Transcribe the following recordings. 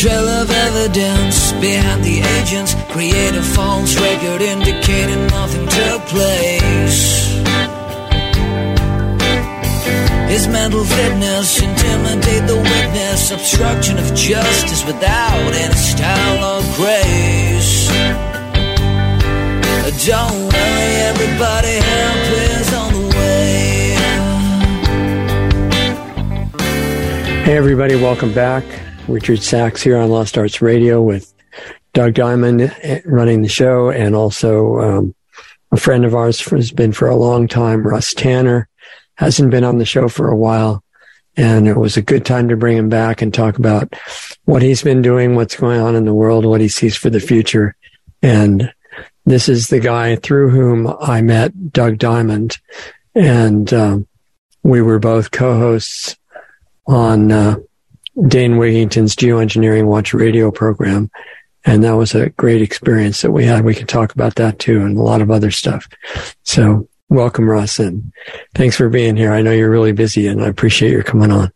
trail of evidence behind the agents create a false record indicating nothing took place. His mental fitness intimidate the witness, obstruction of justice without any style or grace. Don't worry, everybody, help is on the way. Hey, everybody, welcome back. Richard Sacks here on Lost Arts Radio with Doug Diamond eh, running the show, and also um, a friend of ours has been for a long time, Russ Tanner, hasn't been on the show for a while. And it was a good time to bring him back and talk about what he's been doing, what's going on in the world, what he sees for the future. And this is the guy through whom I met Doug Diamond. And um, we were both co hosts on uh, Dane Wigington's Geoengineering Watch radio program. And that was a great experience that we had. We can talk about that too and a lot of other stuff. So welcome, Russ, and thanks for being here. I know you're really busy and I appreciate your coming on.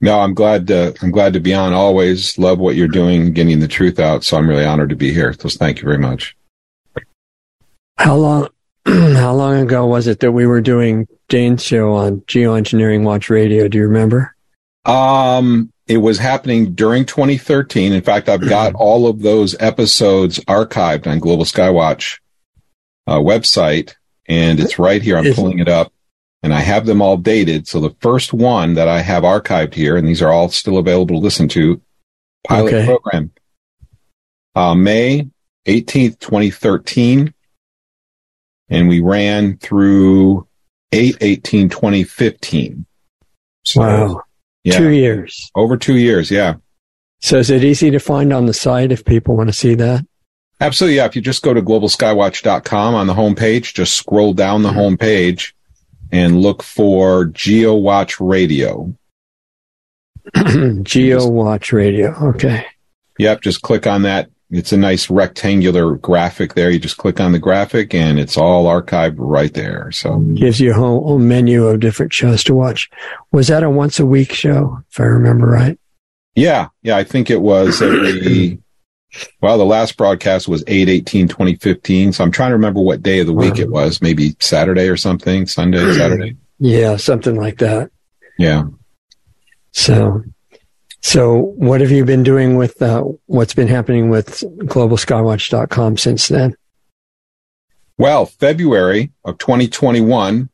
No, I'm glad. Uh, I'm glad to be on. Always love what you're doing, getting the truth out. So I'm really honored to be here. So thank you very much. How long? How long ago was it that we were doing Dane's show on Geoengineering Watch Radio? Do you remember? Um, it was happening during 2013. In fact, I've got all of those episodes archived on Global Skywatch uh, website, and it's right here. I'm pulling it up, and I have them all dated. So the first one that I have archived here, and these are all still available to listen to, pilot okay. program, uh, May 18th, 2013, and we ran through 8 18 2015. So, wow. Yeah. Two years. Over two years, yeah. So is it easy to find on the site if people want to see that? Absolutely, yeah. If you just go to globalskywatch.com on the homepage, just scroll down the mm-hmm. homepage and look for GeoWatch Radio. GeoWatch Radio, okay. Yep, just click on that. It's a nice rectangular graphic there. You just click on the graphic and it's all archived right there. So gives you a whole menu of different shows to watch. Was that a once a week show, if I remember right? Yeah. Yeah. I think it was every, well, the last broadcast was 8 18 2015. So I'm trying to remember what day of the week it was. Maybe Saturday or something, Sunday, Saturday. Yeah. Something like that. Yeah. So so, what have you been doing with uh, what's been happening with globalskywatch.com since then? Well, February of 2021,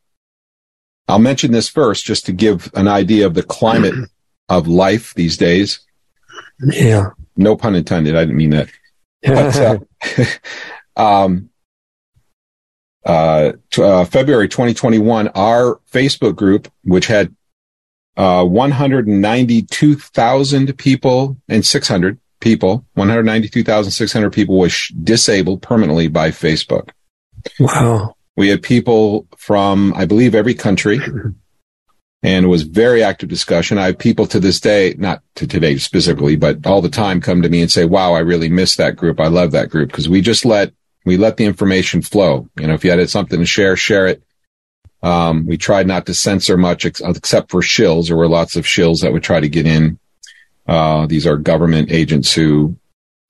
I'll mention this first just to give an idea of the climate of life these days. Yeah. No pun intended. I didn't mean that. But, uh, um, uh, t- uh, February 2021, our Facebook group, which had uh, 192,000 people and 600 people, 192,600 people was disabled permanently by Facebook. Wow. We had people from, I believe, every country and it was very active discussion. I have people to this day, not to today specifically, but all the time come to me and say, wow, I really miss that group. I love that group because we just let, we let the information flow. You know, if you had something to share, share it. Um, we tried not to censor much ex- except for shills. There were lots of shills that would try to get in. Uh, these are government agents who,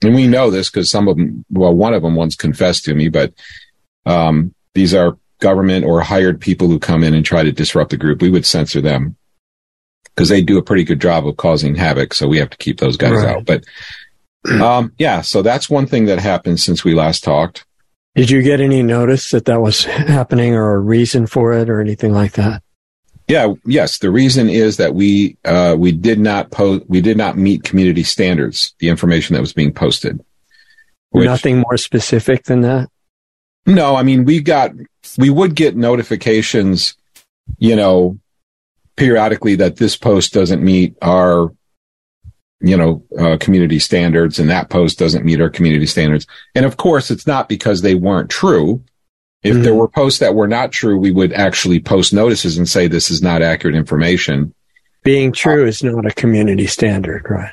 and we know this because some of them, well, one of them once confessed to me, but, um, these are government or hired people who come in and try to disrupt the group. We would censor them because they do a pretty good job of causing havoc. So we have to keep those guys right. out. But, um, yeah, so that's one thing that happened since we last talked. Did you get any notice that that was happening or a reason for it or anything like that? Yeah, yes. The reason is that we uh, we did not post we did not meet community standards. The information that was being posted. Which, Nothing more specific than that. No, I mean we got we would get notifications, you know, periodically that this post doesn't meet our you know, uh, community standards and that post doesn't meet our community standards. And of course, it's not because they weren't true. If mm-hmm. there were posts that were not true, we would actually post notices and say this is not accurate information. Being true uh, is not a community standard, right?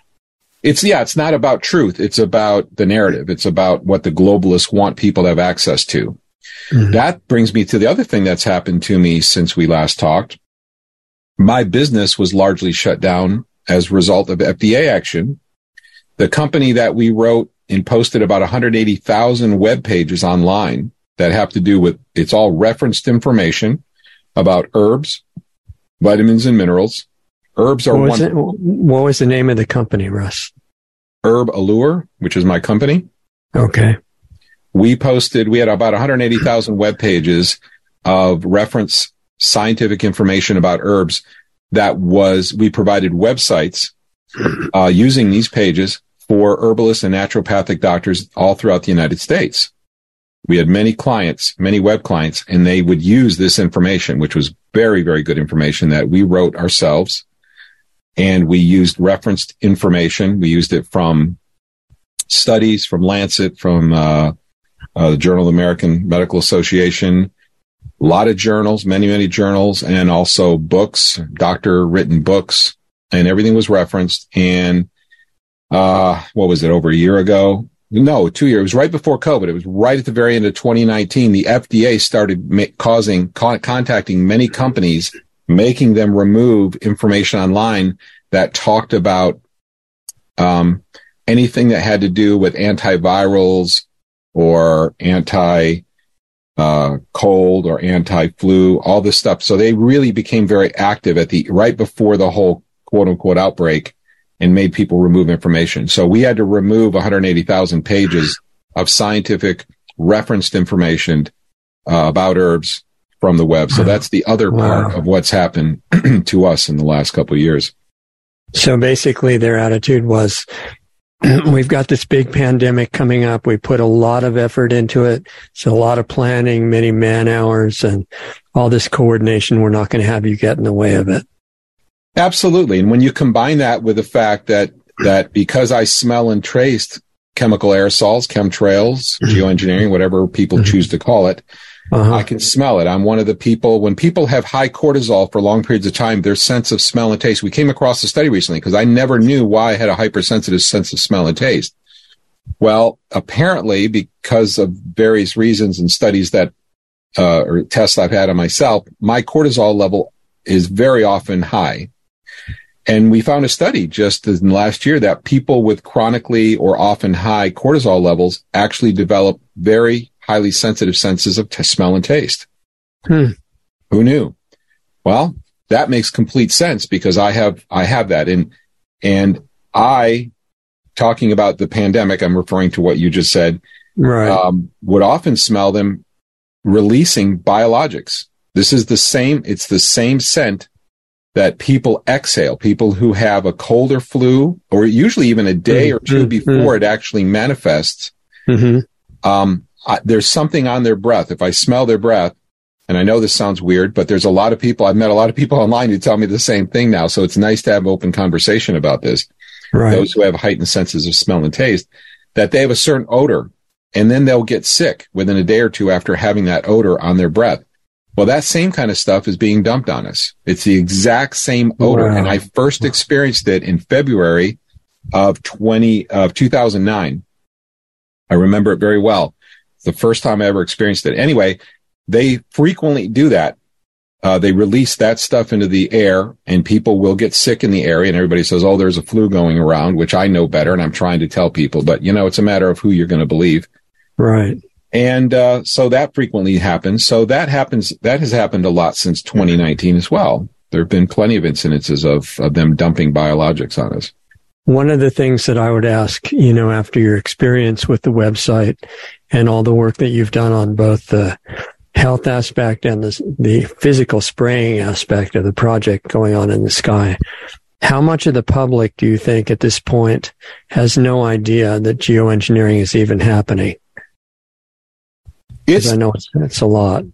It's yeah, it's not about truth. It's about the narrative. It's about what the globalists want people to have access to. Mm-hmm. That brings me to the other thing that's happened to me since we last talked. My business was largely shut down as a result of FDA action. The company that we wrote and posted about 180,000 web pages online that have to do with it's all referenced information about herbs, vitamins and minerals. Herbs are what was, it, what was the name of the company, Russ? Herb Allure, which is my company. Okay. We posted, we had about 180,000 web pages of reference scientific information about herbs that was, we provided websites uh, using these pages for herbalists and naturopathic doctors all throughout the United States. We had many clients, many web clients, and they would use this information, which was very, very good information that we wrote ourselves. And we used referenced information. We used it from studies, from Lancet, from uh, uh, the Journal of the American Medical Association, a lot of journals, many, many journals, and also books, doctor written books, and everything was referenced. And uh, what was it, over a year ago? No, two years. It was right before COVID. It was right at the very end of 2019. The FDA started ma- causing, co- contacting many companies, making them remove information online that talked about um, anything that had to do with antivirals or anti uh, cold or anti flu, all this stuff. So they really became very active at the right before the whole quote unquote outbreak and made people remove information. So we had to remove 180,000 pages of scientific referenced information uh, about herbs from the web. So that's the other part of what's happened to us in the last couple of years. So basically their attitude was we've got this big pandemic coming up. We put a lot of effort into it. So a lot of planning, many man hours and all this coordination. We're not going to have you get in the way of it. Absolutely. And when you combine that with the fact that, that because I smell and traced chemical aerosols, chemtrails, mm-hmm. geoengineering, whatever people mm-hmm. choose to call it, uh-huh. I can smell it. I'm one of the people, when people have high cortisol for long periods of time, their sense of smell and taste, we came across a study recently because I never knew why I had a hypersensitive sense of smell and taste. Well, apparently because of various reasons and studies that, uh, or tests I've had on myself, my cortisol level is very often high. And we found a study just in last year that people with chronically or often high cortisol levels actually develop very highly sensitive senses of t- smell and taste. Hmm. Who knew? Well, that makes complete sense because I have, I have that. And, and I, talking about the pandemic, I'm referring to what you just said, right. Um, would often smell them releasing biologics. This is the same, it's the same scent that people exhale, people who have a cold or flu, or usually even a day mm-hmm. or 2 mm-hmm. before it actually manifests. Mm-hmm. Um, I, there's something on their breath. If I smell their breath, and I know this sounds weird, but there's a lot of people, I've met a lot of people online who tell me the same thing now. So it's nice to have open conversation about this. Right. Those who have heightened senses of smell and taste, that they have a certain odor and then they'll get sick within a day or two after having that odor on their breath. Well, that same kind of stuff is being dumped on us. It's the exact same odor. Wow. And I first experienced it in February of 20, of 2009. I remember it very well. The first time I ever experienced it. Anyway, they frequently do that. Uh, they release that stuff into the air and people will get sick in the area and everybody says, Oh, there's a flu going around, which I know better. And I'm trying to tell people, but you know, it's a matter of who you're going to believe. Right. And uh, so that frequently happens. So that happens. That has happened a lot since 2019 as well. There have been plenty of incidences of, of them dumping biologics on us. One of the things that I would ask, you know, after your experience with the website and all the work that you've done on both the health aspect and the, the physical spraying aspect of the project going on in the sky, how much of the public do you think at this point has no idea that geoengineering is even happening? It's, I know it's, it's a lot.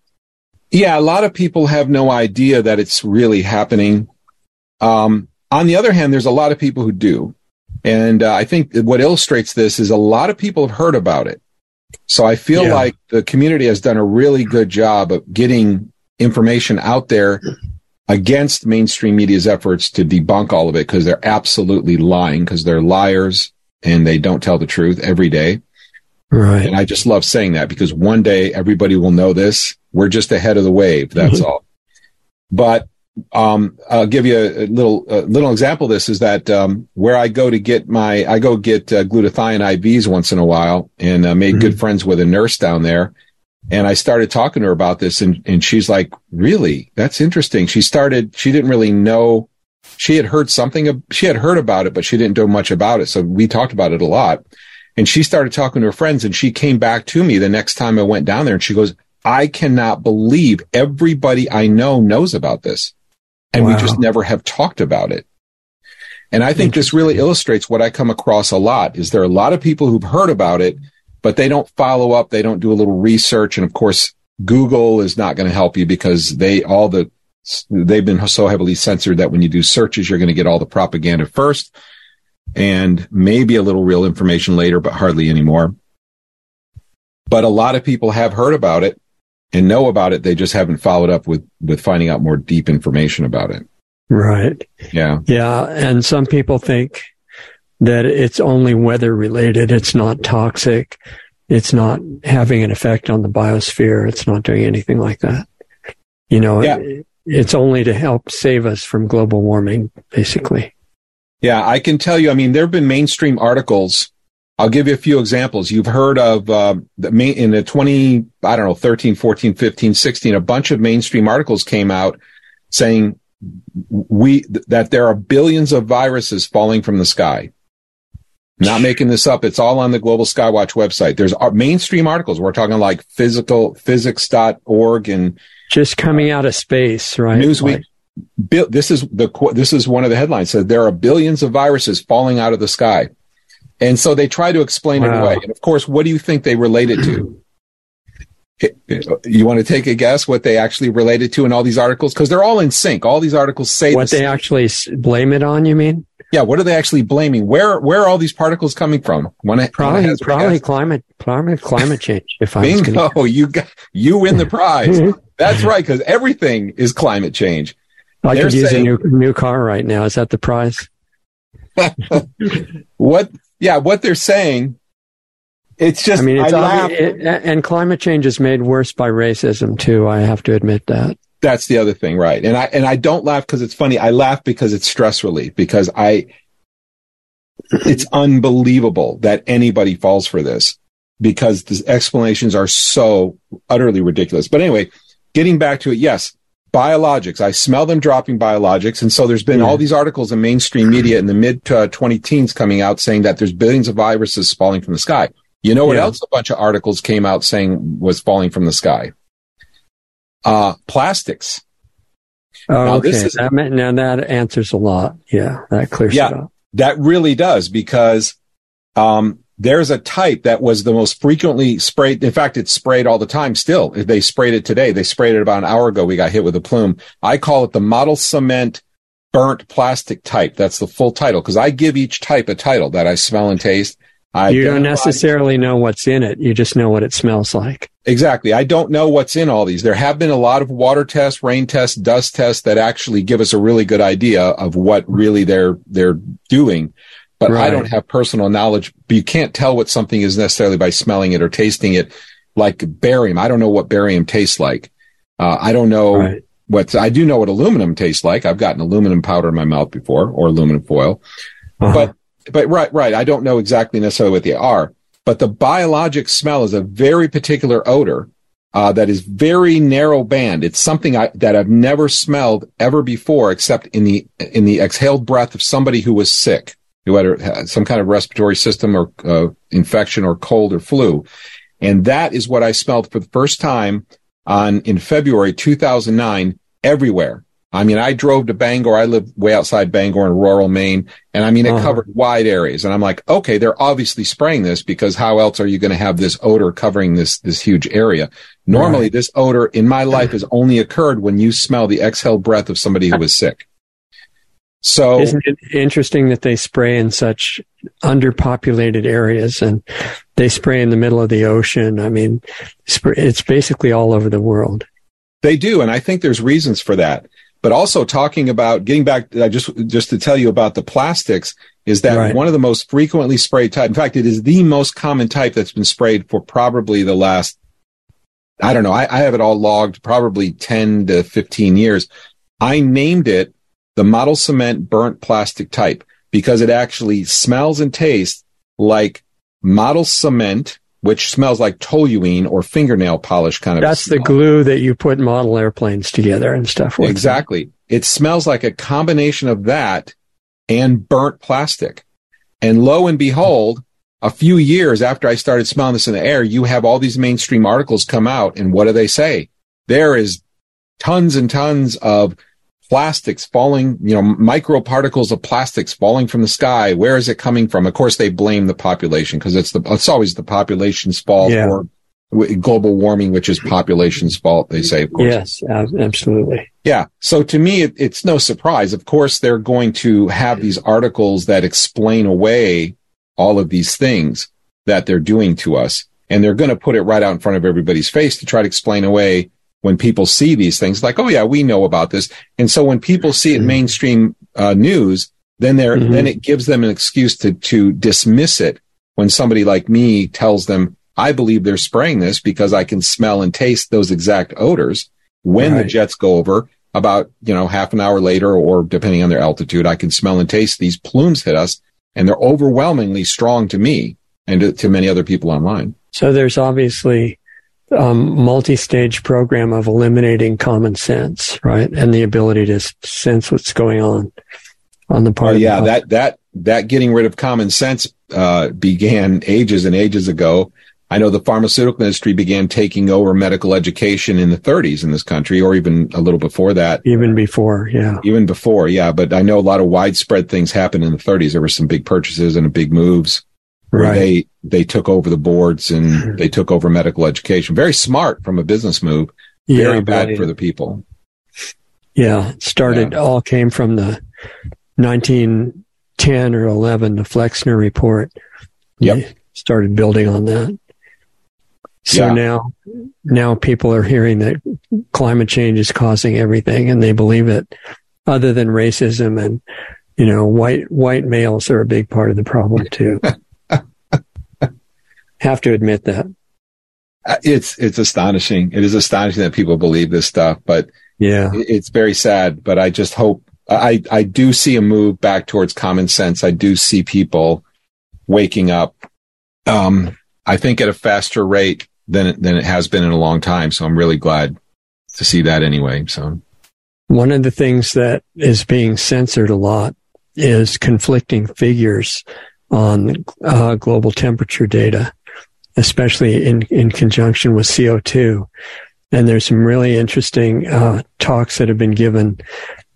Yeah, a lot of people have no idea that it's really happening. Um, on the other hand, there's a lot of people who do. And uh, I think what illustrates this is a lot of people have heard about it. So I feel yeah. like the community has done a really good job of getting information out there against mainstream media's efforts to debunk all of it because they're absolutely lying because they're liars and they don't tell the truth every day. Right. And I just love saying that because one day everybody will know this. We're just ahead of the wave. That's mm-hmm. all. But um, I'll give you a, little a little example. Of this is that um, where I go to get my I go get uh, glutathione IVs once in a while, and uh, made mm-hmm. good friends with a nurse down there. And I started talking to her about this, and and she's like, "Really? That's interesting." She started. She didn't really know. She had heard something. She had heard about it, but she didn't know much about it. So we talked about it a lot. And she started talking to her friends, and she came back to me the next time I went down there, and she goes, "I cannot believe everybody I know knows about this." And wow. we just never have talked about it. And I think this really illustrates what I come across a lot is there are a lot of people who've heard about it, but they don't follow up. They don't do a little research. And of course, Google is not going to help you because they all the, they've been so heavily censored that when you do searches, you're going to get all the propaganda first and maybe a little real information later, but hardly anymore. But a lot of people have heard about it and know about it. They just haven't followed up with, with finding out more deep information about it. Right. Yeah. Yeah. And some people think that it's only weather related. It's not toxic. It's not having an effect on the biosphere. It's not doing anything like that. You know, yeah. it's only to help save us from global warming, basically. Yeah. I can tell you, I mean, there have been mainstream articles I'll give you a few examples. You've heard of uh, the main, in the 20, I don't know, 13, 14, 15, 16, a bunch of mainstream articles came out saying we that there are billions of viruses falling from the sky. Not making this up. It's all on the Global Skywatch website. There's mainstream articles. We're talking like physical physics.org and just coming out of space, right? Newsweek. Like, this is the this is one of the headlines says there are billions of viruses falling out of the sky. And so they try to explain wow. it away. And of course, what do you think they relate it to? You want to take a guess what they actually related to in all these articles? Because they're all in sync. All these articles say what they actually blame it on. You mean? Yeah. What are they actually blaming? Where where are all these particles coming from? When it, probably when probably climate climate climate change. If I bingo, gonna... you got you win the prize. That's right, because everything is climate change. I They're could use saying, a new new car right now. Is that the prize? what yeah, what they're saying, it's just, I mean, it's I it, and climate change is made worse by racism too. I have to admit that. That's the other thing, right? And I, and I don't laugh because it's funny. I laugh because it's stress relief because I, it's unbelievable that anybody falls for this because the explanations are so utterly ridiculous. But anyway, getting back to it, yes, biologics. I smell them dropping biologics. And so there's been yeah. all these articles in mainstream media in the mid uh, 20 teens coming out saying that there's billions of viruses falling from the sky. You know what yeah. else a bunch of articles came out saying was falling from the sky? Uh, plastics. Oh, now, okay. Is, that, now that answers a lot. Yeah, that clears yeah, it up. That really does because um, there's a type that was the most frequently sprayed. In fact, it's sprayed all the time still. They sprayed it today. They sprayed it about an hour ago. We got hit with a plume. I call it the model cement burnt plastic type. That's the full title because I give each type a title that I smell and taste. I you don't necessarily know what's in it. You just know what it smells like. Exactly. I don't know what's in all these. There have been a lot of water tests, rain tests, dust tests that actually give us a really good idea of what really they're, they're doing but right. I don't have personal knowledge. But you can't tell what something is necessarily by smelling it or tasting it. Like barium, I don't know what barium tastes like. Uh, I don't know right. what I do know what aluminum tastes like. I've gotten aluminum powder in my mouth before, or aluminum foil. Uh-huh. But but right right, I don't know exactly necessarily what they are. But the biologic smell is a very particular odor uh, that is very narrow band. It's something I, that I've never smelled ever before, except in the in the exhaled breath of somebody who was sick who had some kind of respiratory system or uh, infection or cold or flu. And that is what I smelled for the first time on in February 2009 everywhere. I mean, I drove to Bangor. I live way outside Bangor in rural Maine. And I mean, it uh-huh. covered wide areas. And I'm like, okay, they're obviously spraying this because how else are you going to have this odor covering this, this huge area? Normally right. this odor in my life has only occurred when you smell the exhaled breath of somebody who was sick. So isn't it interesting that they spray in such underpopulated areas and they spray in the middle of the ocean? I mean, it's basically all over the world. They do. And I think there's reasons for that. but also talking about getting back, just, just to tell you about the plastics is that Right. one of the most frequently sprayed type. In fact, it is the most common type that's been sprayed for probably the last, I don't know. I, I have it all logged probably 10 to 15 years. I named it the model cement burnt plastic type because it actually smells and tastes like model cement, which smells like toluene or fingernail polish kind of. That's the glue that you put model airplanes together and stuff with. Exactly. It smells like a combination of that and burnt plastic. And lo and behold, a few years after I started smelling this in the air, you have all these mainstream articles come out. And what do they say? There is tons and tons of plastics falling, you know, microparticles of plastics falling from the sky. Where is it coming from? Of course, they blame the population because it's the, it's always the population's fault Yeah. or w- global warming, which is population's fault. They say, of course. Yes, absolutely. Yeah. So to me, it, it's no surprise. Of course, they're going to have these articles that explain away all of these things that they're doing to us. And they're going to put it right out in front of everybody's face to try to explain away when people see these things like, oh yeah, we know about this. And so when people see it in mainstream uh, news, then they're, Mhm. then it gives them an excuse to, to dismiss it when somebody like me tells them, I believe they're spraying this because I can smell and taste those exact odors when the jets go over about, you know, half an hour later or depending on their altitude, I can smell and taste these plumes hit us and they're overwhelmingly strong to me and to, to many other people online. So there's obviously um, multi-stage program of eliminating common sense, right, and the ability to sense what's going on on the part. Oh of the yeah, that that that getting rid of common sense uh, began ages and ages ago. I know the pharmaceutical industry began taking over medical education in the 30s in this country, or even a little before that. even before, yeah, Even before, yeah. But I know a lot of widespread things happened in the 30s. There were some big purchases and big moves right. they they took over the boards and they took over medical education. Very smart from a business move. Very yeah, bad for the people. Yeah, started all came from the 1910 or 11, the Flexner report. Yep. They Started building on that. So Yeah. now, now people are hearing that climate change is causing everything, and they believe it. Other than racism and you know, white white males are a big part of the problem too. Have to admit that. Uh, It's it's astonishing. It is astonishing that people believe this stuff, but Yeah. it's very sad. But I just hope I I do see a move back towards common sense. I do see people waking up. Um, I think at a faster rate than it, than it has been in a long time. So I'm really glad to see that anyway. So One of the things that is being censored a lot is conflicting figures on uh, global temperature data, especially in, in conjunction with CO2. And there's some really interesting uh, talks that have been given.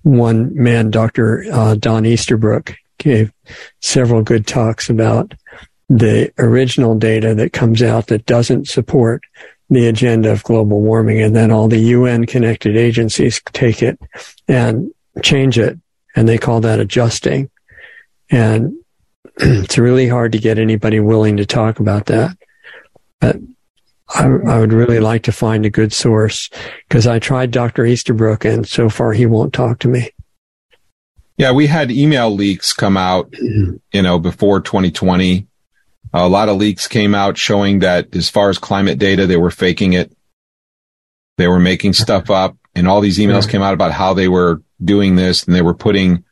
One man, Dr. Uh, Don Easterbrook, gave several good talks about the original data that comes out that doesn't support the agenda of global warming. And then all the UN connected agencies take it and change it. And they call that adjusting. And it's really hard to get anybody willing to talk about that. But I, I would really like to find a good source because I tried Dr. Easterbrook and so far he won't talk to me. yeah, we had email leaks come out, mm-hmm. you know, before 2020. A lot of leaks came out showing that as far as climate data, they were faking it. They were making stuff up and all these emails came out about how they were doing this and they were putting,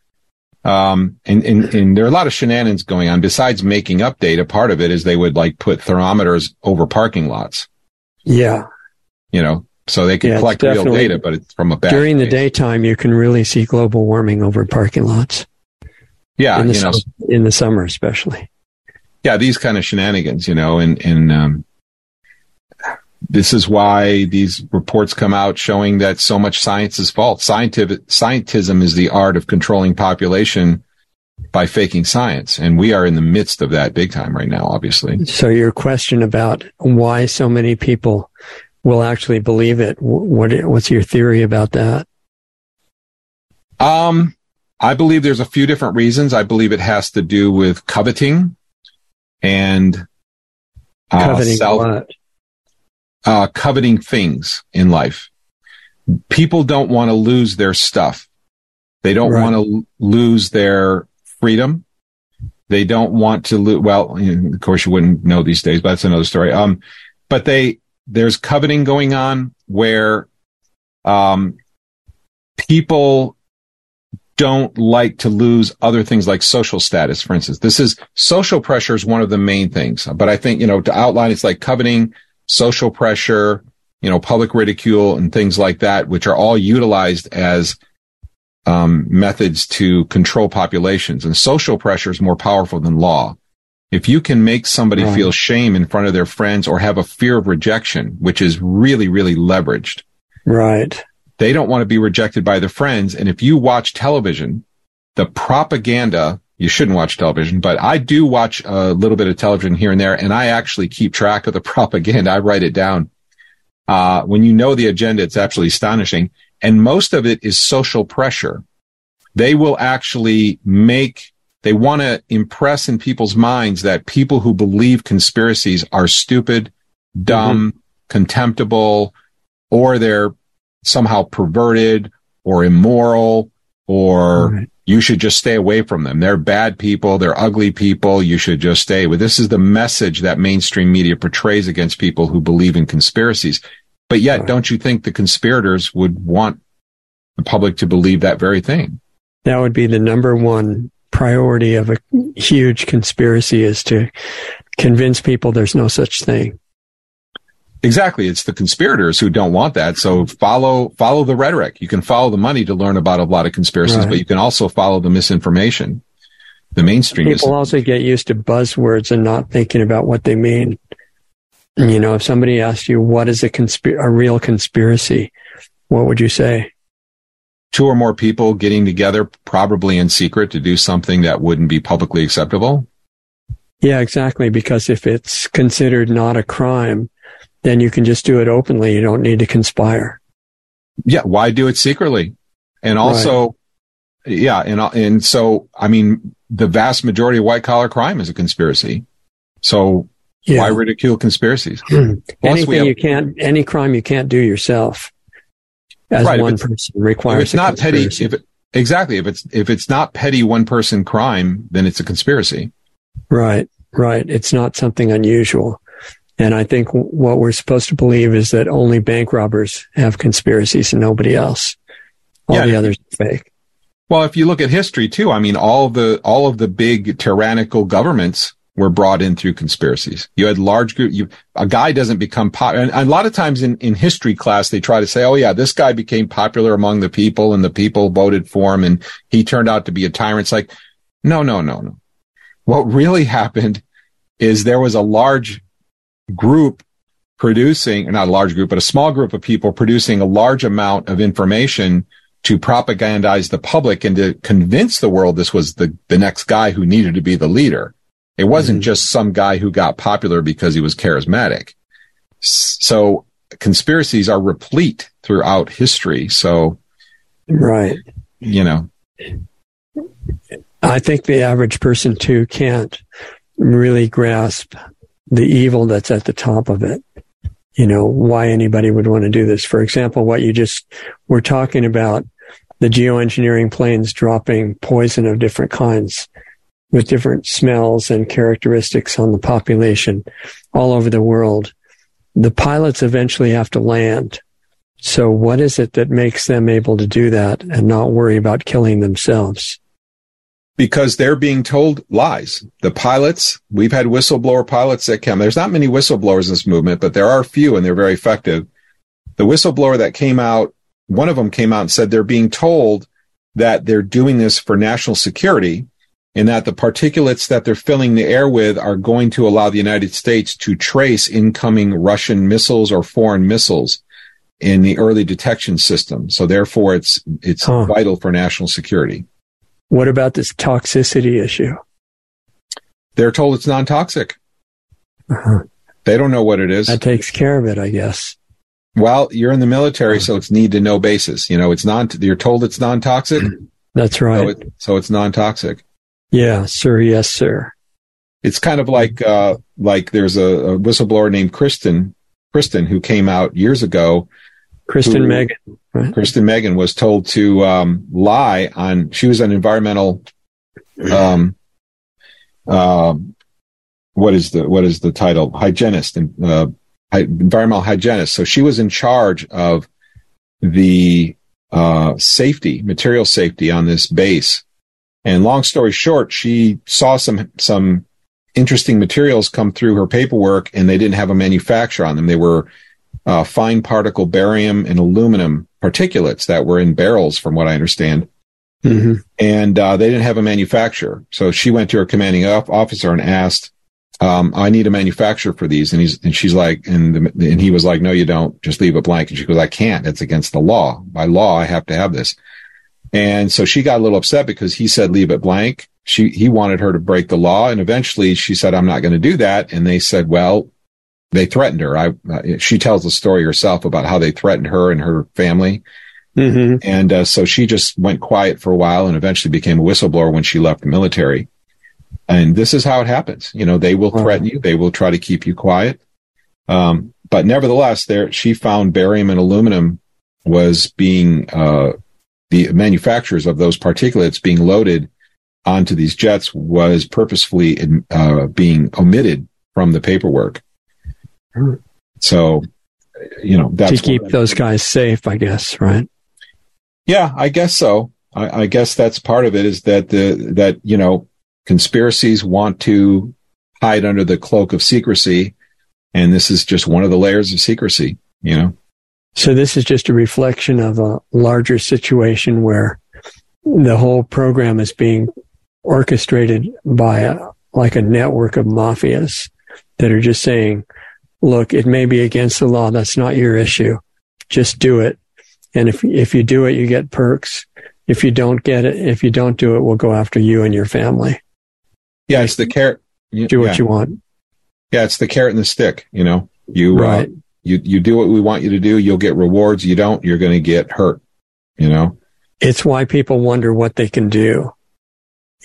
um, and, and, and there are a lot of shenanigans going on besides making up data. Part of it is they would like put thermometers over parking lots, Yeah. you know, so they could Yeah, collect real data, but it's from a bad During the place. daytime, you can really see global warming over parking lots Yeah. in the, You know, sum- in the summer, especially. yeah, these kind of shenanigans, you know, and, and, um, this is why these reports come out showing that so much science is false. Scientific, scientism is the art of controlling population by faking science. And we are in the midst of that big time right now, obviously. So your question about why so many people will actually believe it, what, what's your theory about that? Um, I believe there's a few different reasons. I believe it has to do with coveting and uh, Coveting self, what? Uh, coveting things in life. People don't want to lose their stuff. They don't Right. want to lose their freedom. They don't want to lose. Well, of course, you wouldn't know these days, but that's another story. Um, but they there's coveting going on where um, people don't like to lose other things like social status, for instance. This is social pressure is one of the main things. But I think, you know, to outline, it's like coveting, social pressure, you know, public ridicule and things like that, which are all utilized as um, methods to control populations. And social pressure is more powerful than law. If you can make somebody Right. feel shame in front of their friends or have a fear of rejection, which is really, really leveraged, Right. they don't want to be rejected by their friends. And if you watch television, the propaganda, you shouldn't watch television, but I do watch a little bit of television here and there, and I actually keep track of the propaganda. I write it down. Uh, when you know the agenda, it's absolutely astonishing. And most of it is social pressure. They will actually make, they want to impress in people's minds that people who believe conspiracies are stupid, dumb, contemptible, or they're somehow perverted or immoral or Right. You should just stay away from them. They're bad people. They're ugly people. You should just stay with. This is the message that mainstream media portrays against people who believe in conspiracies. But yet, don't you think the conspirators would want the public to believe that very thing? That would be the number one priority of a huge conspiracy is to convince people there's no such thing. Exactly. It's the conspirators who don't want that. So follow, follow the rhetoric. You can follow the money to learn about a lot of conspiracies, Right. but you can also follow the misinformation. The mainstream People also get used to buzzwords and not thinking about what they mean. You know, if somebody asked you what is a conspir- a real conspiracy, what would you say? two or more people getting together, probably in secret to do something that wouldn't be publicly acceptable. Yeah, exactly. Because if it's considered not a crime, then you can just do it openly. You don't need to conspire. Yeah. Why do it secretly? And also, yeah. And, and so, I mean, the vast majority of white collar crime is a conspiracy. So Yeah. why ridicule conspiracies? Anything have- you can't, any crime you can't do yourself as Right, one it's- person if requires it's a not petty, if it, exactly, if it's, if it's not petty one person crime, then it's a conspiracy. Right, right. It's not something unusual. And I think what we're supposed to believe is that only bank robbers have conspiracies and nobody else. All Yeah. the others are fake. Well, if you look at history too, I mean, all of the all of the big tyrannical governments were brought in through conspiracies. You had large group. You, a guy doesn't become popular. And a lot of times in, in history class, they try to say, "Oh yeah, this guy became popular among the people, and the people voted for him, and he turned out to be a tyrant." It's like, no, no, no, no. What really happened is there was a large group producing, not a large group, but a small group of people producing a large amount of information to propagandize the public and to convince the world this was the, the next guy who needed to be the leader. It wasn't Mhm. just some guy who got popular because he was charismatic. So conspiracies are replete throughout history. So, Right. you know, I think the average person too can't really grasp the evil that's at the top of it. You know, why anybody would want to do this. For example, what you just were talking about, the geoengineering planes dropping poison of different kinds with different smells and characteristics on the population all over the world. The pilots eventually have to land. So what is it that makes them able to do that and not worry about killing themselves? Because they're being told lies. The pilots, we've had whistleblower pilots that come. There's not many whistleblowers in this movement, but there are a few and they're very effective. The whistleblower that came out, one of them came out and said they're being told that they're doing this for national security and that the particulates that they're filling the air with are going to allow the United States to trace incoming Russian missiles or foreign missiles in the early detection system. So therefore it's, it's Huh. vital for national security. What about this toxicity issue? They're told it's non-toxic. Uh-huh. They don't know what it is. That takes care of it, I guess. Well, you're in the military, so it's need to know basis. You know, it's non, you're told it's non-toxic. That's So, right. it, so it's non-toxic. Yeah, sir. Yes, sir. It's kind of like, uh, like there's a, a whistleblower named Kristen, Kristen, who came out years ago, Kristen Meghan. Right? Kristen Meghan was told to um, lie on. She was an environmental. Um, um, what is the what is the title? Hygienist and uh, environmental hygienist. So she was in charge of the uh, safety, material safety on this base. And long story short, she saw some some interesting materials come through her paperwork, and they didn't have a manufacturer on them. They were uh, fine particle barium and aluminum particulates that were in barrels, from what I understand. hmm And uh, they didn't have a manufacturer. So she went to her commanding officer and asked, um, I need a manufacturer for these. And he's, and she's like, and, the, and he was like, no, you don't just leave it blank. And she goes, I can't. It's against the law. By law, I have to have this. And so she got a little upset because he said, leave it blank. She, he wanted her to break the law. And eventually she said, I'm not going to do that. And they said, well, they threatened her. I, uh, she tells the story herself about how they threatened her and her family. hmm And uh, so she just went quiet for a while and eventually became a whistleblower when she left the military. And this is how it happens. You know, they will Wow. threaten you. They will try to keep you quiet. Um, but nevertheless, there, she found barium and aluminum was being, uh, the manufacturers of those particulates being loaded onto these jets was purposefully, uh, being omitted from the paperwork. So, you know, that's To keep those guys safe, I guess, right? Yeah, I guess so. I, I guess that's part of it is that the that you know conspiracies want to hide under the cloak of secrecy, and this is just one of the layers of secrecy. You know, So this is just a reflection of a larger situation where the whole program is being orchestrated by a, like a network of mafias that are just saying, look, it may be against the law. That's not your issue. Just do it. And if, if you do it, you get perks. If you don't get it, if you don't do it, we'll go after you and your family. yeah, it's the carrot. you- Do what yeah. you want. Yeah, it's the carrot and the stick. You know, you Right. uh, you you do what we want you to do, you'll get rewards. You don't, you're going to get hurt. You know, it's why people wonder what they can do.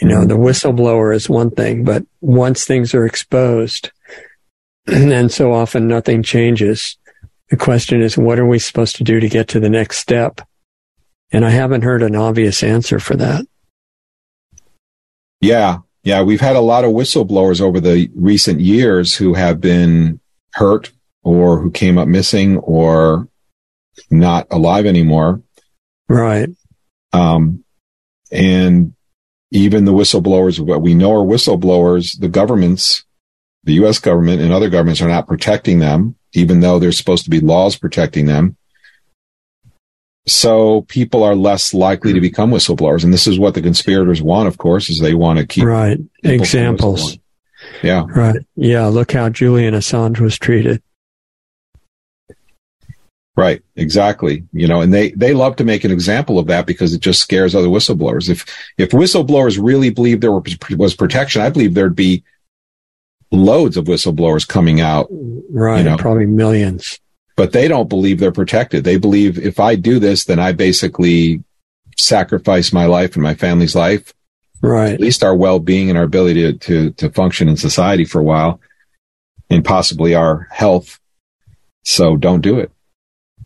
You know, the whistleblower is one thing, but once things are exposed, and so often nothing changes, the question is, what are we supposed to do to get to the next step? And I haven't heard an obvious answer for that. Yeah. Yeah. We've had a lot of whistleblowers over the recent years who have been hurt or who came up missing or not alive anymore. Right. Um, and even the whistleblowers, what we know are whistleblowers, the governments, the U.S. government and other governments are not protecting them, even though there's supposed to be laws protecting them. So people are less likely to become whistleblowers. And this is what the conspirators want, of course, is they want to keep Right. Examples. Yeah. Right. Yeah. Look how Julian Assange was treated. Right, exactly. You know, and they they love to make an example of that because it just scares other whistleblowers. If if whistleblowers really believed there was protection, I believe there'd be loads of whistleblowers coming out, Right. You know. Probably millions. but they don't believe they're protected. They believe if I do this, then I basically sacrifice my life and my family's life, Right. at least our well-being and our ability to to, to function in society for a while, and possibly our health. So don't do it.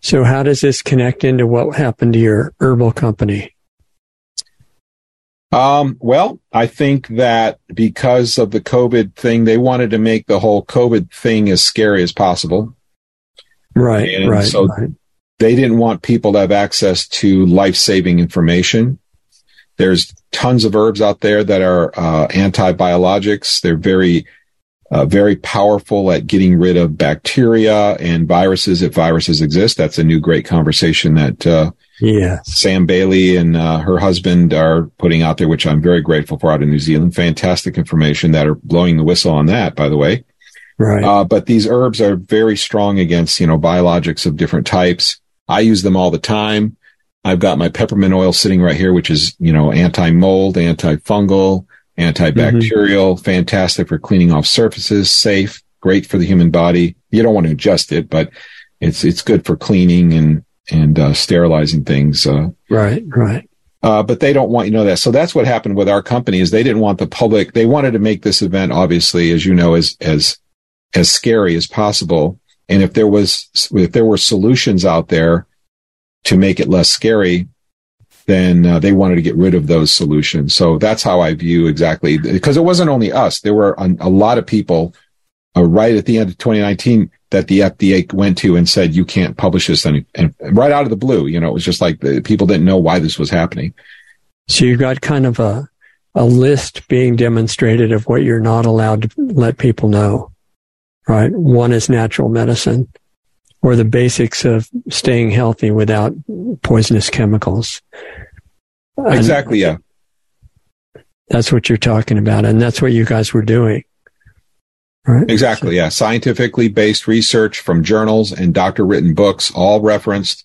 So how does this connect into what happened to your herbal company? Um, well, I think that because of the COVID thing, they wanted to make the whole COVID thing as scary as possible. Right. And right. so- right. They didn't want people to have access to life saving information. There's tons of herbs out there that are uh, anti-biologics. They're very, uh, very powerful at getting rid of bacteria and viruses if viruses exist. That's a new great conversation that uh, Yes. Sam Bailey and uh, her husband are putting out there, which I'm very grateful for out of New Zealand. Fantastic information that are blowing the whistle on that, by the way. Right. Uh, but these herbs are very strong against, you know, biologics of different types. I use them all the time. I've got my peppermint oil sitting right here, which is, you know, anti-mold, antifungal, antibacterial, fantastic for cleaning off surfaces, safe, great for the human body. You don't want to ingest it, but it's, it's good for cleaning and, and, uh, sterilizing things. Uh, right. Right. uh, but they don't want you to know that. So that's what happened with our company is they didn't want the public. They wanted to make this event, obviously, as you know, as, as, as scary as possible. And if there was, if there were solutions out there to make it less scary, then uh, they wanted to get rid of those solutions. So that's how I view exactly because it wasn't only us. There were a, a lot of people uh, right at the end of 2019 that the FDA went to and said, you can't publish this. And, and right out of the blue, you know, it was just like the, people didn't know why this was happening. So you've got kind of a, a list being demonstrated of what you're not allowed to let people know, right? One is natural medicine or the basics of staying healthy without poisonous chemicals. Exactly. And yeah. That's what you're talking about. And that's what you guys were doing. Right. Exactly. Yeah. Scientifically based research from journals and doctor written books, all referenced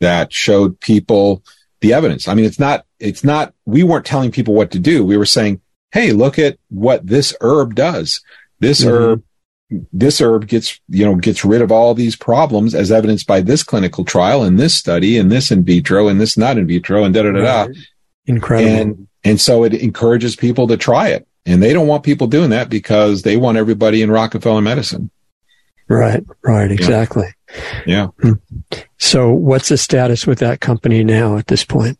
that showed people the evidence. I mean, it's not, it's not, we weren't telling people what to do. We were saying, Hey, look at what this herb does. This mm-hmm. herb, this herb gets, you know, gets rid of all these problems as evidenced by this clinical trial and this study and this in vitro and this not in vitro and da da da da. Incredible. And, and so it encourages people to try it. And they don't want people doing that because they want everybody in Rockefeller medicine. Right, right, exactly. Yeah. yeah. Hmm. So what's the status with that company now at this point?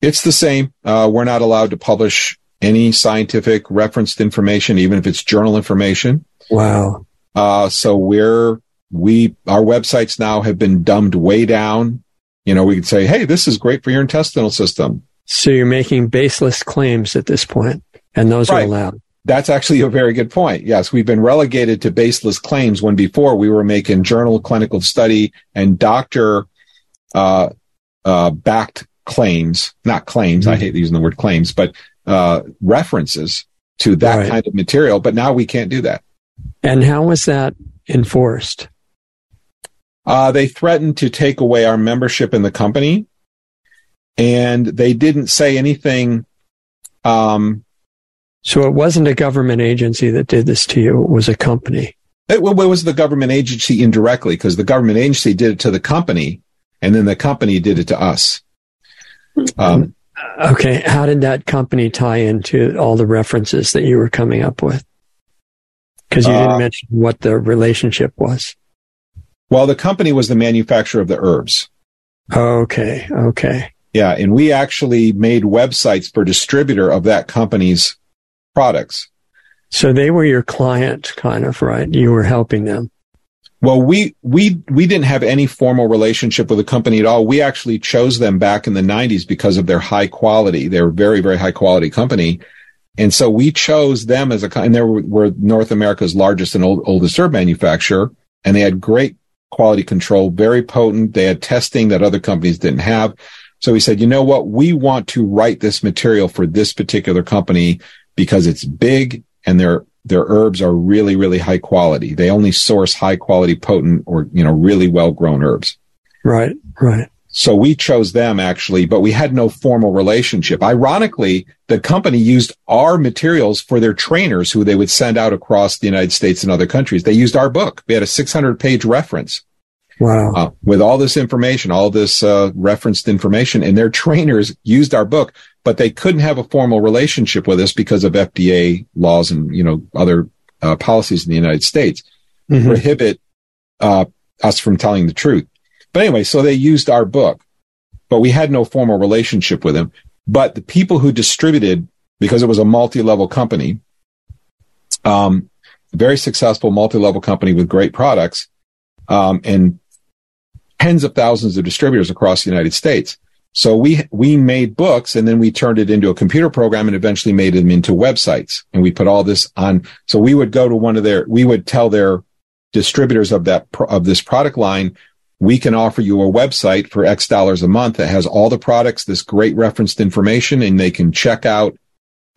It's the same. Uh, we're not allowed to publish any scientific referenced information, even if it's journal information. Wow. Uh, so we're, we, our websites now have been dumbed way down. You know, we could say, Hey, this is great for your intestinal system. So you're making baseless claims at this point and those right. are allowed. That's actually a very good point. Yes, we've been relegated to baseless claims when before we were making journal clinical study and doctor uh, uh, backed claims, not claims. Mm-hmm. I hate using the word claims, but uh, references to that right. kind of material. But now we can't do that. And how was that enforced? Uh, they threatened to take away our membership in the company, and they didn't say anything um, so it wasn't a government agency that did this to you. It was a company. It, well, it was the government agency indirectly because the government agency did it to the company and then the company did it to us. Um, okay. How did that company tie into all the references that you were coming up with? Because you didn't uh, mention what the relationship was. Well, the company was the manufacturer of the herbs. Okay. Okay. Yeah. And we actually made websites for distributor of that company's products. So they were your client, kind of, right? You were helping them. Well, we, we, we didn't have any formal relationship with the company at all. We actually chose them back in the nineties because of their high quality. They're a very, very high quality company. And so we chose them as a, and they were, were North America's largest and old, oldest herb manufacturer. And they had great quality control, very potent. They had testing that other companies didn't have. So we said, you know what? We want to write this material for this particular company because it's big and their their herbs are really really high quality. They only source high quality, potent, or you know really well grown herbs. Right, right. So we chose them actually, but we had no formal relationship. Ironically, the company used our materials for their trainers who they would send out across the United States and other countries. They used our book. We had a 600 page reference. Wow. Uh, with all this information, all this uh, referenced information, and their trainers used our book but they couldn't have a formal relationship with us because of FDA laws and you know other uh, policies in the United States mm-hmm. prohibit uh, us from telling the truth. But anyway, so they used our book, but we had no formal relationship with them. But the people who distributed, because it was a multi-level company, um, very successful multi-level company with great products, um, and tens of thousands of distributors across the United States. So we, we made books and then we turned it into a computer program and eventually made them into websites. And we put all this on. So we would go to one of their, we would tell their distributors of that, of this product line, we can offer you a website for X dollars a month that has all the products, this great referenced information, and they can check out,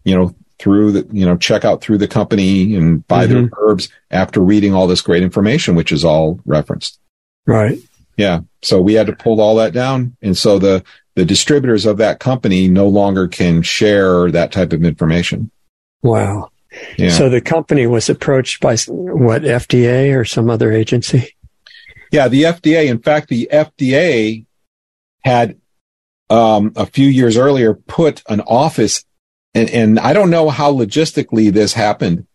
you know, through the, you know, check out through the company and buy mm-hmm. their herbs after reading all this great information, which is all referenced. Right. Yeah. So we had to pull all that down. And so the, the distributors of that company no longer can share that type of information. Wow. Yeah. So the company was approached by what FDA or some other agency? Yeah, the FDA. In fact, the FDA had um, a few years earlier put an office, and, and I don't know how logistically this happened,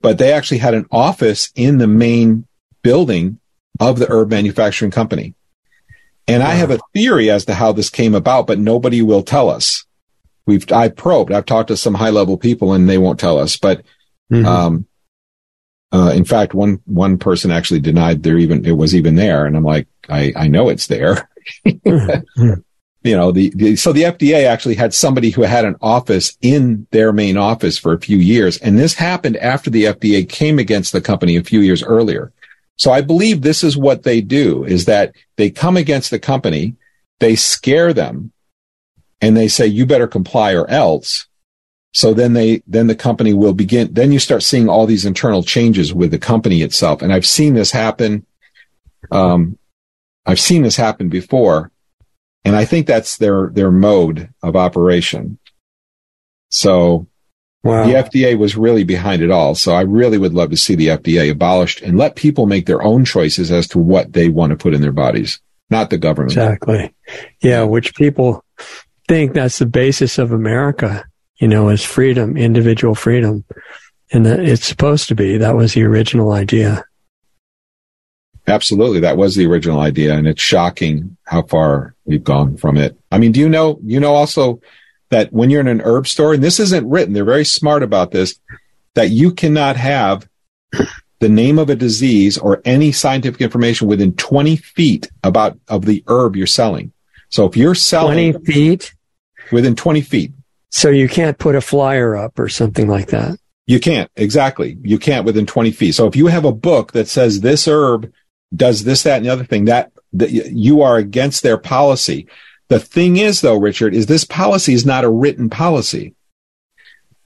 but they actually had an office in the main building of the herb manufacturing company. And I have a theory as to how this came about, but nobody will tell us. We've, I probed, I've talked to some high level people and they won't tell us, but, mm-hmm. um, uh, in fact, one, one person actually denied there even, it was even there. And I'm like, I, I know it's there. Mm-hmm. you know, the, the, so the FDA actually had somebody who had an office in their main office for a few years. And this happened after the FDA came against the company a few years earlier. So I believe this is what they do is that they come against the company, they scare them and they say, you better comply or else. So then they, then the company will begin, then you start seeing all these internal changes with the company itself. And I've seen this happen. Um, I've seen this happen before and I think that's their, their mode of operation. So wow. the FDA was really behind it all. So I really would love to see the FDA abolished and let people make their own choices as to what they want to put in their bodies, not the government. Exactly. Yeah. Which people think that's the basis of America, you know, is freedom, individual freedom. And it's supposed to be. That was the original idea. Absolutely. That was the original idea. And it's shocking how far we've gone from it. I mean, do you know, you know also that when you're in an herb store, and this isn't written, they're very smart about this, that you cannot have the name of a disease or any scientific information within 20 feet about of the herb you're selling. So if you're selling 20 feet within 20 feet. So you can't put a flyer up or something like that. You can't. Exactly. You can't within 20 feet. So if you have a book that says this herb does this, that, and the other thing that, that you are against their policy. The thing is though, Richard, is this policy is not a written policy.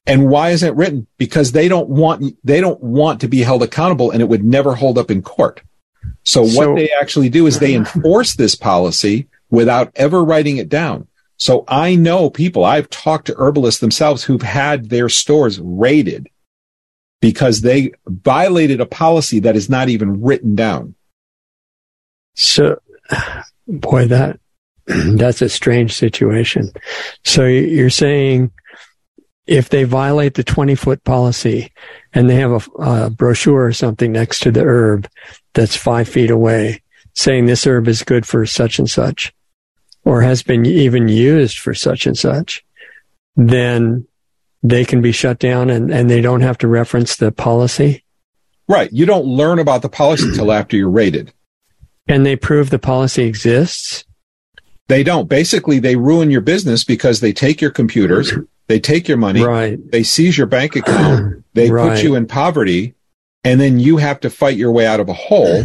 And why isn't it written? Because they don't want, they don't want to be held accountable and it would never hold up in court. So, so what they actually do is they enforce this policy without ever writing it down. So I know people, I've talked to herbalists themselves who've had their stores raided because they violated a policy that is not even written down. So, boy, that that's a strange situation. So you're saying if they violate the 20 foot policy and they have a, a, brochure or something next to the herb that's five feet away saying this herb is good for such and such or has been even used for such and such, then they can be shut down and, and they don't have to reference the policy. Right. You don't learn about the policy until after you're rated. Can they prove the policy exists? They don't. Basically, they ruin your business because they take your computers, they take your money, right. they seize your bank account, they right. put you in poverty, and then you have to fight your way out of a hole.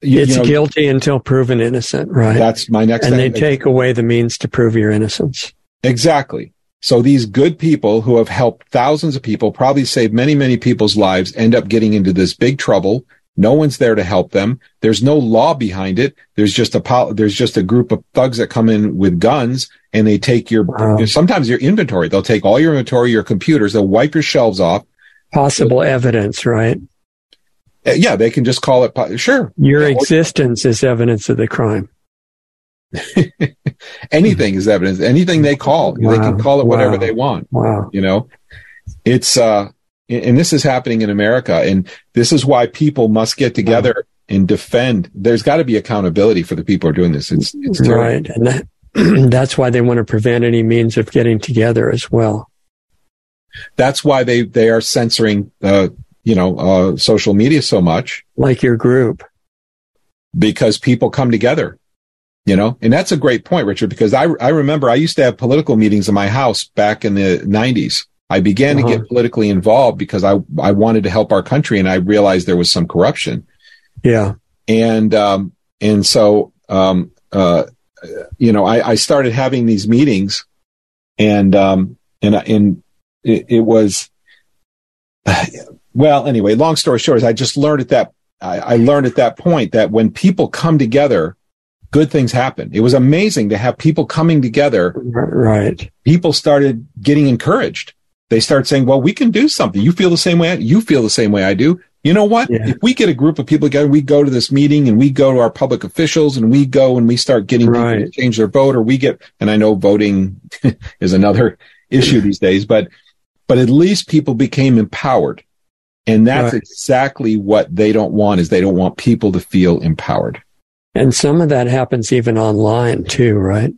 You, it's you know, guilty until proven innocent, right? That's my next. And thing. they take away the means to prove your innocence. Exactly. So these good people who have helped thousands of people, probably saved many, many people's lives, end up getting into this big trouble no one's there to help them. There's no law behind it. There's just a there's just a group of thugs that come in with guns and they take your wow. sometimes your inventory. They'll take all your inventory, your computers. They'll wipe your shelves off. Possible evidence, right? Uh, yeah, they can just call it. Sure, your yeah, existence is evidence of the crime. Anything is evidence. Anything they call, wow. they can call it whatever wow. they want. Wow. You know, it's uh and this is happening in America. And this is why people must get together and defend. There's got to be accountability for the people who are doing this. It's, it's right. And that, that's why they want to prevent any means of getting together as well. That's why they, they are censoring, uh, you know, uh, social media so much. Like your group. Because people come together, you know, and that's a great point, Richard, because I, I remember I used to have political meetings in my house back in the nineties I began uh-huh. to get politically involved because I, I wanted to help our country and I realized there was some corruption. Yeah. And, um, and so, um, uh, you know, I, I started having these meetings and, um, and, and it, it was, well, anyway, long story short is I just learned at that, I, I learned at that point that when people come together, good things happen. It was amazing to have people coming together. Right. People started getting encouraged they start saying, well, we can do something. You feel the same way. I, you feel the same way I do. You know what? Yeah. If we get a group of people together, we go to this meeting and we go to our public officials and we go and we start getting right. people to change their vote or we get, and I know voting is another issue these days, but, but at least people became empowered. And that's right. exactly what they don't want is they don't want people to feel empowered. And some of that happens even online too, right?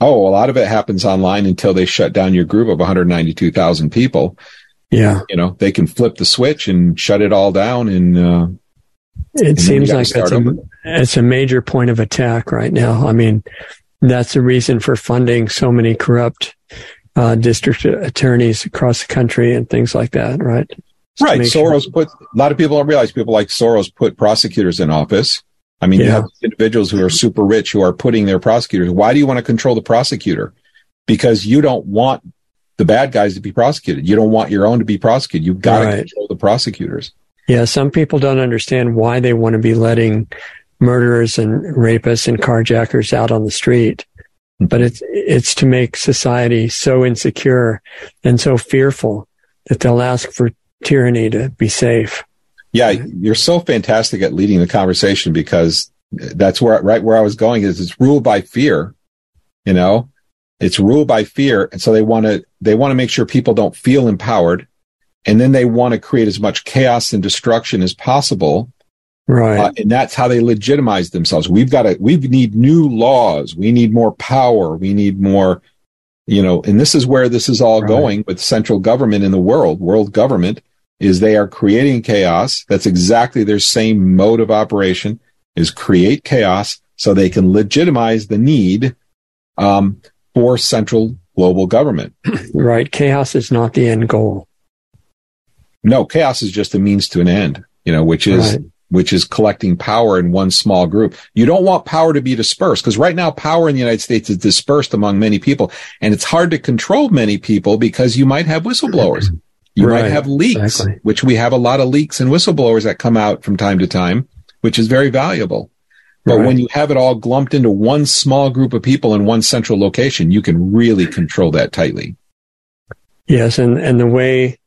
Oh, a lot of it happens online until they shut down your group of 192,000 people. Yeah. You know, they can flip the switch and shut it all down. And, uh, it and seems like that's a, it's a major point of attack right now. I mean, that's the reason for funding so many corrupt uh, district attorneys across the country and things like that, right? Just right. Soros sure. put, a lot of people don't realize people like Soros put prosecutors in office. I mean, yeah. you have individuals who are super rich who are putting their prosecutors. Why do you want to control the prosecutor? Because you don't want the bad guys to be prosecuted. You don't want your own to be prosecuted. You've got right. to control the prosecutors. Yeah. Some people don't understand why they want to be letting murderers and rapists and carjackers out on the street. But it's, it's to make society so insecure and so fearful that they'll ask for tyranny to be safe. Yeah, you're so fantastic at leading the conversation because that's where right where I was going is it's ruled by fear. You know, it's ruled by fear, and so they want to they want to make sure people don't feel empowered, and then they want to create as much chaos and destruction as possible. Right, uh, and that's how they legitimize themselves. We've got to we need new laws. We need more power. We need more. You know, and this is where this is all right. going with central government in the world, world government is they are creating chaos. That's exactly their same mode of operation is create chaos so they can legitimize the need um, for central global government. Right. Chaos is not the end goal. No, chaos is just a means to an end, you know, which is, right. which is collecting power in one small group. You don't want power to be dispersed because right now power in the United States is dispersed among many people and it's hard to control many people because you might have whistleblowers. You right, might have leaks, exactly. which we have a lot of leaks and whistleblowers that come out from time to time, which is very valuable. But right. when you have it all glumped into one small group of people in one central location, you can really control that tightly. Yes, and, and the way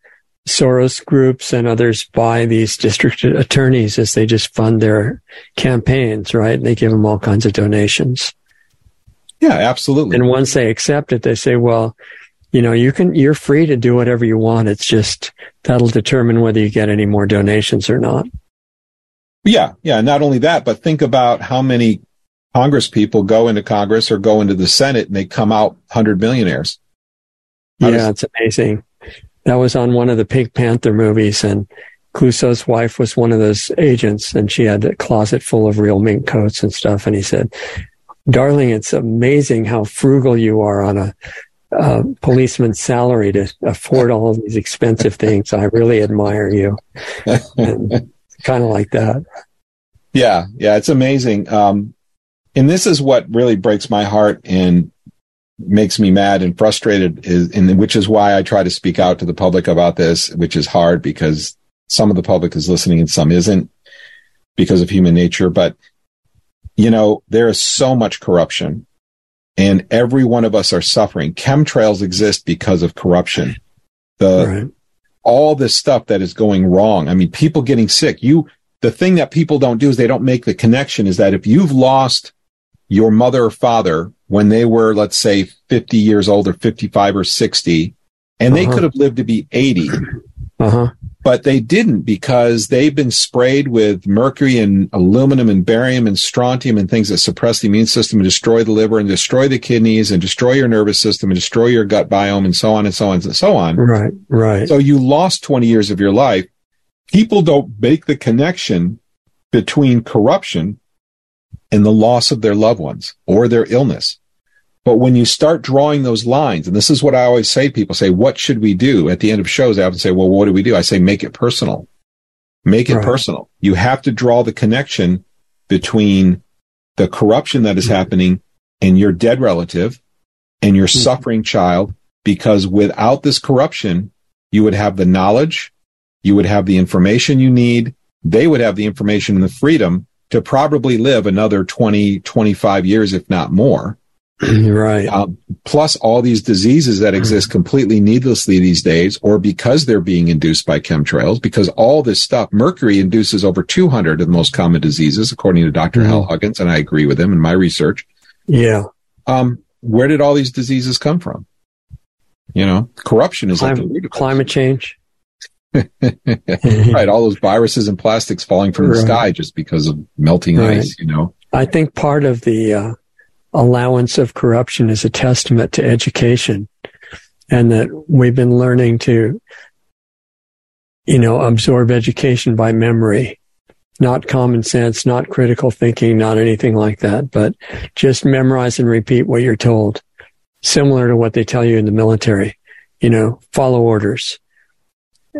Soros groups and others buy these district attorneys is they just fund their campaigns, right? They give them all kinds of donations. Yeah, absolutely. And once they accept it, they say, well, you know, you can, you're free to do whatever you want. It's just that'll determine whether you get any more donations or not. Yeah. Yeah. Not only that, but think about how many Congress people go into Congress or go into the Senate and they come out hundred millionaires. How yeah. Does- it's amazing. That was on one of the Pink Panther movies and Clouseau's wife was one of those agents and she had a closet full of real mink coats and stuff. And he said, darling, it's amazing how frugal you are on a uh, policeman's salary to afford all of these expensive things. I really admire you. kind of like that. Yeah, yeah, it's amazing. Um, and this is what really breaks my heart and makes me mad and frustrated is, and which is why I try to speak out to the public about this, which is hard because some of the public is listening and some isn't because of human nature. But, you know, there is so much corruption and every one of us are suffering. Chemtrails exist because of corruption. The right. all this stuff that is going wrong. I mean, people getting sick. You the thing that people don't do is they don't make the connection is that if you've lost your mother or father when they were, let's say, 50 years old or 55 or 60, and uh-huh. they could have lived to be 80. Uh-huh but they didn't because they've been sprayed with mercury and aluminum and barium and strontium and things that suppress the immune system and destroy the liver and destroy the kidneys and destroy your nervous system and destroy your gut biome and so on and so on and so on. Right, right. So you lost 20 years of your life. People don't make the connection between corruption and the loss of their loved ones or their illness. But when you start drawing those lines, and this is what I always say, people say, what should we do? At the end of shows, I often say, well, what do we do? I say, make it personal. Make it right. personal. You have to draw the connection between the corruption that is mm-hmm. happening and your dead relative and your mm-hmm. suffering child, because without this corruption, you would have the knowledge, you would have the information you need, they would have the information and the freedom to probably live another 20, 25 years, if not more. right. Um, plus all these diseases that exist completely needlessly these days, or because they're being induced by chemtrails, because all this stuff, mercury induces over 200 of the most common diseases, according to doctor mm-hmm. Hal Huggins, and I agree with him in my research. Yeah. Um, where did all these diseases come from? You know, corruption is climate, climate change. right. All those viruses and plastics falling from the sky just because of melting right. ice, you know. I think part of the uh, allowance of corruption is a testament to education and that we've been learning to, you know, absorb education by memory, not common sense, not critical thinking, not anything like that, but just memorize and repeat what you're told, similar to what they tell you in the military, you know, follow orders.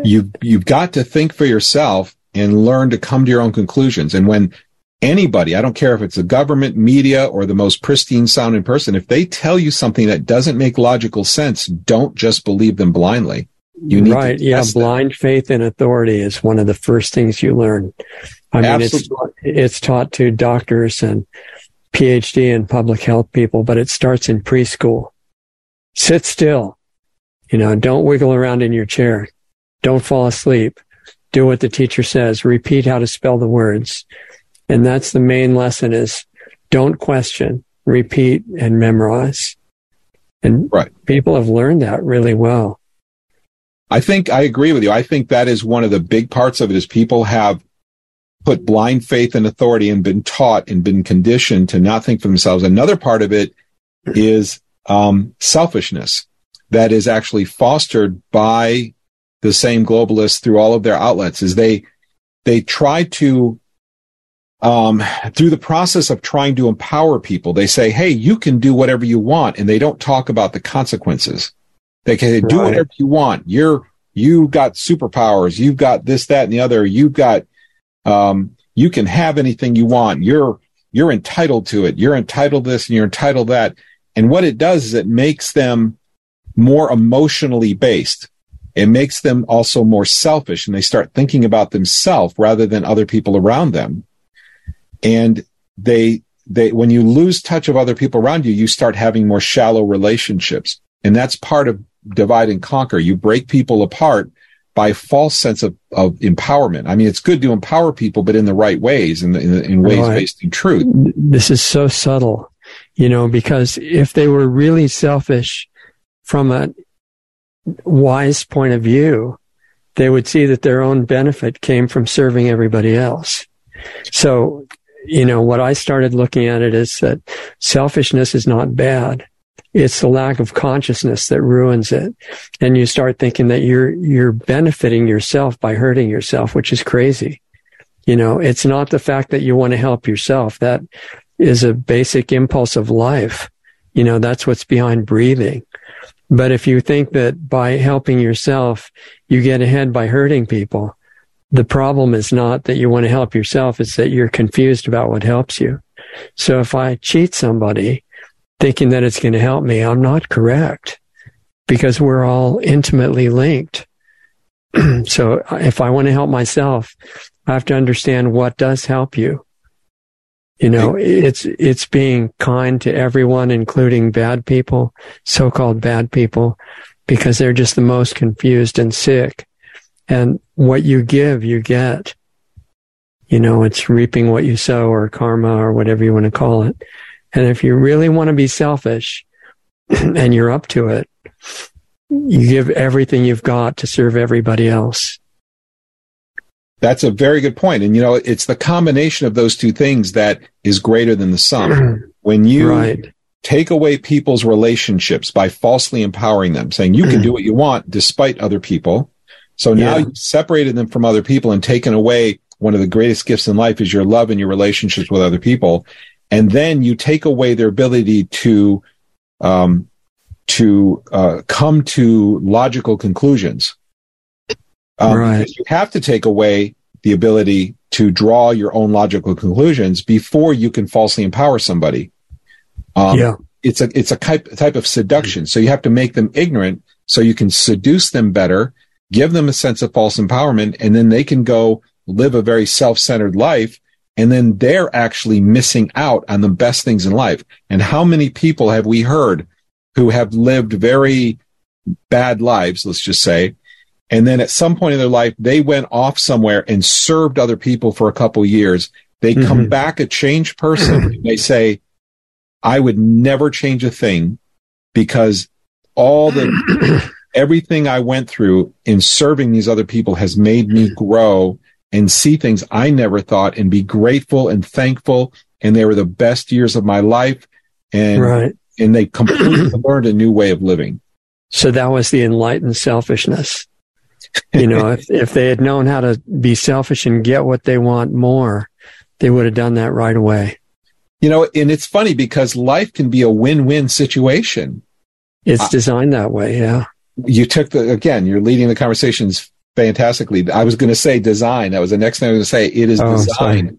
You, you've got to think for yourself and learn to come to your own conclusions. And when anybody, I don't care if it's the government, media, or the most pristine sounding person, if they tell you something that doesn't make logical sense, don't just believe them blindly. You need right. yeah. Blind faith in authority is one of the first things you learn. I mean, it's, it's taught to doctors and PhD and public health people, but it starts in preschool. Sit still. You know, don't wiggle around in your chair. Don't fall asleep. Do what the teacher says. Repeat how to spell the words. And that's the main lesson is don't question, repeat and memorize. And right. people have learned that really well. I think I agree with you. I think that is one of the big parts of it is people have put blind faith in authority and been taught and been conditioned to not think for themselves. Another part of it is um, selfishness that is actually fostered by the same globalists through all of their outlets. Is they they try to um, through the process of trying to empower people, they say, Hey, you can do whatever you want. And they don't talk about the consequences. They can do whatever you want. You're, you got superpowers. You've got this, that, and the other. You've got, um, you can have anything you want. You're, you're entitled to it. You're entitled this and you're entitled that. And what it does is it makes them more emotionally based. It makes them also more selfish and they start thinking about themselves rather than other people around them and they they when you lose touch of other people around you you start having more shallow relationships. And that's part of divide and conquer. You break people apart by a false sense of, of empowerment. I mean it's good to empower people but in the right ways in, in, in ways right. based in truth. This is so subtle you know because if they were really selfish from a wise point of view they would see that their own benefit came from serving everybody else. So you know, what I started looking at it is that selfishness is not bad. It's the lack of consciousness that ruins it. And you start thinking that you're, you're benefiting yourself by hurting yourself, which is crazy. You know, it's not the fact that you want to help yourself. That is a basic impulse of life. You know, that's what's behind breathing. But if you think that by helping yourself, you get ahead by hurting people, the problem is not that you want to help yourself, it's that you're confused about what helps you. So if I cheat somebody thinking that it's going to help me, I'm not correct because we're all intimately linked. so if I want to help myself, I have to understand what does help you. You know, it's, it's being kind to everyone, including bad people, so-called bad people, because they're just the most confused and sick. And what you give, you get. You know, it's reaping what you sow or karma or whatever you want to call it. And if you really want to be selfish and you're up to it, you give everything you've got to serve everybody else. That's a very good point. And you know, it's the combination of those two things that is greater than the sum. when you right. take away people's relationships by falsely empowering them, saying you can do what you want despite other people, so now yeah. you've separated them from other people and taken away one of the greatest gifts in life is your love and your relationships with other people. And then you take away their ability to, um, to uh, come to logical conclusions. Um, right. You have to take away the ability to draw your own logical conclusions before you can falsely empower somebody. Um, yeah. It's a, it's a type, type of seduction. So you have to make them ignorant so you can seduce them better give them a sense of false empowerment, and then they can go live a very self-centered life. And then they're actually missing out on the best things in life. And how many people have we heard who have lived very bad lives, let's just say, and then at some point in their life, they went off somewhere and served other people for a couple years. They mm-hmm. come back a changed person. they say, I would never change a thing because all the everything I went through in serving these other people has made me grow and see things I never thought and be grateful and thankful. And they were the best years of my life. And, right. and they completely learned a new way of living. So that was the enlightened selfishness. You know, if, if they had known how to be selfish and get what they want more, they would have done that right away. You know, and it's funny because life can be a win-win situation. It's designed that way. Yeah. You took the, again, you're leading the conversations fantastically. I was going to say design. That was the next thing I was going to say. It is Oh, designed. sorry.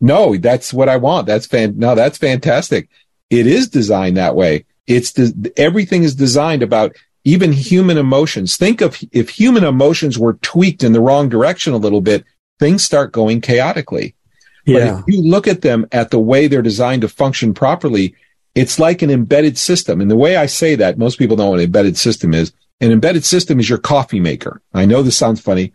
No, that's what I want. That's fan. No, that's fantastic. It is designed that way. It's de- everything is designed about even human emotions. Think of if human emotions were tweaked in the wrong direction a little bit, things start going chaotically. Yeah. But if you look at them at the way they're designed to function properly, it's like an embedded system. And the way I say that, most people know what an embedded system is. An embedded system is your coffee maker. I know this sounds funny,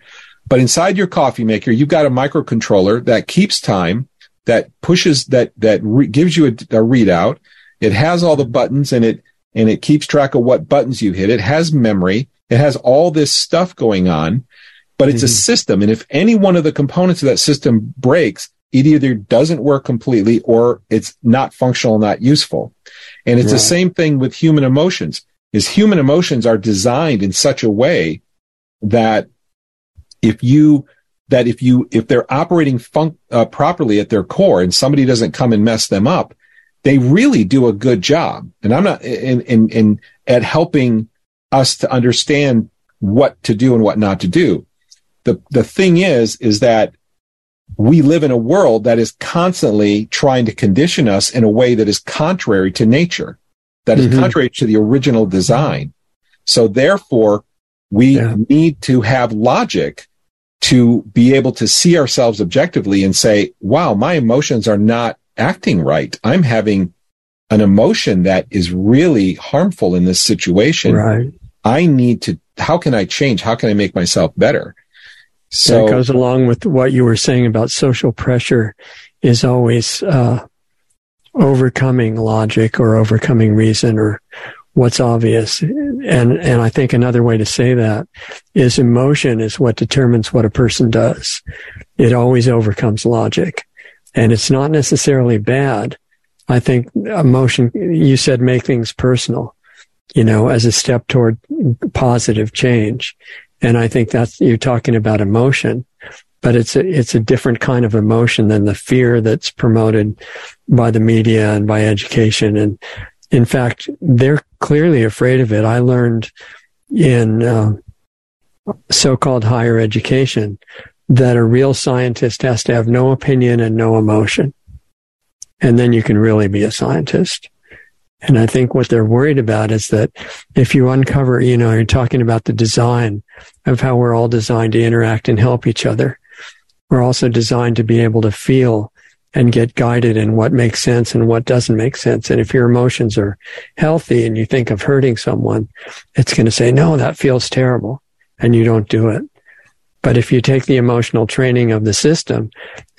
but inside your coffee maker, you've got a microcontroller that keeps time, that pushes, that, that re- gives you a, a readout. It has all the buttons and it, and it keeps track of what buttons you hit. It has memory. It has all this stuff going on, but it's a Mhm. system. And if any one of the components of that system breaks, it either doesn't work completely or it's not functional, not useful. And it's the same thing with human emotions is human emotions are designed in such a way that if you that if you if they're operating uh, properly at their core and somebody doesn't come and mess them up they really do a good job. And i'm not in in, in at helping us to understand what to do and what not to do. The the thing is is that we live in a world that is constantly trying to condition us in a way that is contrary to nature that is Mhm. contrary to the original design so therefore we Yeah. need to have logic to be able to see ourselves objectively and say, wow, my emotions are not acting right. I'm having an emotion that is really harmful in this situation. right. I need to, how can I change? How can I make myself better? So it goes along with what you were saying about social pressure is always uh, overcoming logic or overcoming reason or what's obvious. And and I think another way to say that is emotion is what determines what a person does. It always overcomes logic. And it's not necessarily bad. I think emotion you said make things personal, you know, as a step toward positive change. And I think that's, you're talking about emotion, but it's a, it's a different kind of emotion than the fear that's promoted by the media and by education. And in fact, they're clearly afraid of it. I learned in uh, so-called higher education that a real scientist has to have no opinion and no emotion. And then you can really be a scientist. And I think what they're worried about is that if you uncover, you know, you're talking about the design of how we're all designed to interact and help each other. We're also designed to be able to feel and get guided in what makes sense and what doesn't make sense. And if your emotions are healthy and you think of hurting someone, it's going to say, no, that feels terrible. And you don't do it. But if you take the emotional training of the system,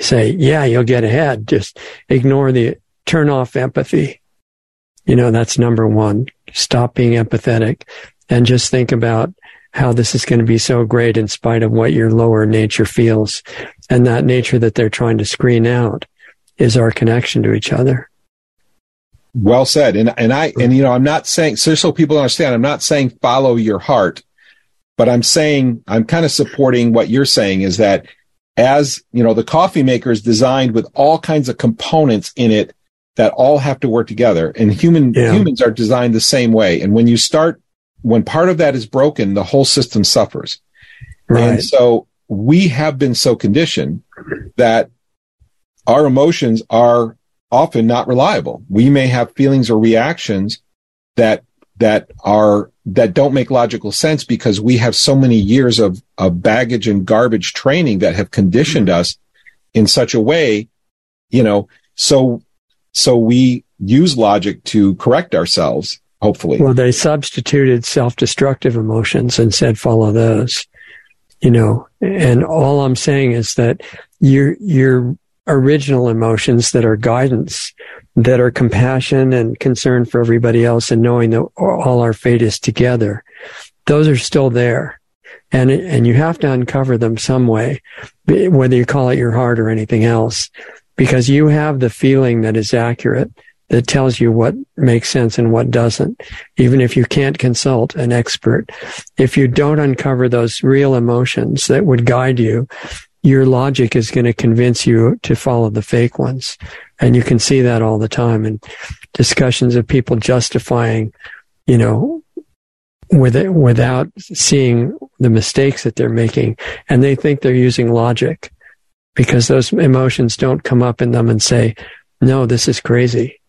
say, yeah, you'll get ahead. Just ignore the turn off empathy. You know, that's number one. Stop being empathetic and just think about how this is going to be so great in spite of what your lower nature feels. And that nature that they're trying to screen out is our connection to each other. well said. And, and I, and you know, I'm not saying, so, so people understand, I'm not saying follow your heart, but I'm saying, I'm kind of supporting what you're saying is that as, you know, the coffee maker is designed with all kinds of components in it that all have to work together and human Yeah. humans are designed the same way. And when you start, when part of that is broken, the whole system suffers. And so we have been so conditioned that our emotions are often not reliable. We may have feelings or reactions that that are that don't make logical sense because we have so many years of of baggage and garbage training that have conditioned mm-hmm. us in such a way, you know, so so we use logic to correct ourselves, hopefully. Well, they substituted self-destructive emotions and said follow those. You know, and all I'm saying is that your your original emotions that are guidance, that are compassion and concern for everybody else, and knowing that all our fate is together. those are still there. And, and you have to uncover them some way, whether you call it your heart or anything else, because you have the feeling that is accurate that tells you what makes sense and what doesn't, even if you can't consult an expert. If you don't uncover those real emotions that would guide you, your logic is going to convince you to follow the fake ones. And you can see that all the time in discussions of people justifying, you know, with it, without seeing the mistakes that they're making. And they think they're using logic because those emotions don't come up in them and say, no, this is crazy.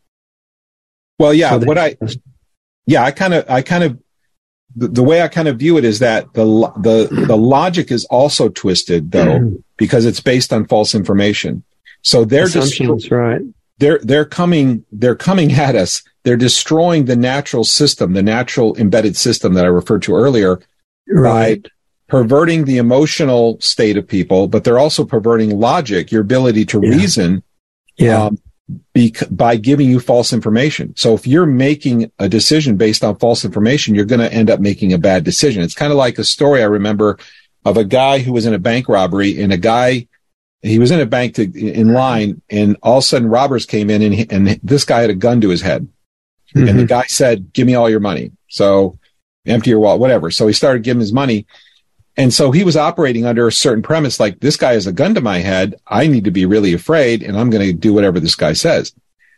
Well, yeah, so what I, yeah, I kind of, I kind of, the, the, way I kind of view it is that the the the logic is also twisted though mm-hmm. because it's based on false information. So they're assumptions, destro- right? They're they're coming they're coming at us. They're destroying the natural system, the natural embedded system that I referred to earlier, right? By perverting the emotional state of people, but they're also perverting logic, your ability to yeah. reason. Yeah. Um, be, by giving you false information. So if you're making a decision based on false information, you're going to end up making a bad decision. It's kind of like a story I remember of a guy who was in a bank robbery and a guy, he was in a bank to, in line and all of a sudden robbers came in and, he, and this guy had a gun to his head. Mm-hmm. And the guy said, give me all your money. So empty your wallet, whatever. So he started giving his money and so he was operating under a certain premise like this guy has a gun to my head. I need to be really afraid and I'm going to do whatever this guy says.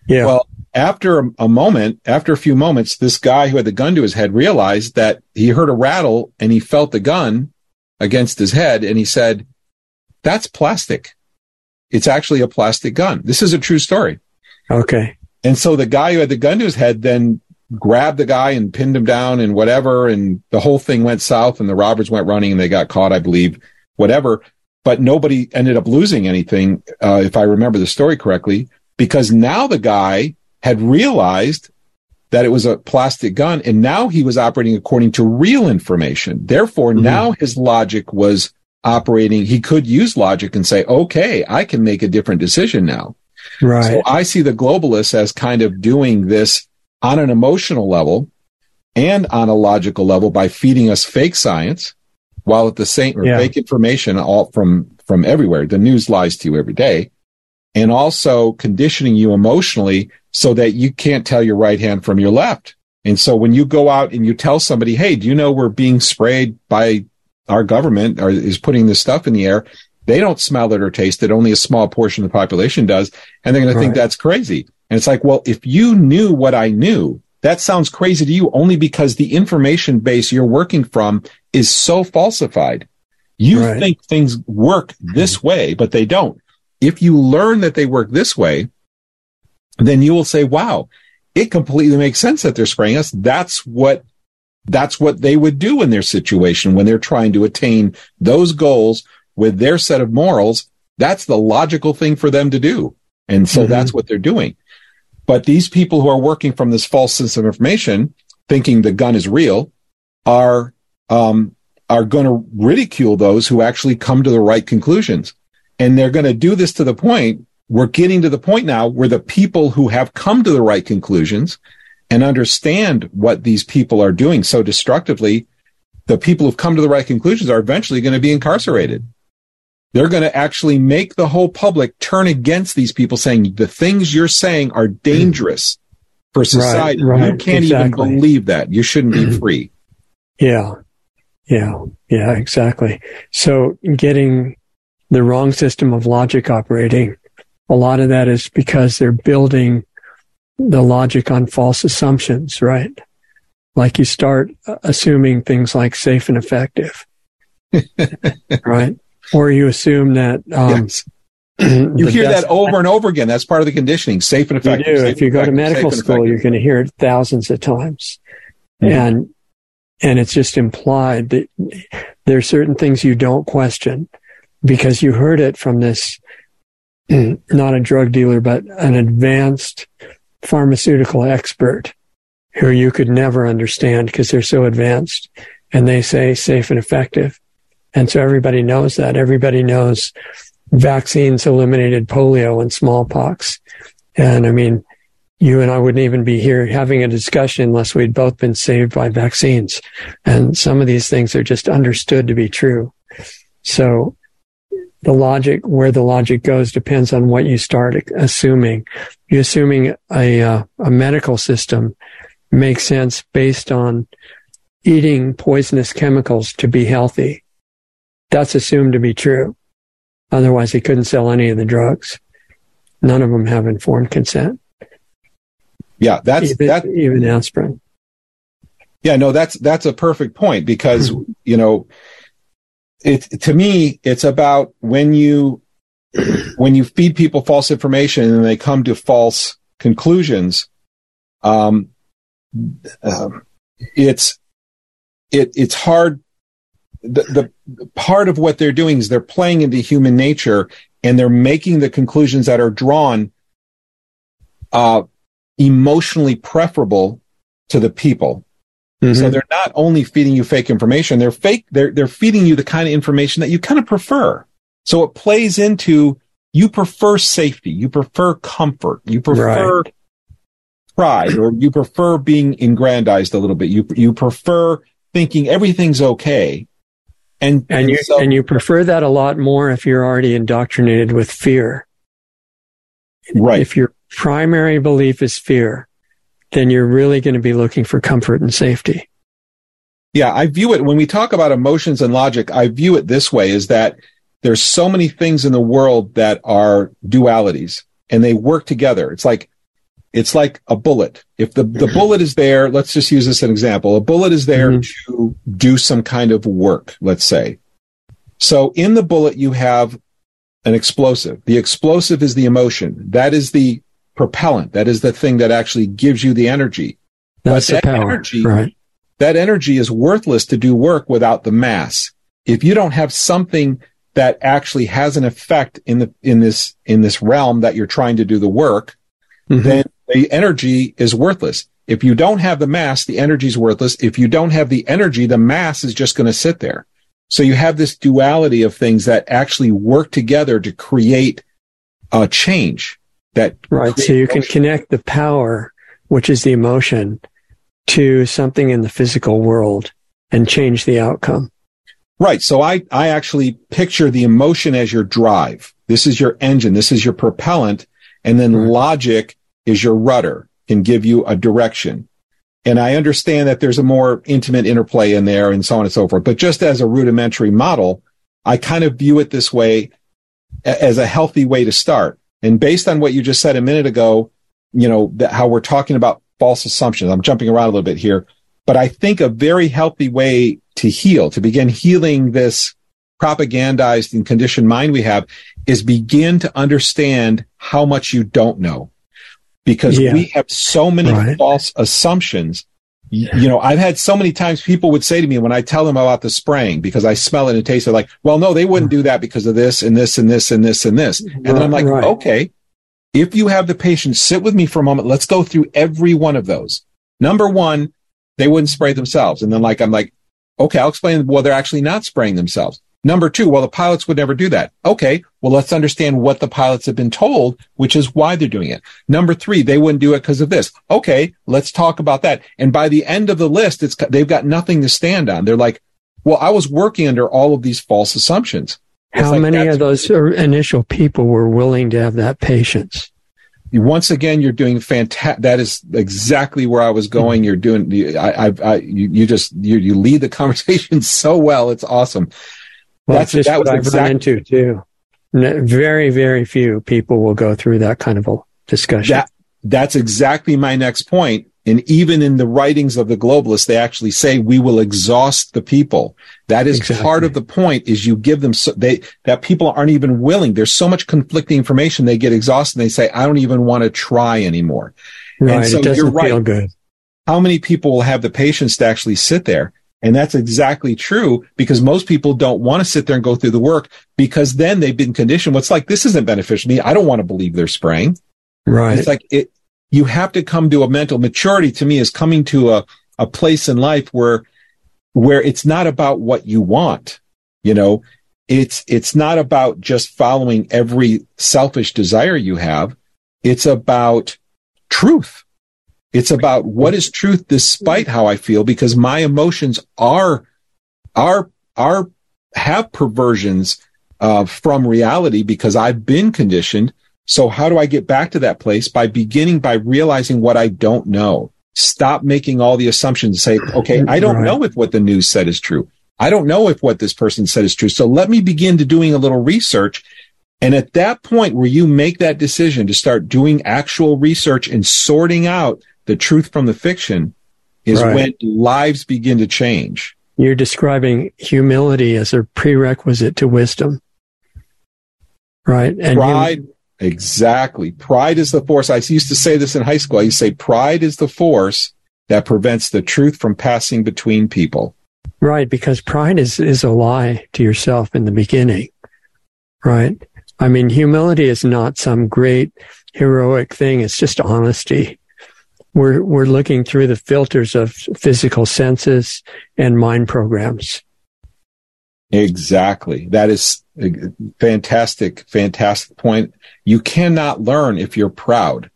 Yeah. Well, after a, a, moment, after a few moments, this guy who had the gun to his head realized that he heard a rattle and he felt the gun against his head and he said, that's plastic. It's actually a plastic gun. This is a true story. Okay. And so the guy who had the gun to his head then grabbed the guy and pinned him down and whatever. And the whole thing went south and the robbers went running and they got caught, I believe, whatever. But nobody ended up losing anything, uh, if I remember the story correctly, because now the guy had realized that it was a plastic gun and now he was operating according to real information. Therefore, mm-hmm. now his logic was operating. He could use logic and say, okay, I can make a different decision now. Right. So I see the globalists as kind of doing this on an emotional level and on a logical level by feeding us fake science while at the same or yeah. fake information all from from everywhere. The news lies to you every day. And also conditioning you emotionally so that you can't tell your right hand from your left. And so when you go out and you tell somebody, Hey, do you know we're being sprayed by our government or is putting this stuff in the air? They don't smell it or taste it. Only a small portion of the population does. And they're going right. to think that's crazy. And it's like, well, if you knew what I knew, that sounds crazy to you only because the information base you're working from is so falsified. You right. think things work this way, but they don't. If you learn that they work this way, then you will say, wow, it completely makes sense that they're spraying us. That's what, that's what they would do in their situation when they're trying to attain those goals with their set of morals. That's the logical thing for them to do. And so mm-hmm. that's what they're doing. But these people who are working from this false sense of information, thinking the gun is real, are um, are going to ridicule those who actually come to the right conclusions, and they're going to do this to the point. We're getting to the point now where the people who have come to the right conclusions and understand what these people are doing so destructively, the people who've come to the right conclusions are eventually going to be incarcerated. They're going to actually make the whole public turn against these people saying the things you're saying are dangerous for society. Right, right, you can't exactly. even believe that. You shouldn't be free. Yeah. Yeah. Yeah, exactly. So getting the wrong system of logic operating, a lot of that is because they're building the logic on false assumptions, right? Like you start assuming things like safe and effective, right? Or you assume that. Um, yes. you hear that over and over again. That's part of the conditioning. Safe and effective. You do. If you go to medical school, you're going to hear it thousands of times, mm-hmm. and and it's just implied that there are certain things you don't question because you heard it from this not a drug dealer but an advanced pharmaceutical expert who you could never understand because they're so advanced and they say safe and effective and so everybody knows that. Everybody knows vaccines eliminated polio and smallpox. And I mean, you and I wouldn't even be here having a discussion unless we'd both been saved by vaccines. And some of these things are just understood to be true. So the logic, where the logic goes depends on what you start assuming. You're assuming a, uh, a medical system makes sense based on eating poisonous chemicals to be healthy. That's assumed to be true. Otherwise, he couldn't sell any of the drugs. None of them have informed consent. Yeah, that's even, that even aspirin. Yeah, no, that's that's a perfect point because you know, it to me it's about when you when you feed people false information and they come to false conclusions. Um, um it's it it's hard. The, the part of what they're doing is they're playing into human nature and they're making the conclusions that are drawn uh, emotionally preferable to the people. Mm-hmm. So they're not only feeding you fake information, they're fake, they're, they're feeding you the kind of information that you kind of prefer. So it plays into you prefer safety, you prefer comfort, you prefer right. pride, or you prefer being aggrandized a little bit. You, you prefer thinking everything's okay. And, and, you, so, and you prefer that a lot more if you're already indoctrinated with fear. Right. If your primary belief is fear, then you're really going to be looking for comfort and safety. Yeah, I view it when we talk about emotions and logic, I view it this way is that there's so many things in the world that are dualities and they work together. It's like it's like a bullet. If the, the bullet is there, let's just use this as an example. A bullet is there mm-hmm. to do some kind of work, let's say. So in the bullet, you have an explosive. The explosive is the emotion. That is the propellant. That is the thing that actually gives you the energy. That's but that power, energy, right? That energy is worthless to do work without the mass. If you don't have something that actually has an effect in the in this in this realm that you're trying to do the work, mm-hmm. then the energy is worthless. If you don't have the mass, the energy is worthless. If you don't have the energy, the mass is just going to sit there. So you have this duality of things that actually work together to create a change that right. So you can connect the power, which is the emotion, to something in the physical world and change the outcome. Right. So I, I actually picture the emotion as your drive. This is your engine. This is your propellant. And then right. logic is your rudder, can give you a direction. And I understand that there's a more intimate interplay in there and so on and so forth. But just as a rudimentary model, I kind of view it this way as a healthy way to start. And based on what you just said a minute ago, you know, that how we're talking about false assumptions. I'm jumping around a little bit here, but I think a very healthy way to heal, to begin healing this propagandized and conditioned mind we have is begin to understand how much you don't know because yeah. we have so many right. false assumptions. You know, I've had so many times people would say to me when I tell them about the spraying because I smell it and taste it, like, well, no, they wouldn't do that because of this and this and this and this and this. And then I'm like, right. okay, if you have the patience, sit with me for a moment. Let's go through every one of those. Number one, they wouldn't spray themselves. And then like, I'm like, okay, I'll explain. Well, they're actually not spraying themselves. Number two, well, the pilots would never do that. Okay. Well, let's understand what the pilots have been told, which is why they're doing it. Number three, they wouldn't do it because of this. Okay. Let's talk about that. And by the end of the list, it's, they've got nothing to stand on. They're like, well, I was working under all of these false assumptions. It's How like, many of those er, initial people were willing to have that patience? once again, you're doing fantastic. That is exactly where I was going. You're doing, I, I, I you, you, just, you, you lead the conversation so well. It's awesome. Well, that's just that what I've exact- run into too. Very, very few people will go through that kind of a discussion. That, that's exactly my next point. And even in the writings of the globalists, they actually say we will exhaust the people. That is exactly. part of the point is you give them so they, that people aren't even willing. There's so much conflicting information. They get exhausted. And they say, I don't even want to try anymore. Right. And so it doesn't you're right. feel good. How many people will have the patience to actually sit there? And that's exactly true because most people don't want to sit there and go through the work because then they've been conditioned. What's like, this isn't beneficial to me. I don't want to believe they're spraying. Right. It's like it, you have to come to a mental maturity to me is coming to a, a place in life where, where it's not about what you want. You know, it's, it's not about just following every selfish desire you have. It's about truth. It's about what is truth despite how I feel because my emotions are, are, are, have perversions uh, from reality because I've been conditioned. So how do I get back to that place? By beginning by realizing what I don't know. Stop making all the assumptions. Say, okay, I don't know if what the news said is true. I don't know if what this person said is true. So let me begin to doing a little research. And at that point where you make that decision to start doing actual research and sorting out the truth from the fiction is right. when lives begin to change. You're describing humility as a prerequisite to wisdom. Right. And pride, you, exactly. Pride is the force. I used to say this in high school. I used to say pride is the force that prevents the truth from passing between people. Right. Because pride is, is a lie to yourself in the beginning. Right. I mean, humility is not some great heroic thing. It's just honesty we're we're looking through the filters of physical senses and mind programs. Exactly. That is a fantastic, fantastic point. You cannot learn if you're proud.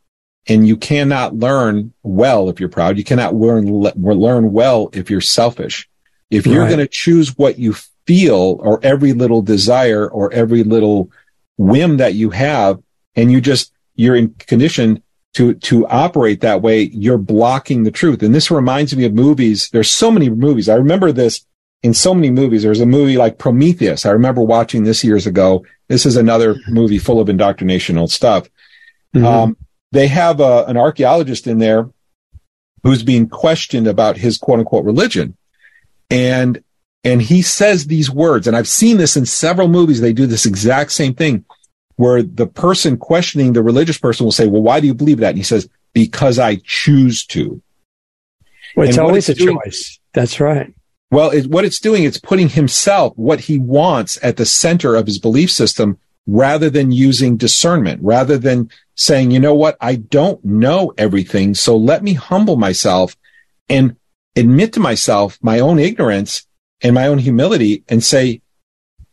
And you cannot learn well if you're proud. You cannot learn, learn well if you're selfish. If you're right. going to choose what you feel or every little desire or every little whim that you have, and you just, you're in condition to to operate that way, you're blocking the truth. And this reminds me of movies. There's so many movies. I remember this in so many movies. There's a movie like Prometheus. I remember watching this years ago. This is another movie full of indoctrinational stuff. Mm-hmm. Um, they have a, an archaeologist in there who's being questioned about his quote unquote religion. And, and he says these words, and I've seen this in several movies. They do this exact same thing where the person questioning the religious person will say, well, why do you believe that? And he says, because I choose to. Well, it's always it's a doing, choice. That's right. Well, it, what it's doing, it's putting himself, what he wants at the center of his belief system rather than using discernment, rather than saying, you know what? I don't know everything. So let me humble myself and admit to myself my own ignorance and my own humility and say,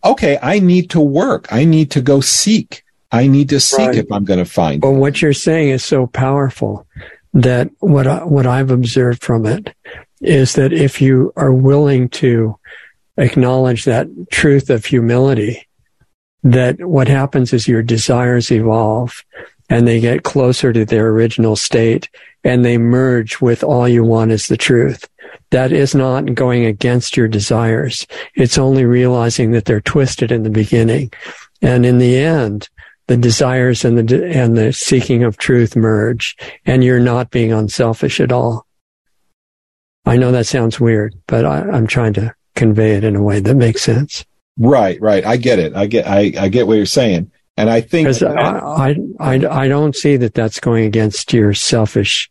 okay, I need to work. I need to go seek. I need to seek right. if I'm going to find. Well, what you're saying is so powerful that what I, what I've observed from it is that if you are willing to acknowledge that truth of humility, that what happens is your desires evolve and they get closer to their original state and they merge with all you want is the truth that is not going against your desires. It's only realizing that they're twisted in the beginning. And in the end, the desires and the, and the seeking of truth merge and you're not being unselfish at all. I know that sounds weird, but I, I'm trying to convey it in a way that makes sense. Right, right. I get it. I get, I, I get what you're saying. And I think I, I, I, I don't see that that's going against your selfish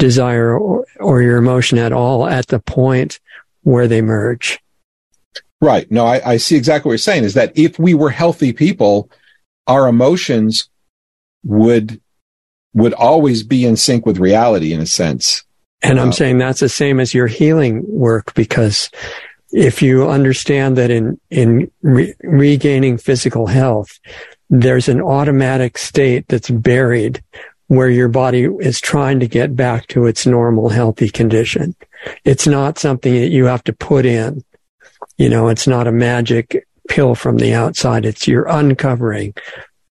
desire or, or your emotion at all at the point where they merge. Right. No, I, I see exactly what you're saying is that if we were healthy people, our emotions would would always be in sync with reality in a sense. And I'm uh, saying that's the same as your healing work because if you understand that in in re- regaining physical health, there's an automatic state that's buried where your body is trying to get back to its normal healthy condition. It's not something that you have to put in. You know, it's not a magic pill from the outside. It's you're uncovering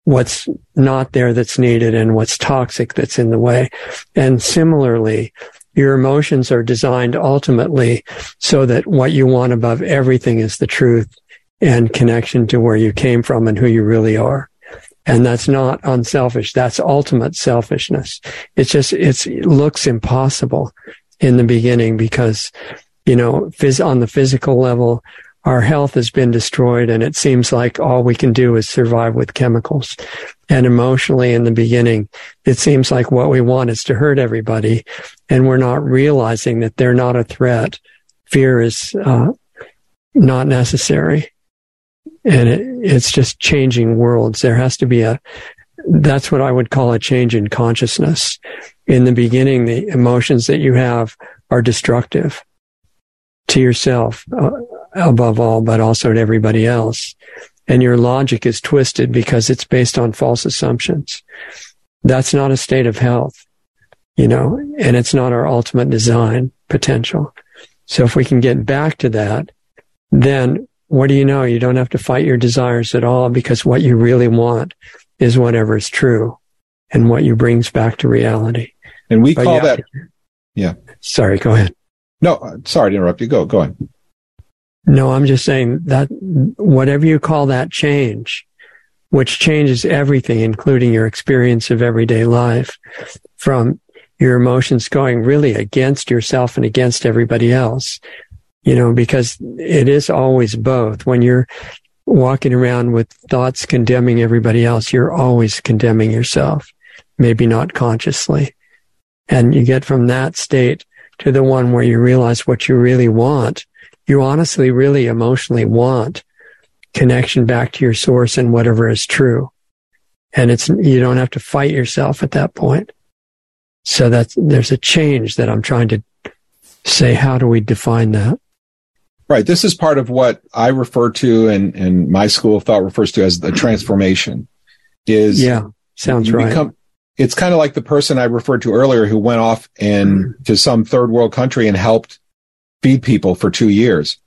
what's not there that's needed and what's toxic that's in the way. And similarly, your emotions are designed ultimately so that what you want above everything is the truth and connection to where you came from and who you really are. And that's not unselfish. That's ultimate selfishness. It's just, it's, it looks impossible in the beginning because, you know, phys- on the physical level, our health has been destroyed and it seems like all we can do is survive with chemicals. And emotionally in the beginning, it seems like what we want is to hurt everybody and we're not realizing that they're not a threat. Fear is, uh, not necessary and it, it's just changing worlds. There has to be a, that's what I would call a change in consciousness. In the beginning, the emotions that you have are destructive to yourself uh, above all, but also to everybody else. And your logic is twisted because it's based on false assumptions. That's not a state of health. you know, and it's not our ultimate design potential. So if we can get back to that, then what do you know? You don't have to fight your desires at all because what you really want is whatever is true and what you brings back to reality. And we but call yeah, that, yeah. Sorry, go ahead. No, uh, sorry to interrupt you. Go, go on. No, I'm just saying that whatever you call that change, which changes everything, including your experience of everyday life from your emotions going really against yourself and against everybody else, you know, because it is always both. When you're walking around with thoughts condemning everybody else, you're always condemning yourself, maybe not consciously. And you get from that state to the one where you realize what you really want. You honestly, really emotionally want connection back to your source and whatever is true. And it's, you don't have to fight yourself at that point. So that's, there's a change that I'm trying to say. How do we define that? Right. This is part of what I refer to and, and my school of thought refers to as the transformation is. Yeah. Sounds right. Become, it's kind of like the person I referred to earlier who went off and mm. to some third world country and helped feed people for two years.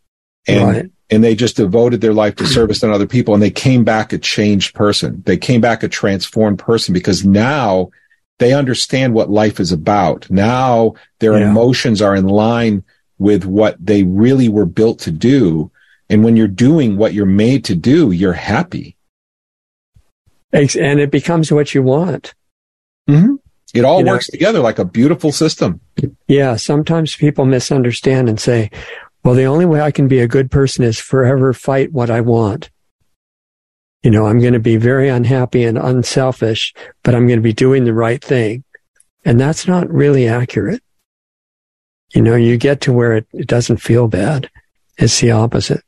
And, right. and they just devoted their life to service to other people and they came back a changed person. They came back a transformed person because now they understand what life is about. Now their yeah. emotions are in line with what they really were built to do. And when you're doing what you're made to do, you're happy. And it becomes what you want. Mm-hmm. It all you works know, together like a beautiful system. Yeah. Sometimes people misunderstand and say, well, the only way I can be a good person is forever fight what I want. You know, I'm going to be very unhappy and unselfish, but I'm going to be doing the right thing. And that's not really accurate. You know, you get to where it, it doesn't feel bad. It's the opposite.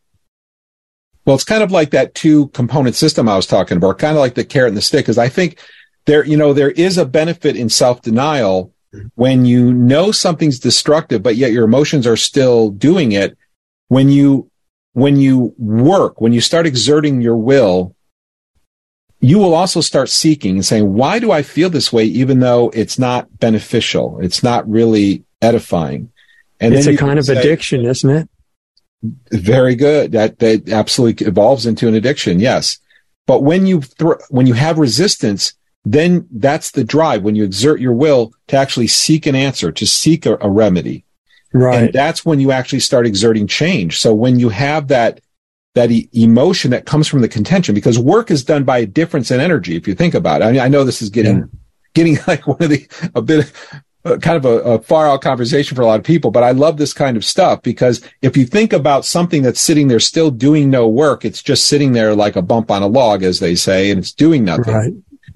Well, it's kind of like that two component system I was talking about, kind of like the carrot and the stick, because I think there, you know, there is a benefit in self denial when you know something's destructive, but yet your emotions are still doing it. When you, when you work, when you start exerting your will, you will also start seeking and saying, why do I feel this way? Even though it's not beneficial. It's not really edifying. And it's a kind of say, addiction, isn't it? Very good. That, that absolutely evolves into an addiction. Yes. But when you, th- when you have resistance, then that's the drive when you exert your will to actually seek an answer, to seek a, a remedy. Right. And that's when you actually start exerting change. So when you have that, that e- emotion that comes from the contention, because work is done by a difference in energy. If you think about it, I mean, I know this is getting, yeah. getting like one of the, a bit, kind of a, a, far out conversation for a lot of people, but I love this kind of stuff because if you think about something that's sitting there still doing no work, it's just sitting there like a bump on a log, as they say, and it's doing nothing. Right.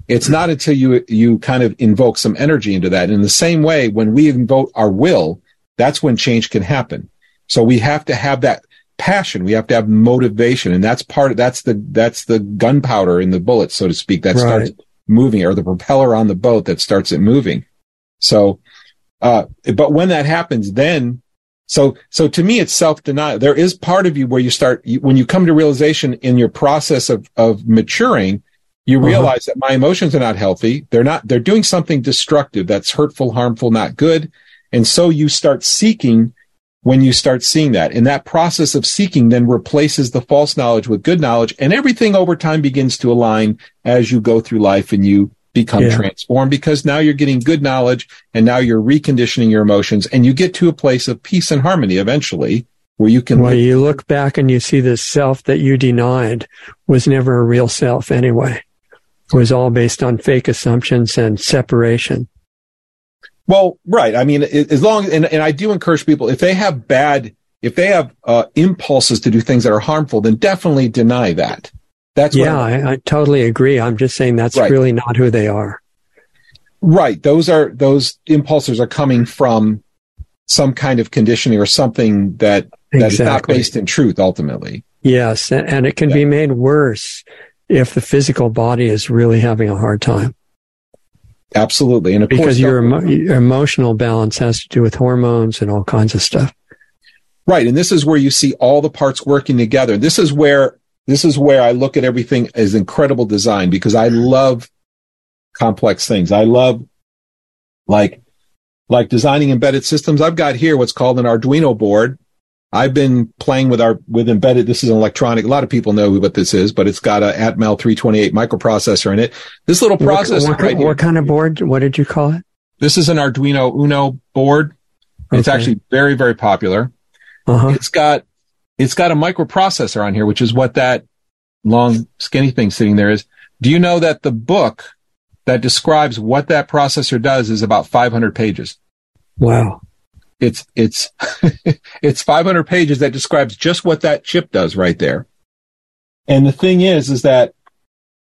It's not until you, you kind of invoke some energy into that. In the same way, when we invoke our will, that's when change can happen. So we have to have that passion. We have to have motivation. And that's part of, that's the, that's the gunpowder in the bullet, so to speak, that right. starts moving or the propeller on the boat that starts it moving. So, uh, but when that happens, then, so, so to me, it's self denial. There is part of you where you start, when you come to realization in your process of, of maturing, you uh-huh. realize uh-huh. that my emotions are not healthy. They're not, they're doing something destructive that's hurtful, harmful, not good. And so you start seeking when you start seeing that. And that process of seeking then replaces the false knowledge with good knowledge and everything over time begins to align as you go through life and you become yeah. transformed because now you're getting good knowledge and now you're reconditioning your emotions and you get to a place of peace and harmony eventually where you can. Well, you look back and you see the self that you denied was never a real self anyway It was all based on fake assumptions and separation. Well, right. I mean, as long and, and I do encourage people if they have bad, if they have uh, impulses to do things that are harmful, then definitely deny that. That's yeah, I, I, totally agree. I'm just saying that's right. really not who they are. Right. Those are those impulses are coming from some kind of conditioning or something that that exactly. is not based in truth ultimately. Yes, and it can yeah. be made worse if the physical body is really having a hard time. Absolutely. And because course, your, emo- your emotional balance has to do with hormones and all kinds of stuff. Right. And this is where you see all the parts working together. This is where, this is where I look at everything as incredible design because I love complex things. I love like like designing embedded systems. I've got here what's called an Arduino board. I've been playing with our with embedded. This is an electronic. A lot of people know what this is, but it's got a Atmel 328 microprocessor in it. This little processor what, what, right what kind of board? What did you call it? This is an Arduino Uno board. It's actually very very popular. Uh-huh. It's got it's got a microprocessor on here, which is what that long skinny thing sitting there is. Do you know that the book that describes what that processor does is about 500 pages? Wow. It's it's it's 500 pages that describes just what that chip does right there. And the thing is, is that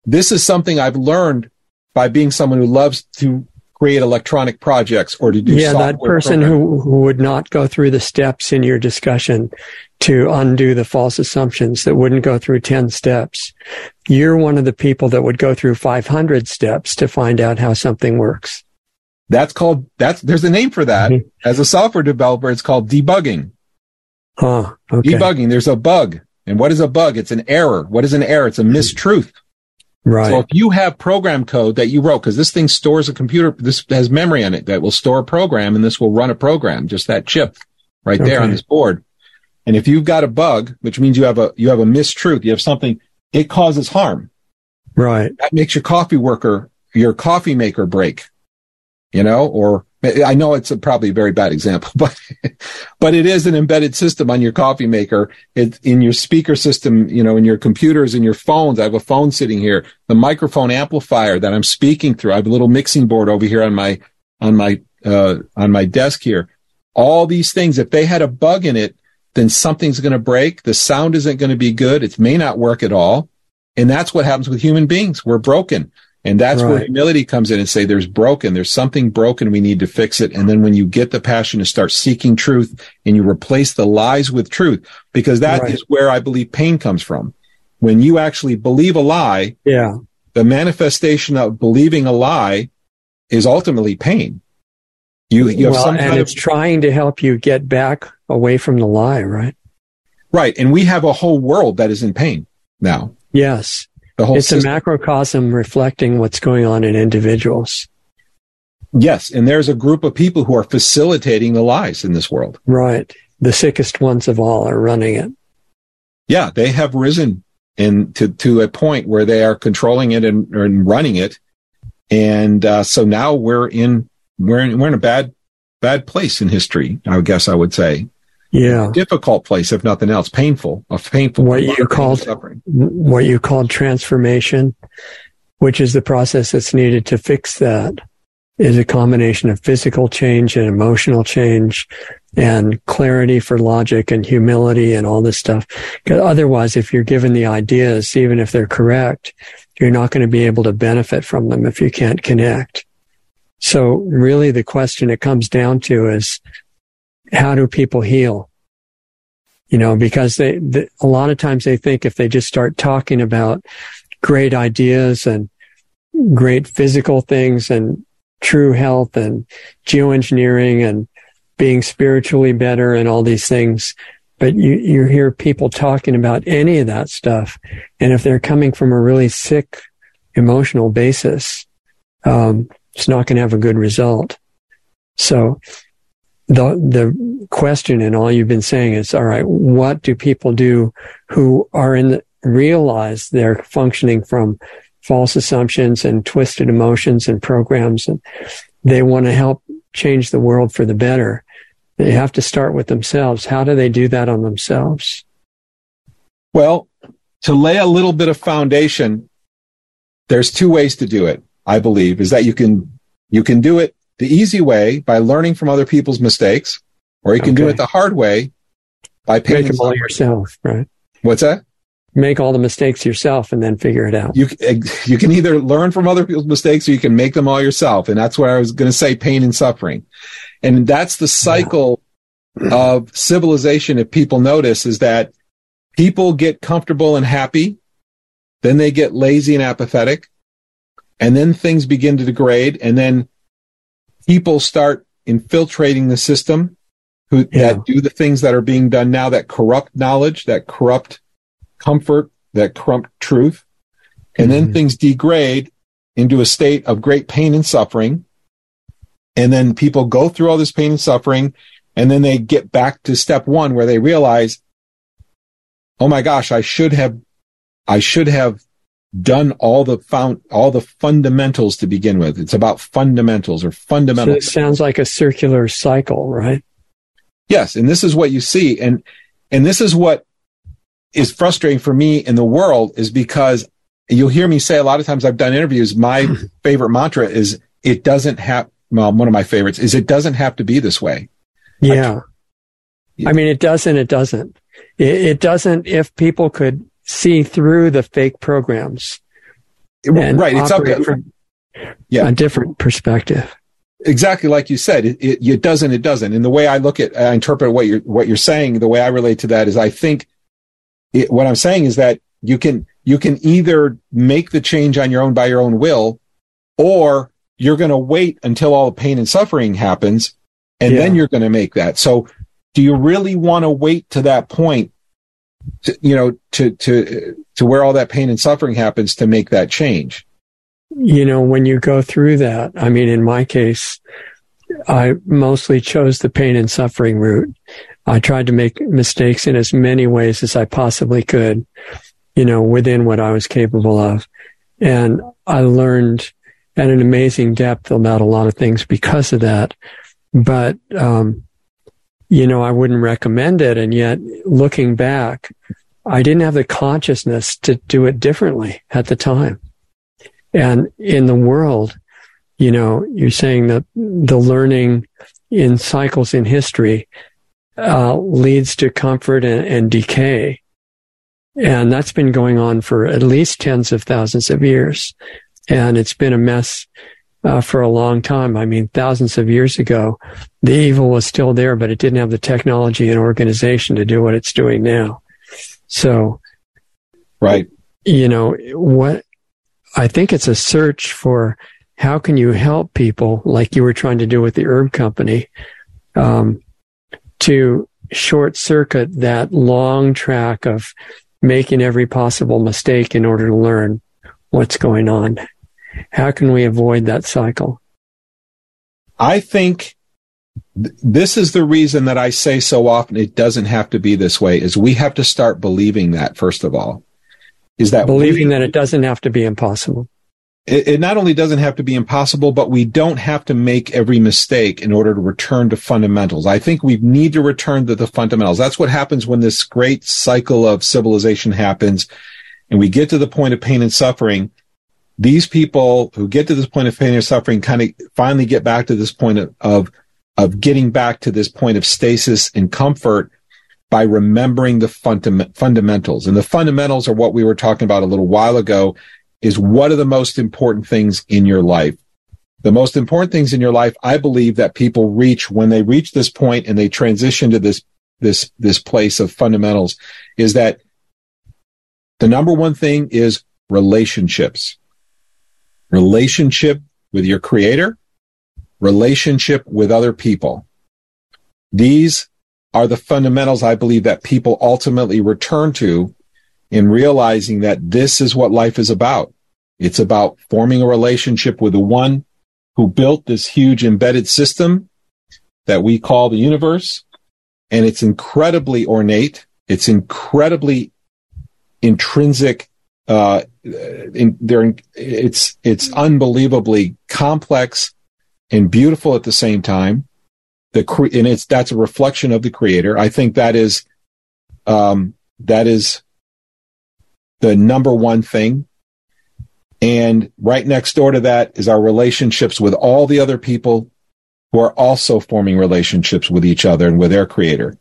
this is something I've learned by being someone who loves to create electronic projects or to do yeah, that person who, who would not go through the steps in your discussion to undo the false assumptions that wouldn't go through 10 steps. You're one of the people that would go through 500 steps to find out how something works. That's called that's there's a name for that. Mhm. As a software developer, it's called debugging. Huh. Okay. Debugging. There's a bug. And what is a bug? It's an error. What is an error? It's a mistruth. Right. So if you have program code that you wrote, because this thing stores a computer, this has memory on it that will store a program and this will run a program, just that chip right there on this board. And if you've got a bug, which means you have a, you have a mistruth, you have something, it causes harm. right. That makes your coffee worker, your coffee maker break, you know, or I know it's a probably a very bad example, but, but it is an embedded system on your coffee maker. It's in your speaker system, you know, in your computers, in your phones. I have a phone sitting here, the microphone amplifier that I'm speaking through. I have a little mixing board over here on my, on my, uh, on my desk here. All these things, if they had a bug in it, then something's going to break. The sound isn't going to be good. It may not work at all. And that's what happens with human beings. We're broken. And that's where humility comes in and say, there's broken. There's something broken. We need to fix it. And then when you get the passion to start seeking truth and you replace the lies with truth, because that is Right. where I believe pain comes from. When you actually believe a lie, Yeah. the manifestation of believing a lie is ultimately pain. You, you have well, some and it's of, trying to help you get back away from the lie, right? right. And we have a whole world that is in pain now. Yes. The whole It's a macrocosm reflecting what's going on in individuals. Yes, and there's a group of people who are facilitating the lies in this world. Right. The sickest ones of all are running it. Yeah, they have risen in to to a point where they are controlling it and, and running it, and uh, so now we're in we're in, we're in a bad bad place in history. I guess I would say Yeah. difficult place, if nothing else, painful, a painful. What you called- suffering. what you called transformation, which is the process that's needed to fix that, is a combination of physical change and emotional change and clarity for logic and humility and all this stuff. otherwise, if you're given the ideas, even if they're correct, you're not going to be able to benefit from them if you can't connect. So really the question it comes down to is how do people heal? You know, because they, the, a lot of times they think if they just start talking about great ideas and great physical things and true health and geoengineering and being spiritually better and all these things. But you, you hear people talking about any of that stuff. And if they're coming from a really sick emotional basis, um, it's not going to have a good result. So the, the question and all you've been saying is, all right, what do people do who are in the, realize they're functioning from false assumptions and twisted emotions and programs and they want to help change the world for the better. They have to start with themselves. How do they do that on themselves? Well, to lay a little bit of foundation, there's two ways to do it. I believe is that you can you can do it the easy way by learning from other people's mistakes, or you can do it the hard way by paying. Make them all yourself, right? What's that? Make all the mistakes yourself and then figure it out. You you can either learn from other people's mistakes or you can make them all yourself, and that's what I was going to say: pain and suffering, and that's the cycle of civilization. If people notice, is that people get comfortable and happy, then they get lazy and apathetic, and then things begin to degrade, and then people start infiltrating the system who Yeah. that do the things that are being done now that corrupt knowledge, that corrupt comfort, that corrupt truth. And then Mhm. things degrade into a state of great pain and suffering. And then people go through all this pain and suffering. And then they get back to step one where they realize, Oh my gosh, I should have, I should have done all the found, all the fundamentals to begin with. It's about fundamentals or fundamental. So it sounds like a circular cycle, right? Yes. And this is what you see. And, and this is what is frustrating for me in the world is because you'll hear me say a lot of times I've done interviews. My favorite mantra is it doesn't have, well, one of my favorites is it doesn't have to be this way. Yeah. I, I mean, it doesn't, it doesn't. It, it, doesn't if people could see through the fake programs. right. It's up from yeah. a different perspective. Exactly like you said, it, it, it doesn't, it doesn't. And the way I look at, I interpret what you're, what you're saying, the way I relate to that is I think it, what I'm saying is that you can, you can either make the change on your own by your own will, or you're going to wait until all the pain and suffering happens and yeah. then you're going to make that. So do you really want to wait to that point to, you know, to, to, to where all that pain and suffering happens to make that change? You know, when you go through that, I mean, in my case, I mostly chose the pain and suffering route. I tried to make mistakes in as many ways as I possibly could, you know, within what I was capable of. And I learned at an amazing depth about a lot of things because of that. But, um, you know, I wouldn't recommend it. And yet looking back, I didn't have the consciousness to do it differently at the time. And in the world, you know, you're saying that the learning in cycles in history uh, leads to comfort and, and decay. And that's been going on for at least tens of thousands of years. And it's been a mess uh, for a long time. I mean, thousands of years ago, the evil was still there, but it didn't have the technology and organization to do what it's doing now. So, right. You know, what I think it's a search for how can you help people like you were trying to do with the herb company, um, to short circuit that long track of making every possible mistake in order to learn what's going on. How can we avoid that cycle? I think th- this is the reason that I say so often it doesn't have to be this way is we have to start believing that first of all. Is that believing we, that it doesn't have to be impossible? It, it not only doesn't have to be impossible, but we don't have to make every mistake in order to return to fundamentals. I think we need to return to the fundamentals. That's what happens when this great cycle of civilization happens and we get to the point of pain and suffering these people who get to this point of pain and suffering kind of finally get back to this point of, of, of getting back to this point of stasis and comfort by remembering the fundament, fundamentals. And the fundamentals are what we were talking about a little while ago is what are the most important things in your life? The most important things in your life, I believe that people reach when they reach this point and they transition to this, this, this place of fundamentals is that the number one thing is relationships relationship with your creator, relationship with other people. These are the fundamentals I believe that people ultimately return to in realizing that this is what life is about. It's about forming a relationship with the one who built this huge embedded system that we call the universe. And it's incredibly ornate. It's incredibly intrinsic uh, in, they're it's it's unbelievably complex and beautiful at the same time. The cre- and it's that's a reflection of the creator. I think that is um, that is the number one thing. And right next door to that is our relationships with all the other people who are also forming relationships with each other and with their creator.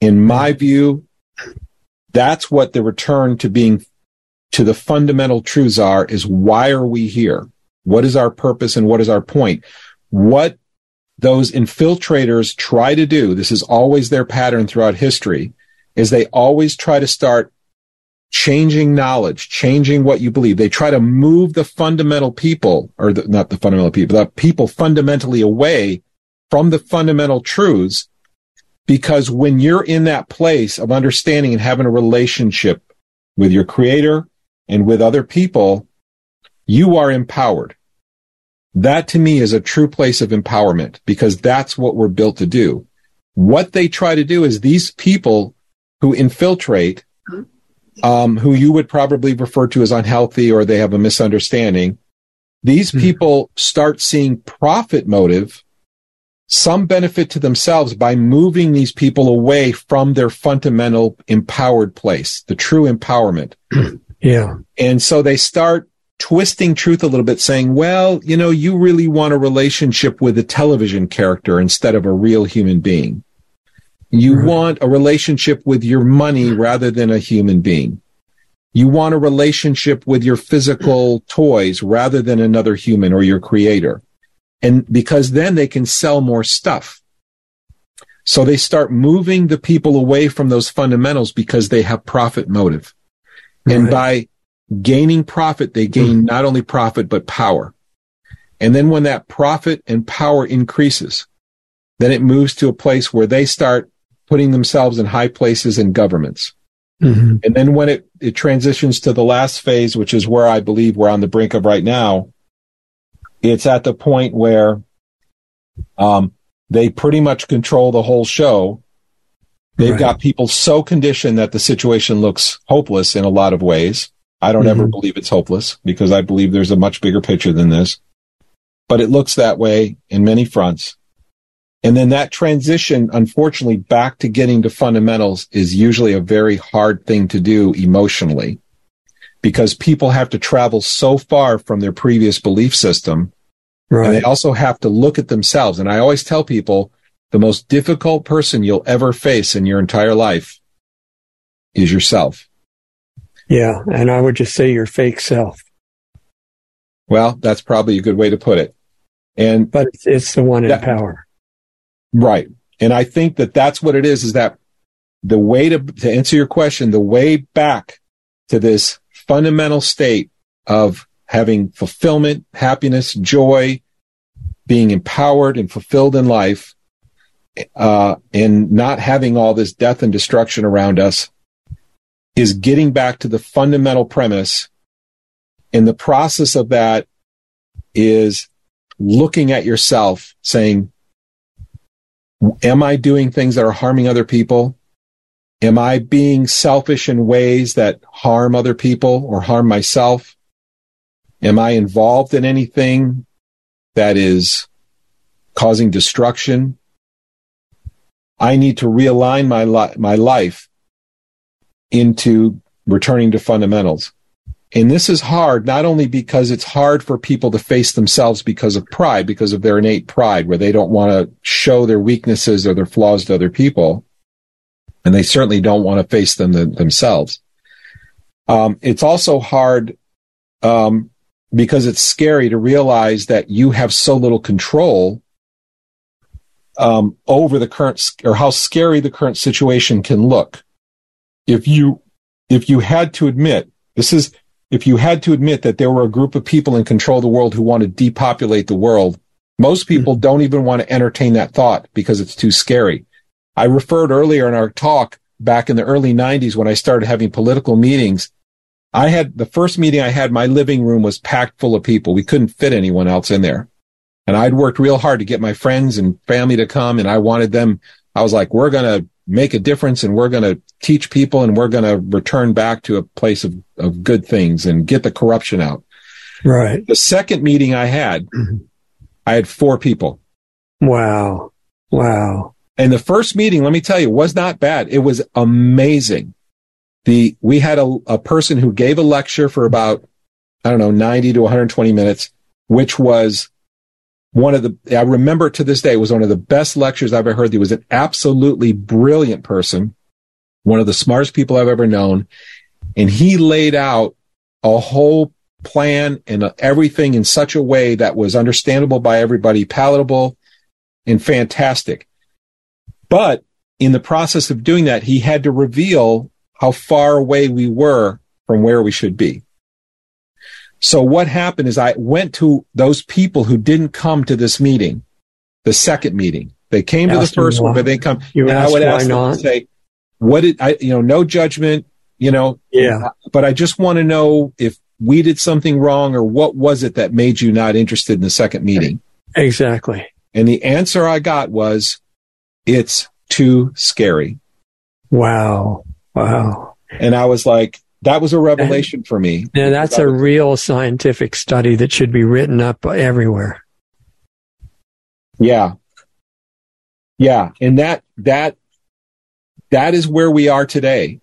In my view, that's what the return to being to the fundamental truths are is why are we here? What is our purpose and what is our point? What those infiltrators try to do, this is always their pattern throughout history, is they always try to start changing knowledge, changing what you believe. They try to move the fundamental people, or the, not the fundamental people, the people fundamentally away from the fundamental truths. Because when you're in that place of understanding and having a relationship with your creator, and with other people, you are empowered. That to me is a true place of empowerment because that's what we're built to do. What they try to do is these people who infiltrate, um, who you would probably refer to as unhealthy or they have a misunderstanding, these mm-hmm. people start seeing profit motive, some benefit to themselves by moving these people away from their fundamental empowered place, the true empowerment. Yeah. And so they start twisting truth a little bit, saying, well, you know, you really want a relationship with a television character instead of a real human being. You right. want a relationship with your money rather than a human being. You want a relationship with your physical toys rather than another human or your creator. And because then they can sell more stuff. So they start moving the people away from those fundamentals because they have profit motive. Right. And by gaining profit, they gain mm. not only profit, but power. And then when that profit and power increases, then it moves to a place where they start putting themselves in high places in governments. Mm-hmm. And then when it, it transitions to the last phase, which is where I believe we're on the brink of right now, it's at the point where um, they pretty much control the whole show. They've right. got people so conditioned that the situation looks hopeless in a lot of ways. I don't mm-hmm. ever believe it's hopeless because I believe there's a much bigger picture than this. But it looks that way in many fronts. And then that transition, unfortunately, back to getting to fundamentals is usually a very hard thing to do emotionally because people have to travel so far from their previous belief system. Right. And they also have to look at themselves. And I always tell people the most difficult person you'll ever face in your entire life is yourself. Yeah. And I would just say your fake self. Well, that's probably a good way to put it. And, but it's, it's the one in that, power. Right. And I think that that's what it is, is that the way to, to answer your question, the way back to this fundamental state of having fulfillment, happiness, joy, being empowered and fulfilled in life, uh, and not having all this death and destruction around us is getting back to the fundamental premise. And the process of that is looking at yourself saying, am I doing things that are harming other people? Am I being selfish in ways that harm other people or harm myself? Am I involved in anything that is causing destruction? I need to realign my, li- my life into returning to fundamentals. And this is hard, not only because it's hard for people to face themselves because of pride, because of their innate pride, where they don't want to show their weaknesses or their flaws to other people. And they certainly don't want to face them themselves. Um, it's also hard um, because it's scary to realize that you have so little control um, over the current or how scary the current situation can look. If you if you had to admit this is if you had to admit that there were a group of people in control of the world who want to depopulate the world, most people mm-hmm. don't even want to entertain that thought because it's too scary. I referred earlier in our talk back in the early 90s when I started having political meetings. I had the first meeting I had, my living room was packed full of people. We couldn't fit anyone else in there. And I'd worked real hard to get my friends and family to come and I wanted them. I was like, we're going to make a difference and we're going to teach people and we're going to return back to a place of, of good things and get the corruption out. Right. The second meeting I had, mm-hmm. I had four people. Wow. Wow. And the first meeting, let me tell you, was not bad. It was amazing. The, we had a, a person who gave a lecture for about, I don't know, 90 to 120 minutes, which was one of the, I remember to this day, it was one of the best lectures I've ever heard. He was an absolutely brilliant person, one of the smartest people I've ever known. And he laid out a whole plan and everything in such a way that was understandable by everybody, palatable and fantastic. But in the process of doing that, he had to reveal how far away we were from where we should be. So what happened is I went to those people who didn't come to this meeting, the second meeting. They came to the first one, but they come. You and I would ask them to say, "What did I? You know, no judgment. You know, yeah. But I just want to know if we did something wrong or what was it that made you not interested in the second meeting? Exactly. And the answer I got was, it's too scary. Wow. Wow. And I was like, that was a revelation for me. Now that's a real scientific study that should be written up everywhere. Yeah. Yeah. And that, that, that is where we are today.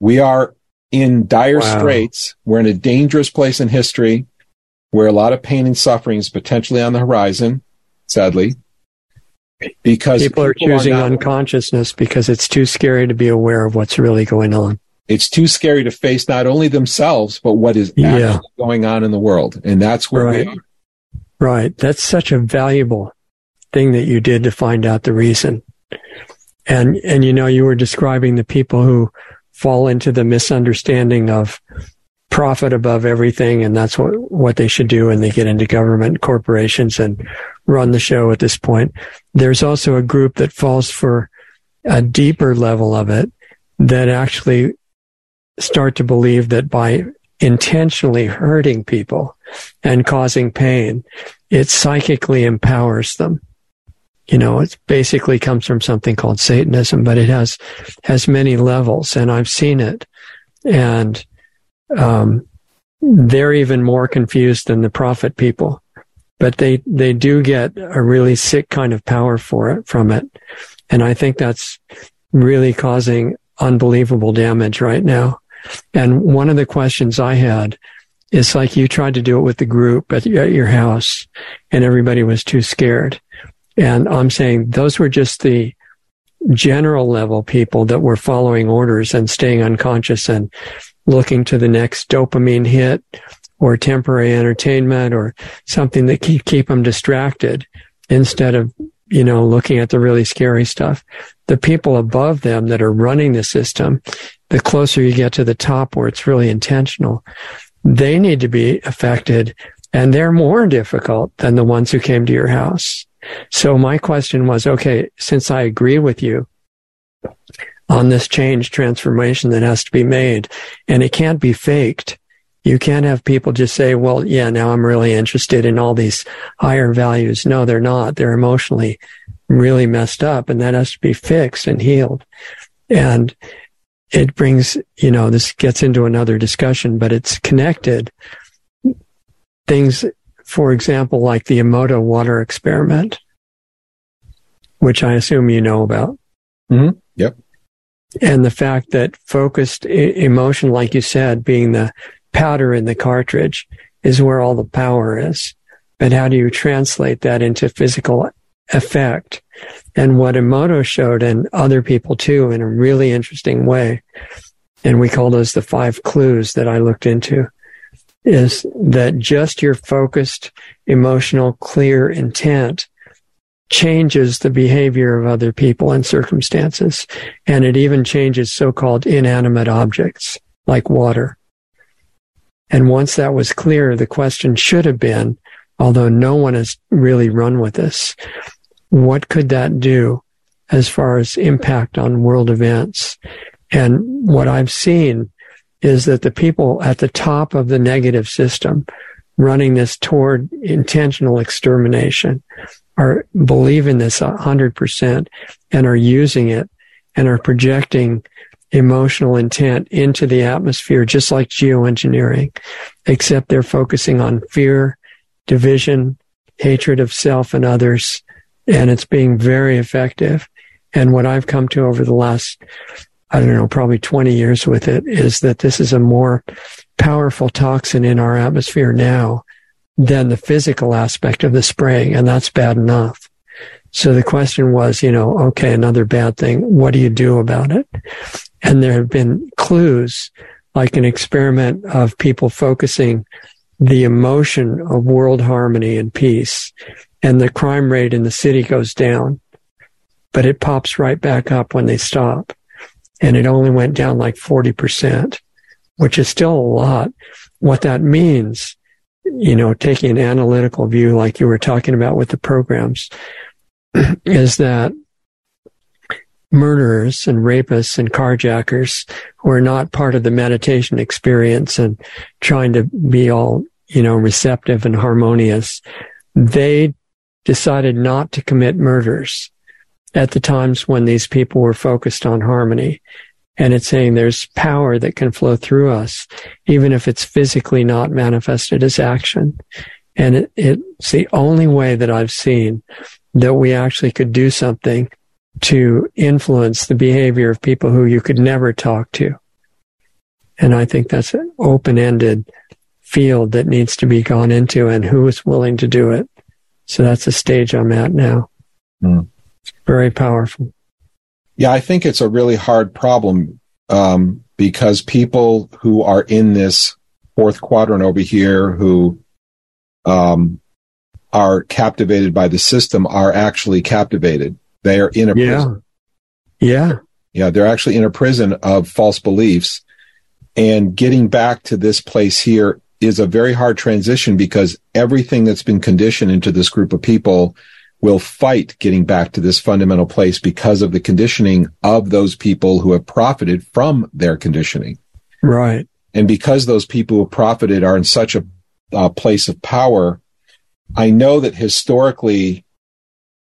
We are in dire Wow. straits. We're in a dangerous place in history where a lot of pain and suffering is potentially on the horizon, sadly. Because People are choosing not- unconsciousness because it's too scary to be aware of what's really going on. It's too scary to face not only themselves, but what is Yeah. actually going on in the world. And that's where Right. we are. Right. That's such a valuable thing that you did to find out the reason. And, and you know, you were describing the people who fall into the misunderstanding of profit above everything. And that's what, what they should do. And they get into government corporations and run the show at this point. There's also a group that falls for a deeper level of it that actually start to believe that by intentionally hurting people and causing pain, it psychically empowers them. You know, it basically comes from something called Satanism, but it has has many levels, and I've seen it, and um, they're even more confused than the profit people. But they they do get a really sick kind of power for it from it, and I think that's really causing unbelievable damage right now. And one of the questions I had is like you tried to do it with the group at, at your house and everybody was too scared. And I'm saying those were just the general level people that were following orders and staying unconscious and looking to the next dopamine hit or temporary entertainment or something that keep, keep them distracted instead of, you know, looking at the really scary stuff. The people above them that are running the system, the closer you get to the top where it's really intentional, they need to be affected and they're more difficult than the ones who came to your house. So my question was, okay, since I agree with you on this change transformation that has to be made and it can't be faked. You can't have people just say, well, yeah, now I'm really interested in all these higher values. No, they're not. They're emotionally really messed up and that has to be fixed and healed. And it brings, you know, this gets into another discussion, but it's connected. Things, for example, like the Emoto water experiment, which I assume you know about. Mhm. Yep. And the fact that focused emotion, like you said, being the powder in the cartridge is where all the power is. But how do you translate that into physical effect? And what Emoto showed and other people too in a really interesting way, and we call those the five clues that I looked into, is that just your focused, emotional, clear intent changes the behavior of other people and circumstances. And it even changes so-called inanimate objects like water. And once that was clear, the question should have been, although no one has really run with this, what could that do as far as impact on world events? And what I've seen is that the people at the top of the negative system running this toward intentional extermination are believing this a hundred percent and are using it and are projecting emotional intent into the atmosphere, just like geoengineering, except they're focusing on fear, division, hatred of self and others, and it's being very effective. And what I've come to over the last, I don't know, probably 20 years with it is that this is a more powerful toxin in our atmosphere now than the physical aspect of the spraying. And that's bad enough. So the question was, you know, okay, another bad thing. What do you do about it? And there have been clues like an experiment of people focusing the emotion of world harmony and peace and the crime rate in the city goes down, but it pops right back up when they stop. And it only went down like 40%, which is still a lot. What that means, you know, taking an analytical view, like you were talking about with the programs, is that murderers and rapists and carjackers who are not part of the meditation experience and trying to be all, you know, receptive and harmonious. They decided not to commit murders at the times when these people were focused on harmony. And it's saying there's power that can flow through us, even if it's physically not manifested as action. And it, it's the only way that I've seen that we actually could do something to influence the behavior of people who you could never talk to. And I think that's an open ended field that needs to be gone into and who is willing to do it. So that's the stage I'm at now. Mm. Very powerful. Yeah, I think it's a really hard problem um, because people who are in this fourth quadrant over here who um, are captivated by the system are actually captivated. They are in a yeah. prison. Yeah. Yeah, they're actually in a prison of false beliefs. And getting back to this place here is a very hard transition because everything that's been conditioned into this group of people will fight getting back to this fundamental place because of the conditioning of those people who have profited from their conditioning. Right. And because those people who profited are in such a, a place of power, I know that historically,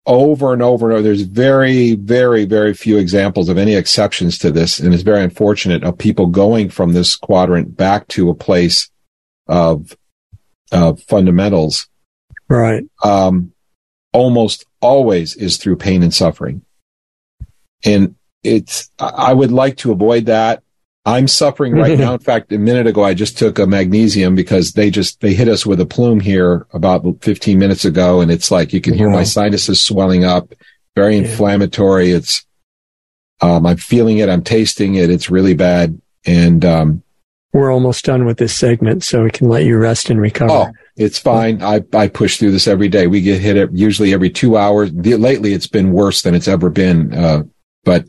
over and over and over, there's very, very, very few examples of any exceptions to this. And it's very unfortunate of people going from this quadrant back to a place of, of fundamentals. Right. Um, almost always is through pain and suffering. And it's, I would like to avoid that. I'm suffering right now. In fact, a minute ago, I just took a magnesium because they just, they hit us with a plume here about 15 minutes ago. And it's like, you can hear my sinuses swelling up, very yeah. inflammatory. It's, um, I'm feeling it. I'm tasting it. It's really bad. And, um, we're almost done with this segment, so we can let you rest and recover. Oh, it's fine. I, I push through this every day. We get hit it usually every two hours. Lately, it's been worse than it's ever been. Uh, but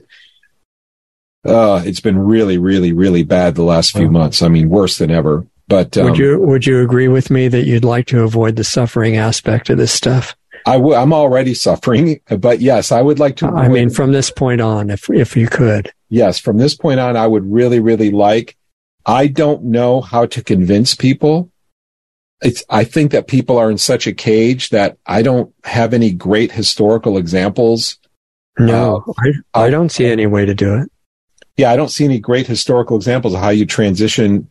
uh, it's been really, really, really bad the last few months. I mean, worse than ever. But um, would you would you agree with me that you'd like to avoid the suffering aspect of this stuff? i w- I'm already suffering, but yes, I would like to. I mean, from this point on, if if you could. Yes, from this point on, I would really, really like. I don't know how to convince people. It's. I think that people are in such a cage that I don't have any great historical examples. No, uh, I, I don't see any way to do it yeah, I don't see any great historical examples of how you transition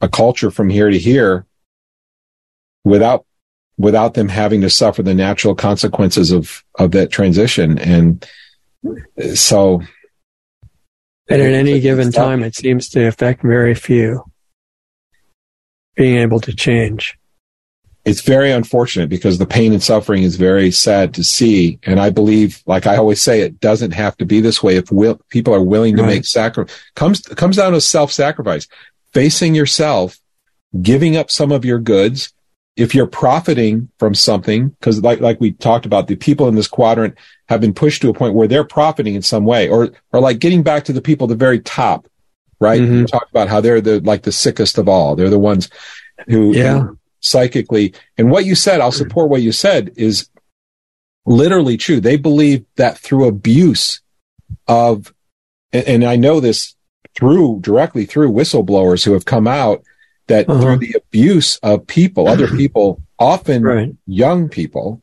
a culture from here to here without without them having to suffer the natural consequences of of that transition. And so, and at any given time, it seems to affect very few being able to change it's very unfortunate because the pain and suffering is very sad to see. And I believe, like I always say, it doesn't have to be this way. If will, people are willing to right. make sacrifice, comes, comes down to self-sacrifice, facing yourself, giving up some of your goods. If you're profiting from something, because like, like we talked about, the people in this quadrant have been pushed to a point where they're profiting in some way or, or like getting back to the people at the very top, right? Mm-hmm. You talk about how they're the, like the sickest of all. They're the ones who, yeah. Who, psychically. And what you said, I'll support what you said is literally true. They believe that through abuse of, and I know this through directly through whistleblowers who have come out that uh-huh. through the abuse of people, other people, often right. young people,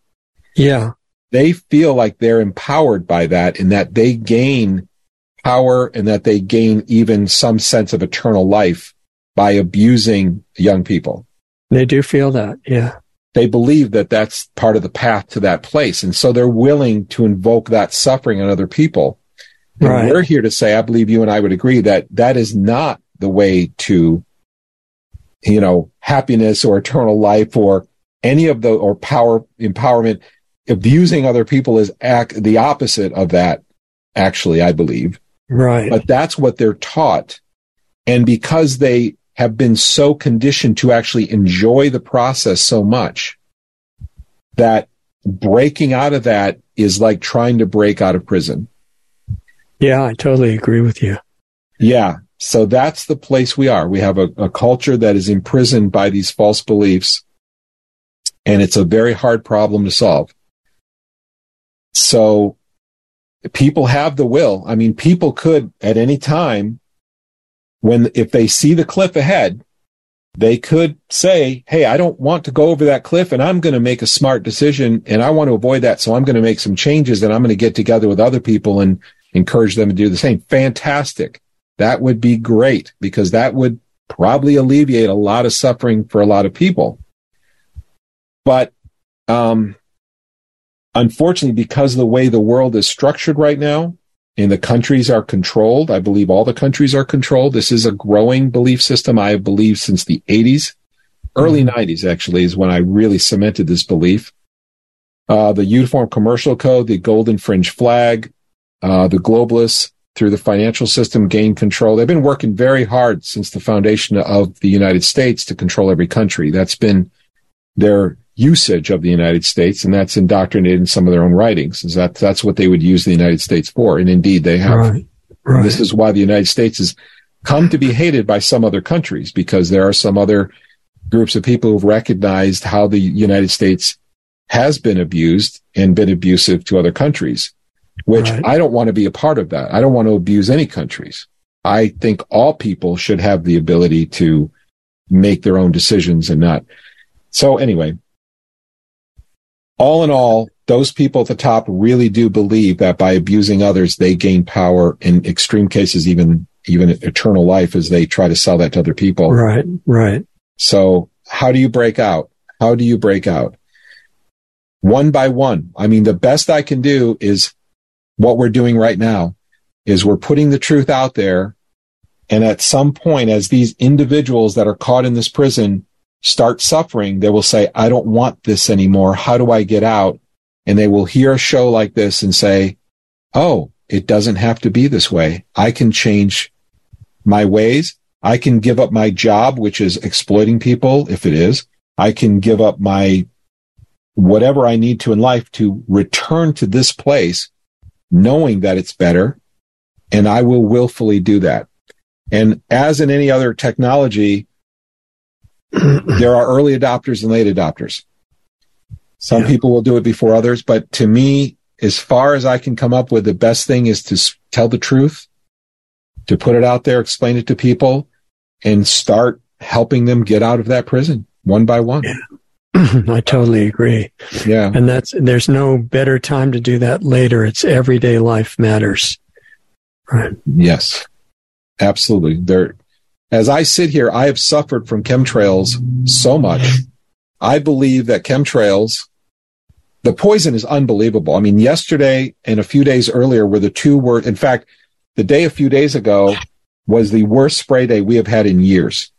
yeah, they feel like they're empowered by that and that they gain power and that they gain even some sense of eternal life by abusing young people. They do feel that. Yeah. They believe that that's part of the path to that place. And so they're willing to invoke that suffering on other people. And right. we're here to say, I believe you and I would agree that that is not the way to, you know, happiness or eternal life or any of the, or power, empowerment. Abusing other people is act, the opposite of that, actually, I believe. Right. But that's what they're taught. And because they have been so conditioned to actually enjoy the process so much that breaking out of that is like trying to break out of prison. Yeah, I totally agree with you. Yeah. So that's the place we are. We have a, a culture that is imprisoned by these false beliefs, and it's a very hard problem to solve. So people have the will. I mean, people could at any time, when if they see the cliff ahead, they could say, Hey, I don't want to go over that cliff and I'm going to make a smart decision and I want to avoid that. So I'm going to make some changes and I'm going to get together with other people and encourage them to do the same. Fantastic. That would be great because that would probably alleviate a lot of suffering for a lot of people. But, um, unfortunately, because of the way the world is structured right now, and the countries are controlled. I believe all the countries are controlled. This is a growing belief system. I have believed since the 80s, early mm-hmm. 90s actually is when I really cemented this belief. Uh, the Uniform Commercial Code, the Golden Fringe Flag, uh, the globalists through the financial system gain control. They've been working very hard since the foundation of the United States to control every country. That's been their usage of the United States, and that's indoctrinated in some of their own writings. Is that that's what they would use the United States for? And indeed, they have. Right. Right. This is why the United States has come to be hated by some other countries because there are some other groups of people who've recognized how the United States has been abused and been abusive to other countries, which right. I don't want to be a part of that. I don't want to abuse any countries. I think all people should have the ability to make their own decisions and not. So anyway, all in all, those people at the top really do believe that by abusing others, they gain power in extreme cases, even, even eternal life as they try to sell that to other people. Right. Right. So how do you break out? How do you break out? One by one. I mean, the best I can do is what we're doing right now is we're putting the truth out there. And at some point, as these individuals that are caught in this prison start suffering, they will say, I don't want this anymore. How do I get out? And they will hear a show like this and say, Oh, it doesn't have to be this way. I can change my ways. I can give up my job, which is exploiting people. If it is, I can give up my whatever I need to in life to return to this place knowing that it's better. And I will willfully do that. And as in any other technology, there are early adopters and late adopters. Some yeah. people will do it before others, but to me, as far as I can come up with, the best thing is to tell the truth, to put it out there, explain it to people, and start helping them get out of that prison one by one. Yeah. I totally agree. Yeah. And that's, there's no better time to do that later. It's everyday life matters. Right. Yes. Absolutely. There, as I sit here, I have suffered from chemtrails so much. I believe that chemtrails, the poison is unbelievable. I mean, yesterday and a few days earlier were the two worst. In fact, the day a few days ago was the worst spray day we have had in years.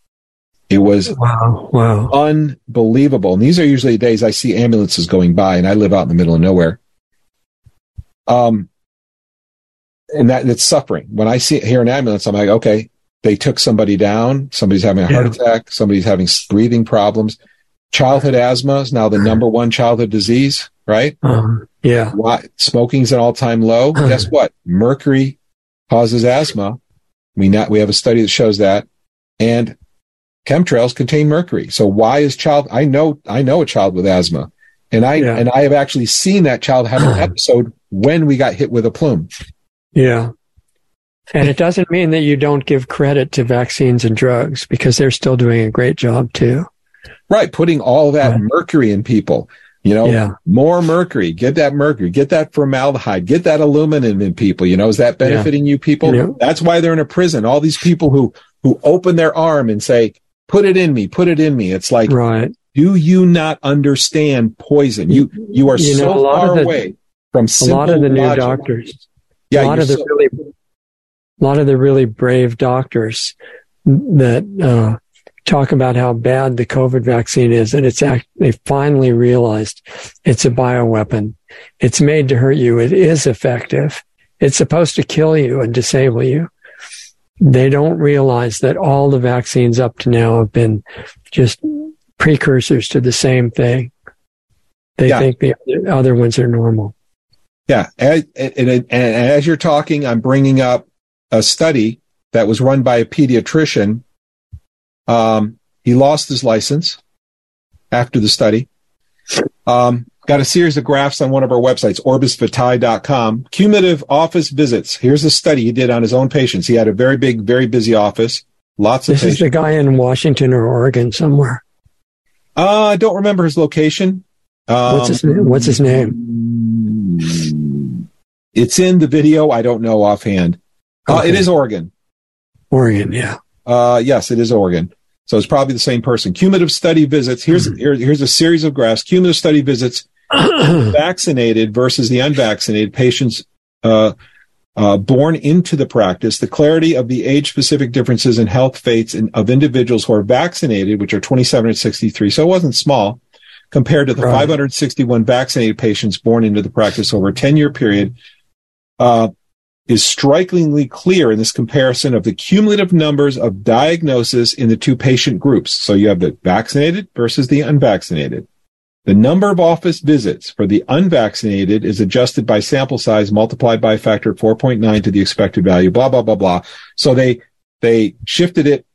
It was wow, wow, unbelievable. And these are usually days I see ambulances going by, and I live out in the middle of nowhere. Um, and that it's suffering. When I see hear an ambulance, I'm like, okay, they took somebody down. Somebody's having a heart yeah. attack. Somebody's having breathing problems. Childhood asthma is now the number one childhood disease, right? Um, yeah. Why? Smoking's an all time low. Guess what? Mercury causes asthma. We not, we have a study that shows that. And chemtrails contain mercury. So why is child, I know, I know a child with asthma and I, yeah. and I have actually seen that child have an episode when we got hit with a plume. Yeah. And it doesn't mean that you don't give credit to vaccines and drugs because they're still doing a great job too. Right. Putting all that right. mercury in people, you know, yeah. more mercury, get that mercury, get that formaldehyde, get that aluminum in people. You know, is that benefiting yeah. you people? Yeah. That's why they're in a prison. All these people who, who open their arm and say, put it in me, put it in me. It's like, right. do you not understand poison? You, you are you know, so far the, away from a lot of the new logic. doctors. Yeah, a lot of the so, really a lot of the really brave doctors that uh, talk about how bad the COVID vaccine is, and it's act- they finally realized it's a bioweapon. It's made to hurt you. It is effective. It's supposed to kill you and disable you. They don't realize that all the vaccines up to now have been just precursors to the same thing. They yeah. think the other ones are normal. Yeah. And, and, and, as you're talking, I'm bringing up a study that was run by a pediatrician. Um, he lost his license after the study. Um, got a series of graphs on one of our websites, orbisvitae.com. Cumulative office visits. Here's a study he did on his own patients. He had a very big, very busy office. Lots of This patients. is the guy in Washington or Oregon somewhere. Uh, I don't remember his location. Um, What's his name? What's his name? It's in the video. I don't know offhand. Uh, it is Oregon. Oregon, yeah. Uh, yes, it is Oregon. So it's probably the same person. Cumulative study visits. Here's Mm-hmm. here, here's a series of graphs. Cumulative study visits vaccinated versus the unvaccinated patients uh, uh, born into the practice. The clarity of the age-specific differences in health fates in, of individuals who are vaccinated, which are 27 and 63, so it wasn't small, compared to the Right. 561 vaccinated patients born into the practice over a 10-year period. Uh, is strikingly clear in this comparison of the cumulative numbers of diagnosis in the two patient groups. So you have the vaccinated versus the unvaccinated. The number of office visits for the unvaccinated is adjusted by sample size multiplied by a factor of 4.9 to the expected value, blah, blah, blah, blah. So they, they shifted it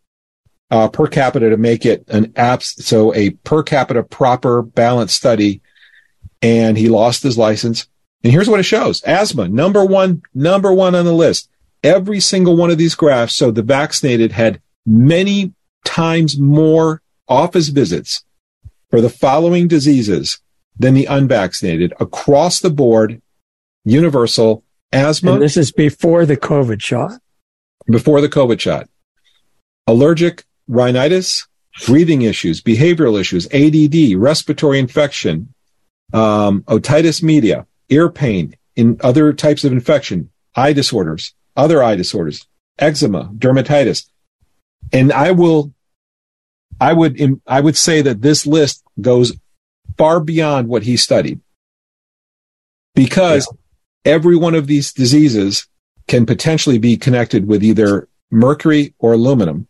uh, per capita to make it an apps, so a per capita proper balanced study. And he lost his license. And here's what it shows. Asthma, number one, number one on the list. Every single one of these graphs So the vaccinated had many times more office visits for the following diseases than the unvaccinated across the board, universal asthma And this is before the COVID shot. before the COVID shot, allergic rhinitis, breathing issues, behavioral issues, ADD, respiratory infection, um, otitis media, ear pain, in other types of infection, eye disorders, other eye disorders, eczema, dermatitis. And I will, I would, I would say that this list goes far beyond what he studied because every one of these diseases can potentially be connected with either mercury or aluminum,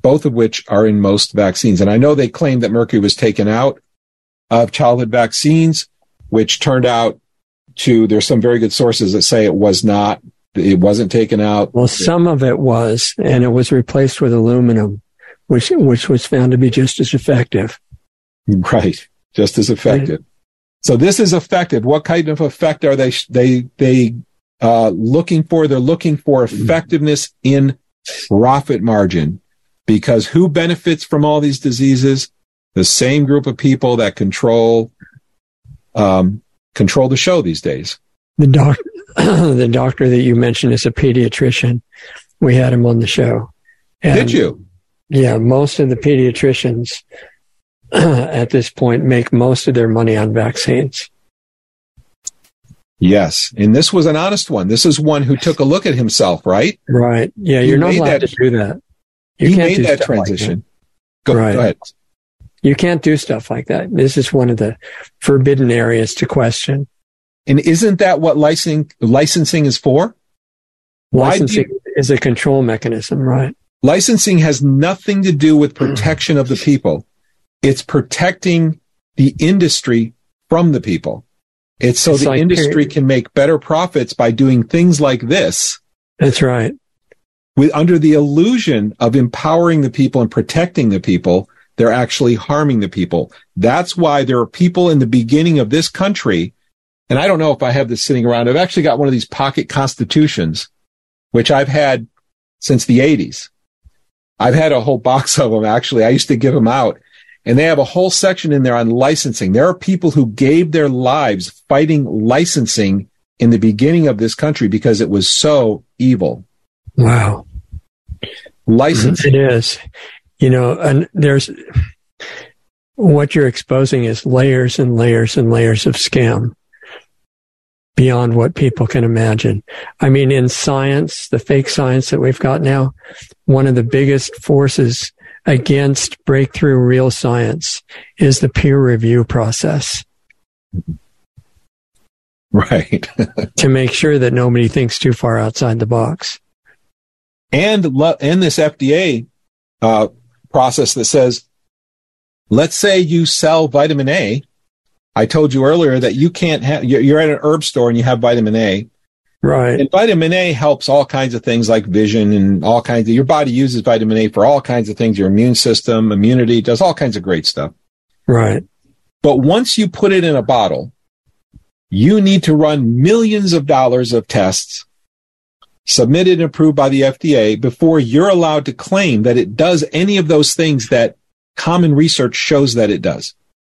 both of which are in most vaccines. And I know they claim that mercury was taken out of childhood vaccines, which turned out to, there's some very good sources that say it was not, it wasn't taken out. Well, some of it was, and it was replaced with aluminum, which which was found to be just as effective. Right. Just as effective. So this is effective. What kind of effect are they, they, they, uh, looking for? They're looking for effectiveness in profit margin because who benefits from all these diseases? The same group of people that control, um, control the show these days. The doc, the doctor that you mentioned is a pediatrician. We had him on the show. Did you? Yeah, most of the pediatricians at this point make most of their money on vaccines. Yes. And this was an honest one. This is one who took a look at himself, right? Right. Yeah, you're not allowed that- to do that. You he can't made do that stuff like transition. Go, Right. go ahead. You can't do stuff like that. This is one of the forbidden areas to question. And isn't that what licensing, licensing is for? Licensing is a control mechanism, right? Licensing has nothing to do with protection of the people. It's protecting the industry from the people. It's so It's the like- industry can make better profits by doing things like this That's right. with under the illusion of empowering the people and protecting the people. They're actually harming the people. That's why there are people in the beginning of this country. And I don't know if I have this sitting around. I've actually got one of these pocket constitutions, which I've had since the eighties. I've had a whole box of them actually. I used to give them out and they have a whole section in there on licensing. There are people who gave their lives fighting licensing in the beginning of this country because it was so evil. Wow. Licensing. It is. You know, and there's what you're exposing is layers and layers and layers of scam beyond what people can imagine. I mean, in science, the fake science that we've got now, one of the biggest forces against breakthrough real science is the peer review process Right. to make sure that nobody thinks too far outside the box. and in this FDA uh, process that says, let's say you sell vitamin A. I told you earlier that you can't have. You're, at an herb store and you have vitamin A, Right. and vitamin A helps all kinds of things like vision and all kinds of. Your body uses vitamin A for all kinds of things. Your immune system, immunity, does all kinds of great stuff. Right. But once you put it in a bottle, you need to run millions of dollars of tests submitted and approved by the FDA before you're allowed to claim that it does any of those things that common research shows that it does.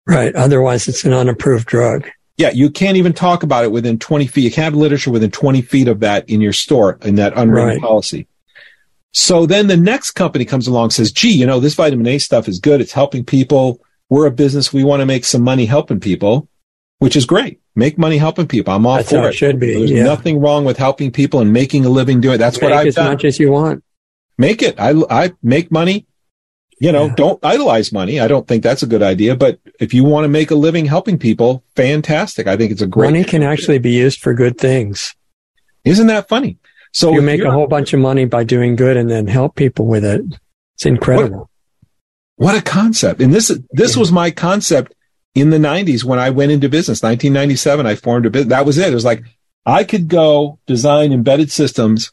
Right. Otherwise, it's an unapproved drug. Yeah, you can't even talk about it within 20 feet. You can't have literature within 20 feet of that in your store in that unwritten Right. policy. So then the next company comes along and says, gee, you know, this vitamin A stuff is good. It's helping people. We're a business. We want to make some money helping people, which is great. Make money helping people. I'm all That's for it. should be. There's yeah. nothing wrong with helping people and making a living doing it. That's what I've as done. much as you want. make it. I, I make money. You know, Yeah. don't idolize money. I don't think that's a good idea. But if you want to make a living helping people, fantastic. I think it's a great. Money can actually be used for good things. Isn't that funny? So you make a whole bunch of money by doing good and then help people with it. It's incredible. What a concept. And this, this Yeah. was my concept in the nineties when I went into business. 1997, I formed a business. That was it. It was like, I could go design embedded systems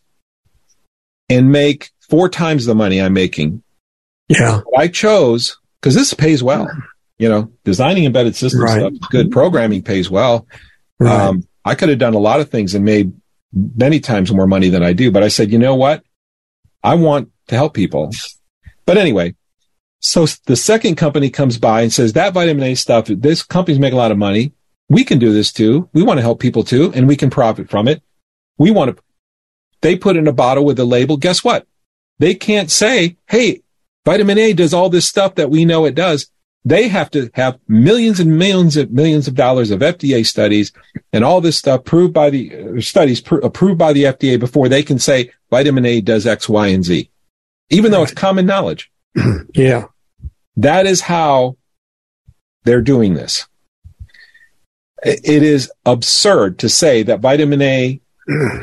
and make four times the money I'm making. Yeah. I chose because this pays well. You know, designing embedded systems Right. stuff good. Programming pays well. Right. Um, I could have done a lot of things and made many times more money than I do, but I said, you know what? I want to help people. But anyway, so the second company comes by and says that vitamin A stuff, this company's make a lot of money. We can do this too. We want to help people too, and we can profit from it. We want to, they put in a bottle with a label. Guess what? They can't say, Hey, vitamin A does all this stuff that we know it does. They have to have millions and millions of millions of dollars of FDA studies and all this stuff proved by the uh, studies pr- approved by the FDA before they can say vitamin A does X, Y, and Z, even though it's common knowledge. yeah. That is how they're doing this. It is absurd to say that vitamin A,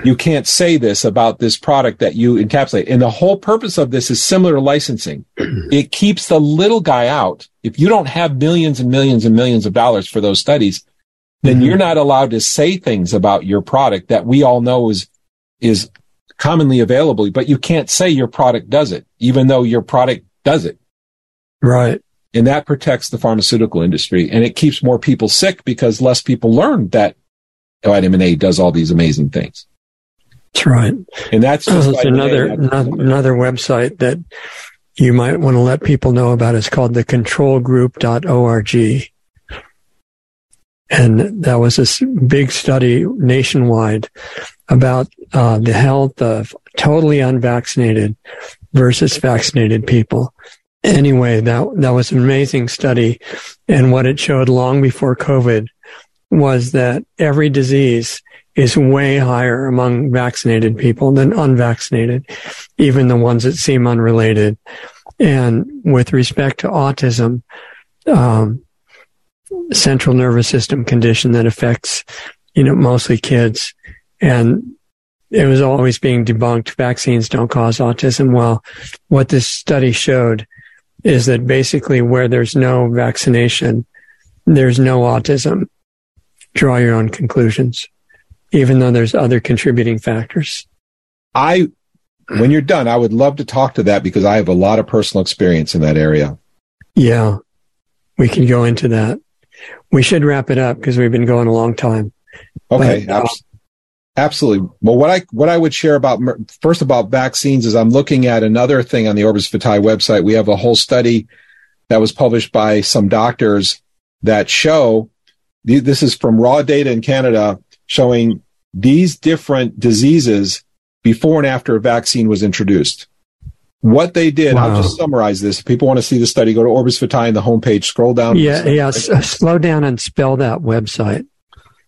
you can't say this about this product that you encapsulate. And the whole purpose of this is similar to licensing. It keeps the little guy out. If you don't have millions and millions and millions of dollars for those studies, then Mhm. you're not allowed to say things about your product that we all know is, is commonly available, but you can't say your product does it, even though your product does it. Right. And that protects the pharmaceutical industry and it keeps more people sick because less people learn that vitamin A does all these amazing things. That's right. And that's just There's vitamin A, another, another another website that you might want to let people know about. It's called the controlgroup.org. And that was this big study nationwide about uh, the health of totally unvaccinated versus vaccinated people. Anyway, that that was an amazing study, and what it showed long before COVID was that every disease is way higher among vaccinated people than unvaccinated, even the ones that seem unrelated. And with respect to autism, um, central nervous system condition that affects, you know, mostly kids. And it was always being debunked. Vaccines don't cause autism. Well, what this study showed is that basically where there's no vaccination, there's no autism. Draw your own conclusions, even though there's other contributing factors. I, when you're done, I would love to talk to that because I have a lot of personal experience in that area. Yeah, we can go into that. We should wrap it up because we've been going a long time. Okay. But, uh, absolutely. Well, what I, what I would share about, first about vaccines is I'm looking at another thing on the Orbis Vitae website. We have a whole study that was published by some doctors that show this is from raw data in Canada showing these different diseases before and after a vaccine was introduced. What they did, Wow. I'll just summarize this. If people want to see the study, go to Orbis Vitae in the homepage, scroll down. Yeah, yeah. S- uh, slow down and spell that website.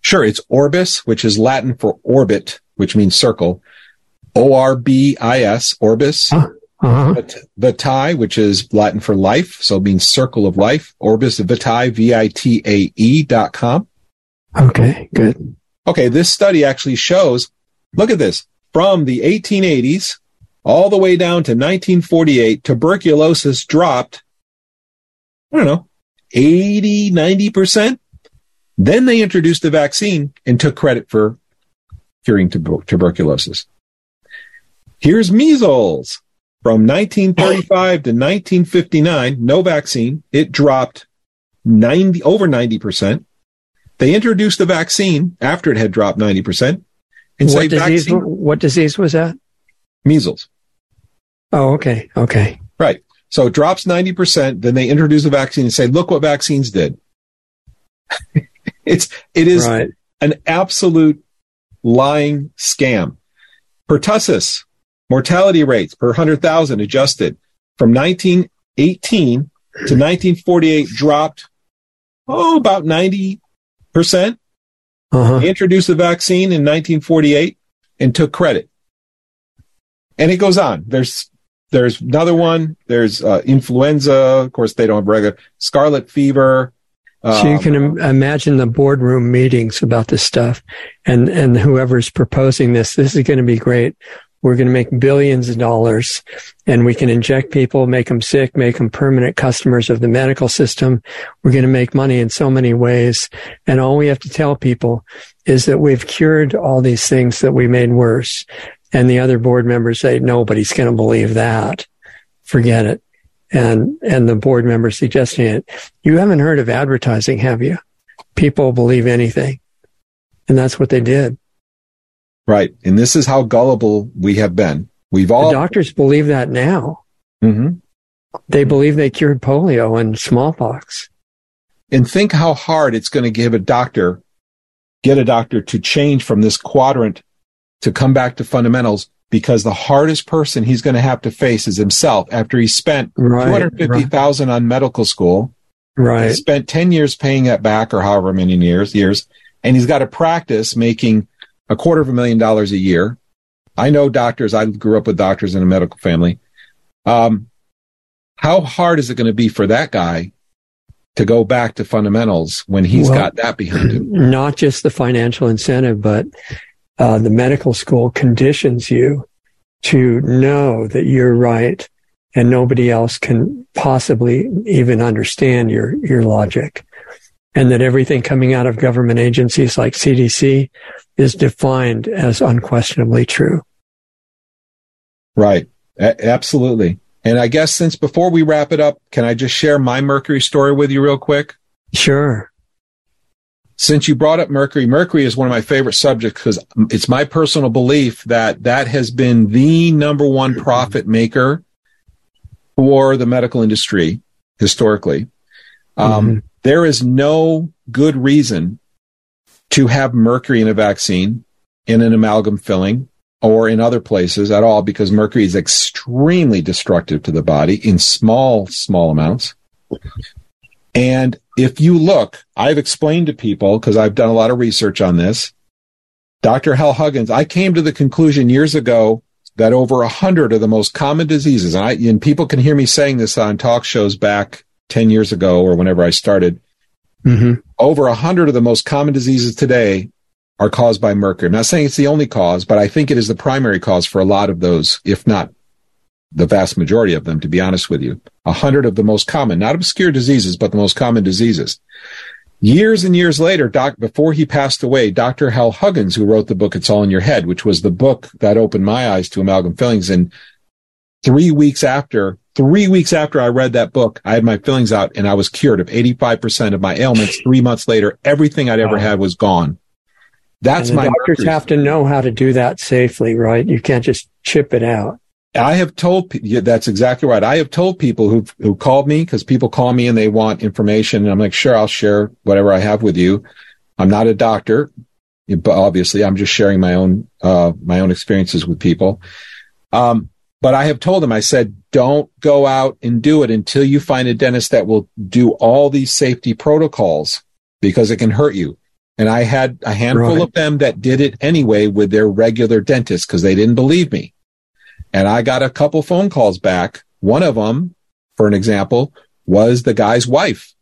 Sure, it's Orbis, which is Latin for orbit, which means circle. O R B I S, Orbis. Huh. Uh-huh. Vit- Vitae, which is Latin for life, so it means circle of life. Orbis Vitae, V-I-T-A-E E dot com. Okay, good. Okay, this study actually shows, look at this, from the 1880s all the way down to 1948, tuberculosis dropped, I don't know, 80, 90%. Then they introduced the vaccine and took credit for curing tuber- tuberculosis. Here's measles. From 1935 to 1959, no vaccine. It dropped 90, over 90%. They introduced the vaccine after it had dropped 90%. And what disease, vaccine, what disease was that? Measles. Oh, okay. Okay. Right. So it drops 90%. Then they introduce the vaccine and say, look what vaccines did. it's, it is right. an absolute lying scam. Pertussis, mortality rates per 100,000 adjusted from 1918 to 1948 dropped, oh, about 90%. Uh-huh. They introduced the vaccine in 1948 and took credit. And it goes on. There's there's another one. There's uh, influenza. Of course, they don't have regular scarlet fever. So you can Im- imagine the boardroom meetings about this stuff, and and whoever's proposing this, this is going to be great. We're going to make billions of dollars, and we can inject people, make them sick, make them permanent customers of the medical system. We're going to make money in so many ways, and all we have to tell people is that we've cured all these things that we made worse. And the other board members say nobody's going to believe that. Forget it and and the board member suggesting it. You haven't heard of advertising, have you? People believe anything, and that's what they did. Right, and this is how gullible we have been. We've all the doctors believe that now. Mm-hmm. They believe they cured polio and smallpox. And think how hard it's going to give a doctor, get a doctor to change from this quadrant to come back to fundamentals because the hardest person he's going to have to face is himself after he spent right, 250,000 right. on medical school. Right. He spent 10 years paying that back or however many years, years. And he's got to practice making a quarter of a million dollars a year. I know doctors. I grew up with doctors in a medical family. Um, how hard is it going to be for that guy to go back to fundamentals when he's well, got that behind him? Not just the financial incentive, but uh, the medical school conditions you to know that you're right and nobody else can possibly even understand your, your logic. And that everything coming out of government agencies like CDC is defined as unquestionably true. Right. A- absolutely. And I guess since before we wrap it up, can I just share my Mercury story with you real quick? Sure since you brought up Mercury, Mercury is one of my favorite subjects because it's my personal belief that that has been the number one profit maker for the medical industry historically. Um, mm-hmm. There is no good reason to have mercury in a vaccine, in an amalgam filling, or in other places at all because mercury is extremely destructive to the body in small, small amounts. And if you look, I've explained to people because I've done a lot of research on this. Dr. Hal Huggins, I came to the conclusion years ago that over a hundred of the most common diseases, and, I, and people can hear me saying this on talk shows back 10 years ago or whenever I started, mm-hmm. over a hundred of the most common diseases today are caused by mercury. I'm not saying it's the only cause, but I think it is the primary cause for a lot of those, if not the vast majority of them, to be honest with you. A hundred of the most common, not obscure diseases, but the most common diseases. Years and years later, doc, before he passed away, Dr. Hal Huggins, who wrote the book It's All in Your Head, which was the book that opened my eyes to amalgam fillings. And three weeks after, three weeks after I read that book, I had my fillings out and I was cured of 85% of my ailments. Three months later, everything I'd ever had was gone. That's my doctors have to know how to do that safely, right? You can't just chip it out. I have told yeah, that's exactly right. I have told people who who called me because people call me and they want information, and I'm like, sure, I'll share whatever I have with you. I'm not a doctor, but obviously, I'm just sharing my own uh, my own experiences with people. Um, but I have told them, I said, don't go out and do it until you find a dentist that will do all these safety protocols because it can hurt you. And I had a handful right. of them that did it anyway with their regular dentist because they didn't believe me. And I got a couple phone calls back. One of them, for an example, was the guy's wife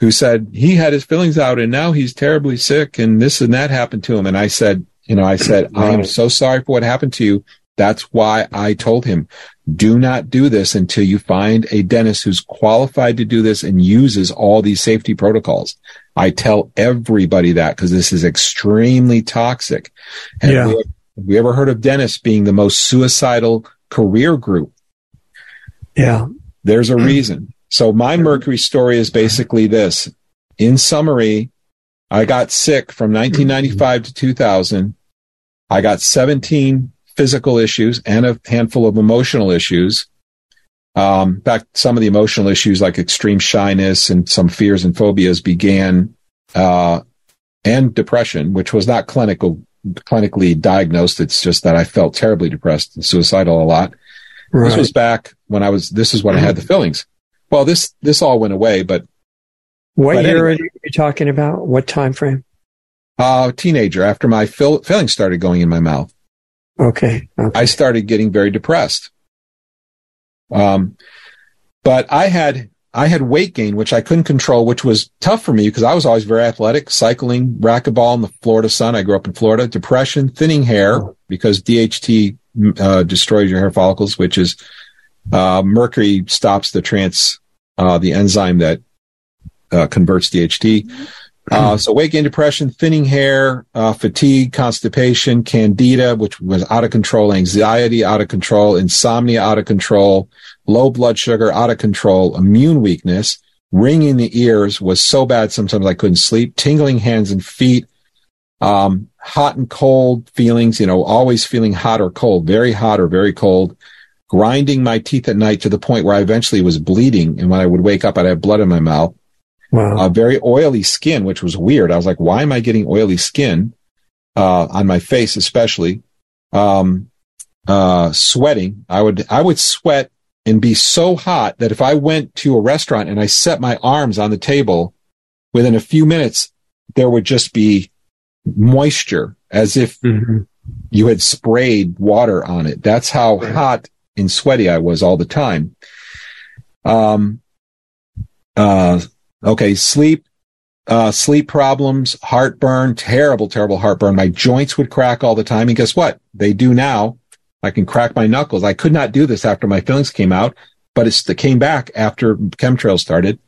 who said he had his fillings out and now he's terribly sick and this and that happened to him. And I said, you know, I said, I am so sorry for what happened to you. That's why I told him, do not do this until you find a dentist who's qualified to do this and uses all these safety protocols. I tell everybody that because this is extremely toxic. And yeah. we, have we ever heard of dentists being the most suicidal career group? Yeah. There's a mm. reason. So my Mercury story is basically this. In summary, I got sick from 1995 to 2000. I got 17 physical issues and a handful of emotional issues. Um, in fact, some of the emotional issues like extreme shyness and some fears and phobias began, uh, and depression, which was not clinical, clinically diagnosed. It's just that I felt terribly depressed and suicidal a lot. Right. This was back when I was, this is when I had the fillings. Well, this, this all went away, but. What but year anyway, are you talking about? What time frame? Uh, teenager after my fill, fillings started going in my mouth. Okay. okay. I started getting very depressed. Um, but I had, I had weight gain, which I couldn't control, which was tough for me because I was always very athletic, cycling, racquetball in the Florida sun. I grew up in Florida. Depression, thinning hair because DHT uh, destroys your hair follicles, which is uh, mercury stops the trans, uh, the enzyme that uh, converts DHT. Uh, so weight gain, depression, thinning hair, uh, fatigue, constipation, candida, which was out of control, anxiety out of control, insomnia out of control, low blood sugar out of control, immune weakness, ringing the ears was so bad sometimes I couldn't sleep, tingling hands and feet, um, hot and cold feelings, you know, always feeling hot or cold, very hot or very cold, grinding my teeth at night to the point where I eventually was bleeding. And when I would wake up, I'd have blood in my mouth. Wow. Uh, very oily skin, which was weird. I was like, why am I getting oily skin, uh, on my face, especially? Um, uh, sweating. I would, I would sweat and be so hot that if I went to a restaurant and I set my arms on the table within a few minutes, there would just be moisture as if mm-hmm. you had sprayed water on it. That's how hot and sweaty I was all the time. Um, uh, Okay, sleep, uh, sleep problems, heartburn, terrible, terrible heartburn. My joints would crack all the time. And guess what? They do now. I can crack my knuckles. I could not do this after my fillings came out, but it's, it came back after chemtrails started.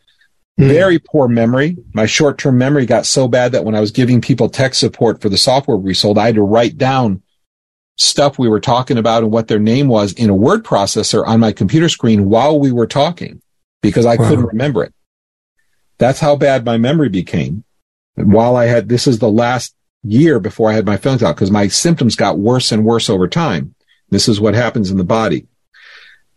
Mm. Very poor memory. My short term memory got so bad that when I was giving people tech support for the software we sold, I had to write down stuff we were talking about and what their name was in a word processor on my computer screen while we were talking because I wow. couldn't remember it. That's how bad my memory became. And while I had, this is the last year before I had my fillings out because my symptoms got worse and worse over time. This is what happens in the body.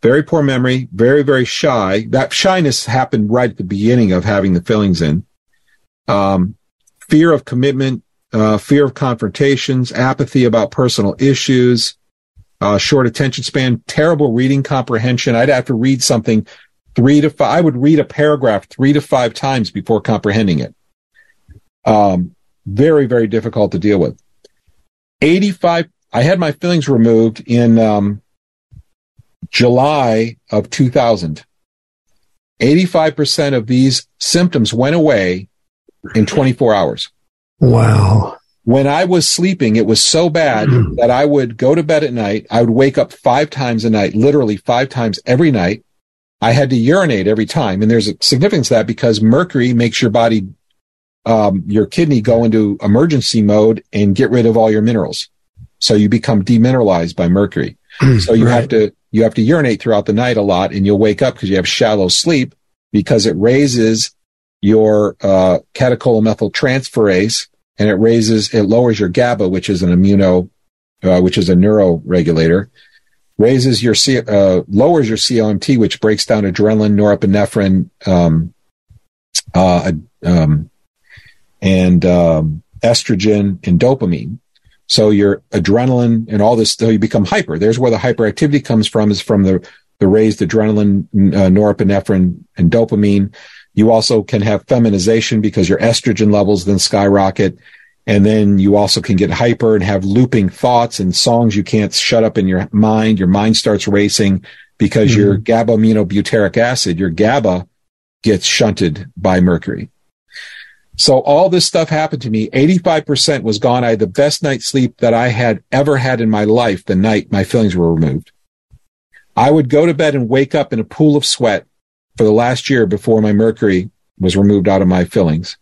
Very poor memory, very, very shy. That shyness happened right at the beginning of having the fillings in. Um, fear of commitment, uh, fear of confrontations, apathy about personal issues, uh, short attention span, terrible reading comprehension. I'd have to read something three to five. I would read a paragraph three to five times before comprehending it. Um, very, very difficult to deal with. 85, I had my fillings removed in, um, July of 2000. 85% of these symptoms went away in 24 hours. Wow. When I was sleeping, it was so bad that I would go to bed at night. I would wake up five times a night, literally five times every night. I had to urinate every time. And there's a significance to that because mercury makes your body, um, your kidney go into emergency mode and get rid of all your minerals. So you become demineralized by mercury. so you right. have to, you have to urinate throughout the night a lot and you'll wake up because you have shallow sleep because it raises your, uh, catecholmethyltransferase and it raises, it lowers your GABA, which is an immuno, uh, which is a neuroregulator raises your C, uh, lowers your COMT, which breaks down adrenaline, norepinephrine, um, uh, um, and um, estrogen and dopamine. So your adrenaline and all this, so you become hyper. There's where the hyperactivity comes from, is from the the raised adrenaline, uh, norepinephrine, and dopamine. You also can have feminization because your estrogen levels then skyrocket. And then you also can get hyper and have looping thoughts and songs you can't shut up in your mind. Your mind starts racing because mm-hmm. your gamma-aminobutyric acid, your GABA gets shunted by mercury. So all this stuff happened to me. 85% was gone. I had the best night's sleep that I had ever had in my life the night my fillings were removed. I would go to bed and wake up in a pool of sweat for the last year before my mercury was removed out of my fillings.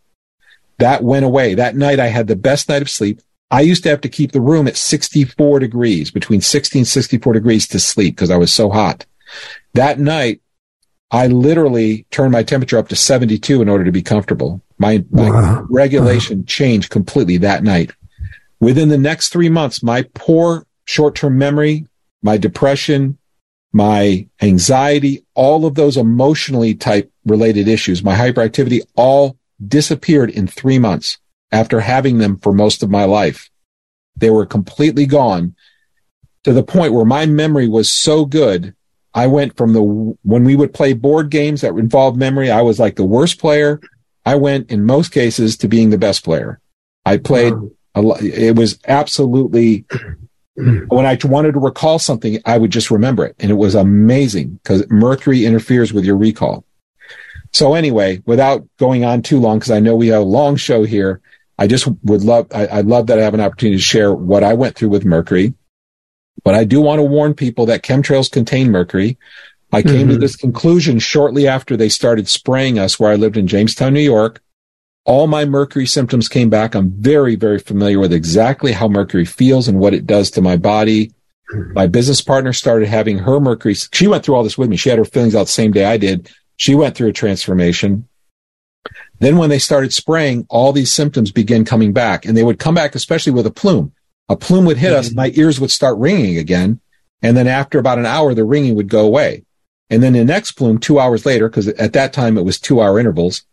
That went away. That night I had the best night of sleep. I used to have to keep the room at 64 degrees, between 60 and 64 degrees to sleep because I was so hot. That night, I literally turned my temperature up to 72 in order to be comfortable. My, my wow. regulation wow. changed completely that night. Within the next three months, my poor short term memory, my depression, my anxiety, all of those emotionally type related issues, my hyperactivity, all disappeared in three months after having them for most of my life. They were completely gone to the point where my memory was so good. I went from the, when we would play board games that involved memory, I was like the worst player. I went in most cases to being the best player. I played a lot. It was absolutely, when I wanted to recall something, I would just remember it. And it was amazing because Mercury interferes with your recall. So anyway, without going on too long, because I know we have a long show here, I just would love, I, I love that I have an opportunity to share what I went through with Mercury. But I do want to warn people that chemtrails contain mercury. I came mm-hmm. to this conclusion shortly after they started spraying us where I lived in Jamestown, New York. All my mercury symptoms came back. I'm very, very familiar with exactly how mercury feels and what it does to my body. My business partner started having her mercury. She went through all this with me. She had her feelings out the same day I did. She went through a transformation. Then when they started spraying, all these symptoms began coming back and they would come back, especially with a plume. A plume would hit us, mm-hmm. my ears would start ringing again. And then after about an hour, the ringing would go away. And then the next plume, two hours later, because at that time it was two hour intervals.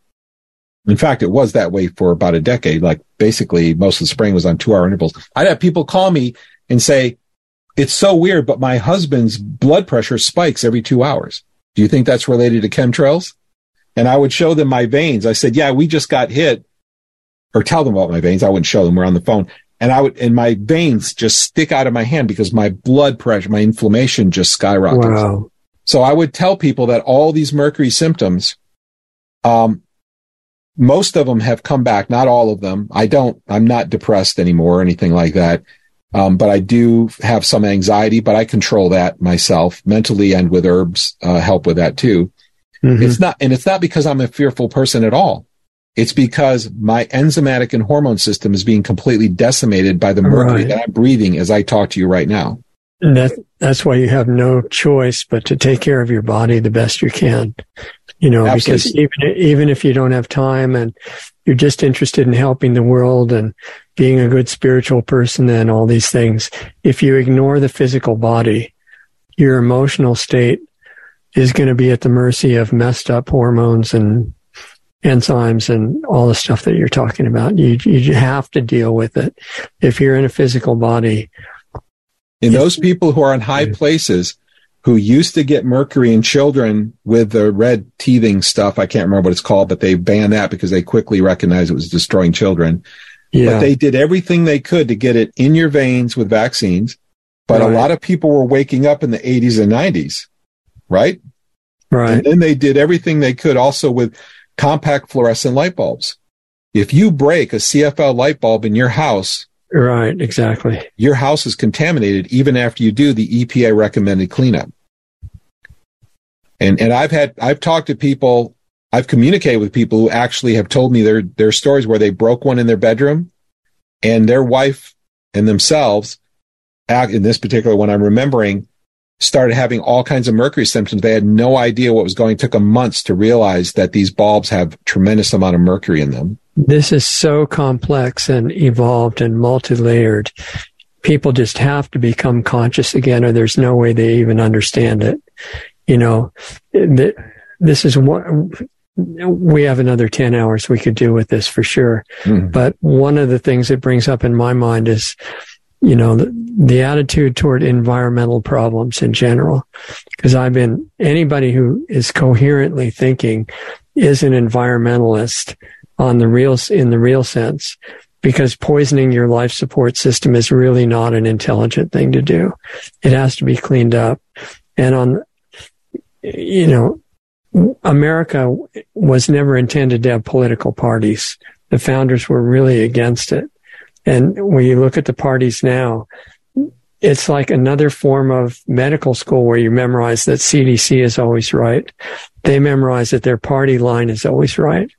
In fact, it was that way for about a decade. Like basically most of the spraying was on two hour intervals. I'd have people call me and say, it's so weird, but my husband's blood pressure spikes every two hours. Do you think that's related to chemtrails? And I would show them my veins. I said, yeah, we just got hit or tell them about my veins. I wouldn't show them. We're on the phone. And I would, and my veins just stick out of my hand because my blood pressure, my inflammation just skyrockets. Wow. So I would tell people that all these mercury symptoms, um, most of them have come back, not all of them. I don't, I'm not depressed anymore or anything like that. Um, but I do have some anxiety, but I control that myself mentally and with herbs, uh, help with that too. Mm-hmm. It's not, and it's not because I'm a fearful person at all. It's because my enzymatic and hormone system is being completely decimated by the mercury right. that I'm breathing as I talk to you right now. That, that's why you have no choice but to take care of your body the best you can. You know, Absolutely. because even, even if you don't have time and you're just interested in helping the world and being a good spiritual person and all these things, if you ignore the physical body, your emotional state is going to be at the mercy of messed up hormones and enzymes and all the stuff that you're talking about. You, you have to deal with it. If you're in a physical body. In those people who are in high places, who used to get mercury in children with the red teething stuff. I can't remember what it's called, but they banned that because they quickly recognized it was destroying children. Yeah. But they did everything they could to get it in your veins with vaccines. But right. a lot of people were waking up in the 80s and 90s, right? Right. And then they did everything they could also with compact fluorescent light bulbs. If you break a CFL light bulb in your house, right, exactly, your house is contaminated even after you do the EPA recommended cleanup. And and I've had I've talked to people, I've communicated with people who actually have told me their their stories where they broke one in their bedroom, and their wife and themselves, in this particular one, I'm remembering, started having all kinds of mercury symptoms. They had no idea what was going. It took them months to realize that these bulbs have tremendous amount of mercury in them. This is so complex and evolved and multi-layered. People just have to become conscious again, or there's no way they even understand it you know, this is what we have another 10 hours we could do with this for sure. Mm. But one of the things it brings up in my mind is, you know, the, the attitude toward environmental problems in general. Because I've been, anybody who is coherently thinking is an environmentalist on the real, in the real sense. Because poisoning your life support system is really not an intelligent thing to do. It has to be cleaned up. And on you know, America was never intended to have political parties. The founders were really against it. And when you look at the parties now, it's like another form of medical school where you memorize that CDC is always right. They memorize that their party line is always right.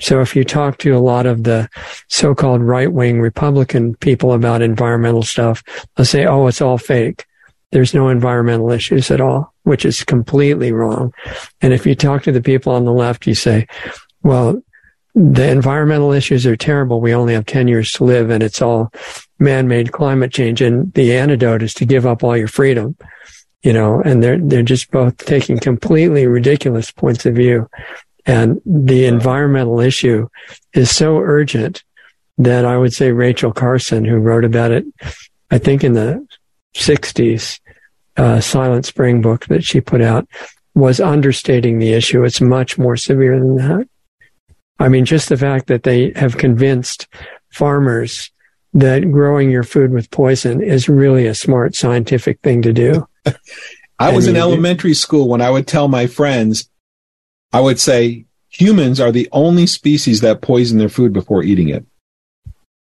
So if you talk to a lot of the so-called right-wing Republican people about environmental stuff, they'll say, oh, it's all fake. There's no environmental issues at all. which is completely wrong. And if you talk to the people on the left, you say, well, the environmental issues are terrible. We only have 10 years to live and it's all man-made climate change. And the antidote is to give up all your freedom, you know, and they're, they're just both taking completely ridiculous points of view. And the environmental issue is so urgent that I would say Rachel Carson, who wrote about it, I think in the 60s, uh, Silent Spring book that she put out, was understating the issue. It's much more severe than that. I mean, just the fact that they have convinced farmers that growing your food with poison is really a smart scientific thing to do. I was in elementary school when I would tell my friends, I would say, humans are the only species that poison their food before eating it.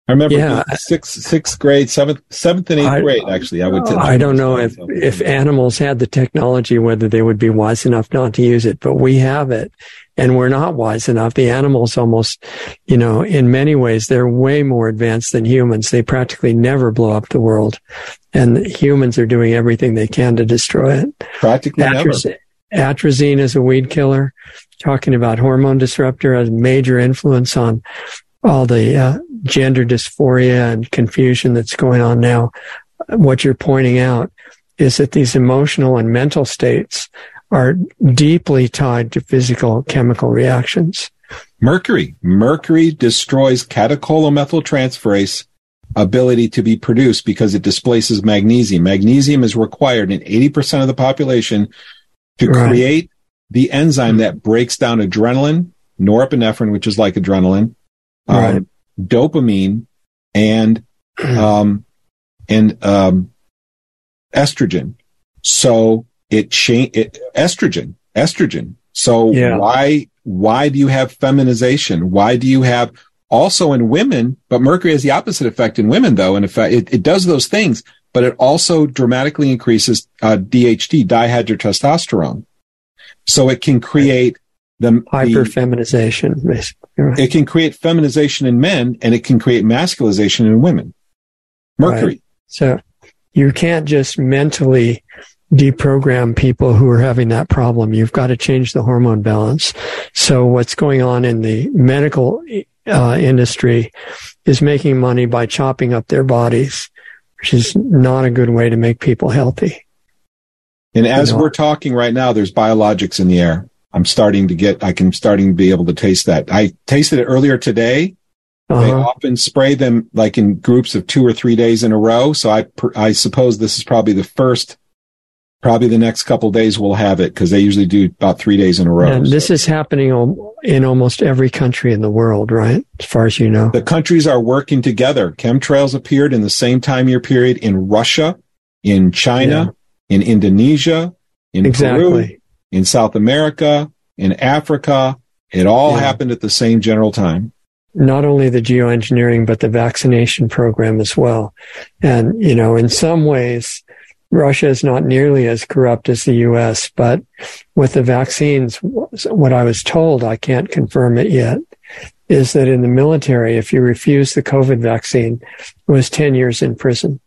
I remember yeah. sixth, sixth grade, seventh, seventh and eighth I, grade. Actually, I would. T- I don't know if if animals had the technology, whether they would be wise enough not to use it, but we have it, and we're not wise enough. The animals almost, you know, in many ways, they're way more advanced than humans. They practically never blow up the world, and humans are doing everything they can to destroy it. Practically Atrazine, never. Atrazine is a weed killer. Talking about hormone disruptor has major influence on all the uh, gender dysphoria and confusion that's going on now, what you're pointing out is that these emotional and mental states are deeply tied to physical chemical reactions. Mercury. Mercury destroys catechol-O-methyltransferase ability to be produced because it displaces magnesium. Magnesium is required in 80% of the population to right. create the enzyme that breaks down adrenaline, norepinephrine, which is like adrenaline, right. um, dopamine, and um, and um, estrogen. So it change it, estrogen, estrogen. So yeah. why why do you have feminization? Why do you have also in women? But Mercury has the opposite effect in women, though. And if it, it does those things, but it also dramatically increases uh, DHT, dihydrotestosterone. So it can create the hyperfeminization, basically. Right. It can create feminization in men and it can create masculization in women. Mercury. Right. So you can't just mentally deprogram people who are having that problem. You've got to change the hormone balance. So what's going on in the medical uh, industry is making money by chopping up their bodies, which is not a good way to make people healthy. And as you know? we're talking right now, there's biologics in the air. I'm starting to get, I can starting to be able to taste that. I tasted it earlier today. Uh-huh. They often spray them like in groups of two or three days in a row. So I, I suppose this is probably the first, probably the next couple days we'll have it because they usually do about three days in a row. And so. this is happening in almost every country in the world, right? As far as you know. The countries are working together. Chemtrails appeared in the same time year period in Russia, in China, yeah. in Indonesia, in exactly. Peru, in South America, in Africa. It all yeah. happened at the same general time. Not only the geoengineering, but the vaccination program as well. And, you know, in some ways, Russia is not nearly as corrupt as the U.S., but with the vaccines, what I was told, I can't confirm it yet, is that in the military, if you refuse the COVID vaccine, it was 10 years in prison.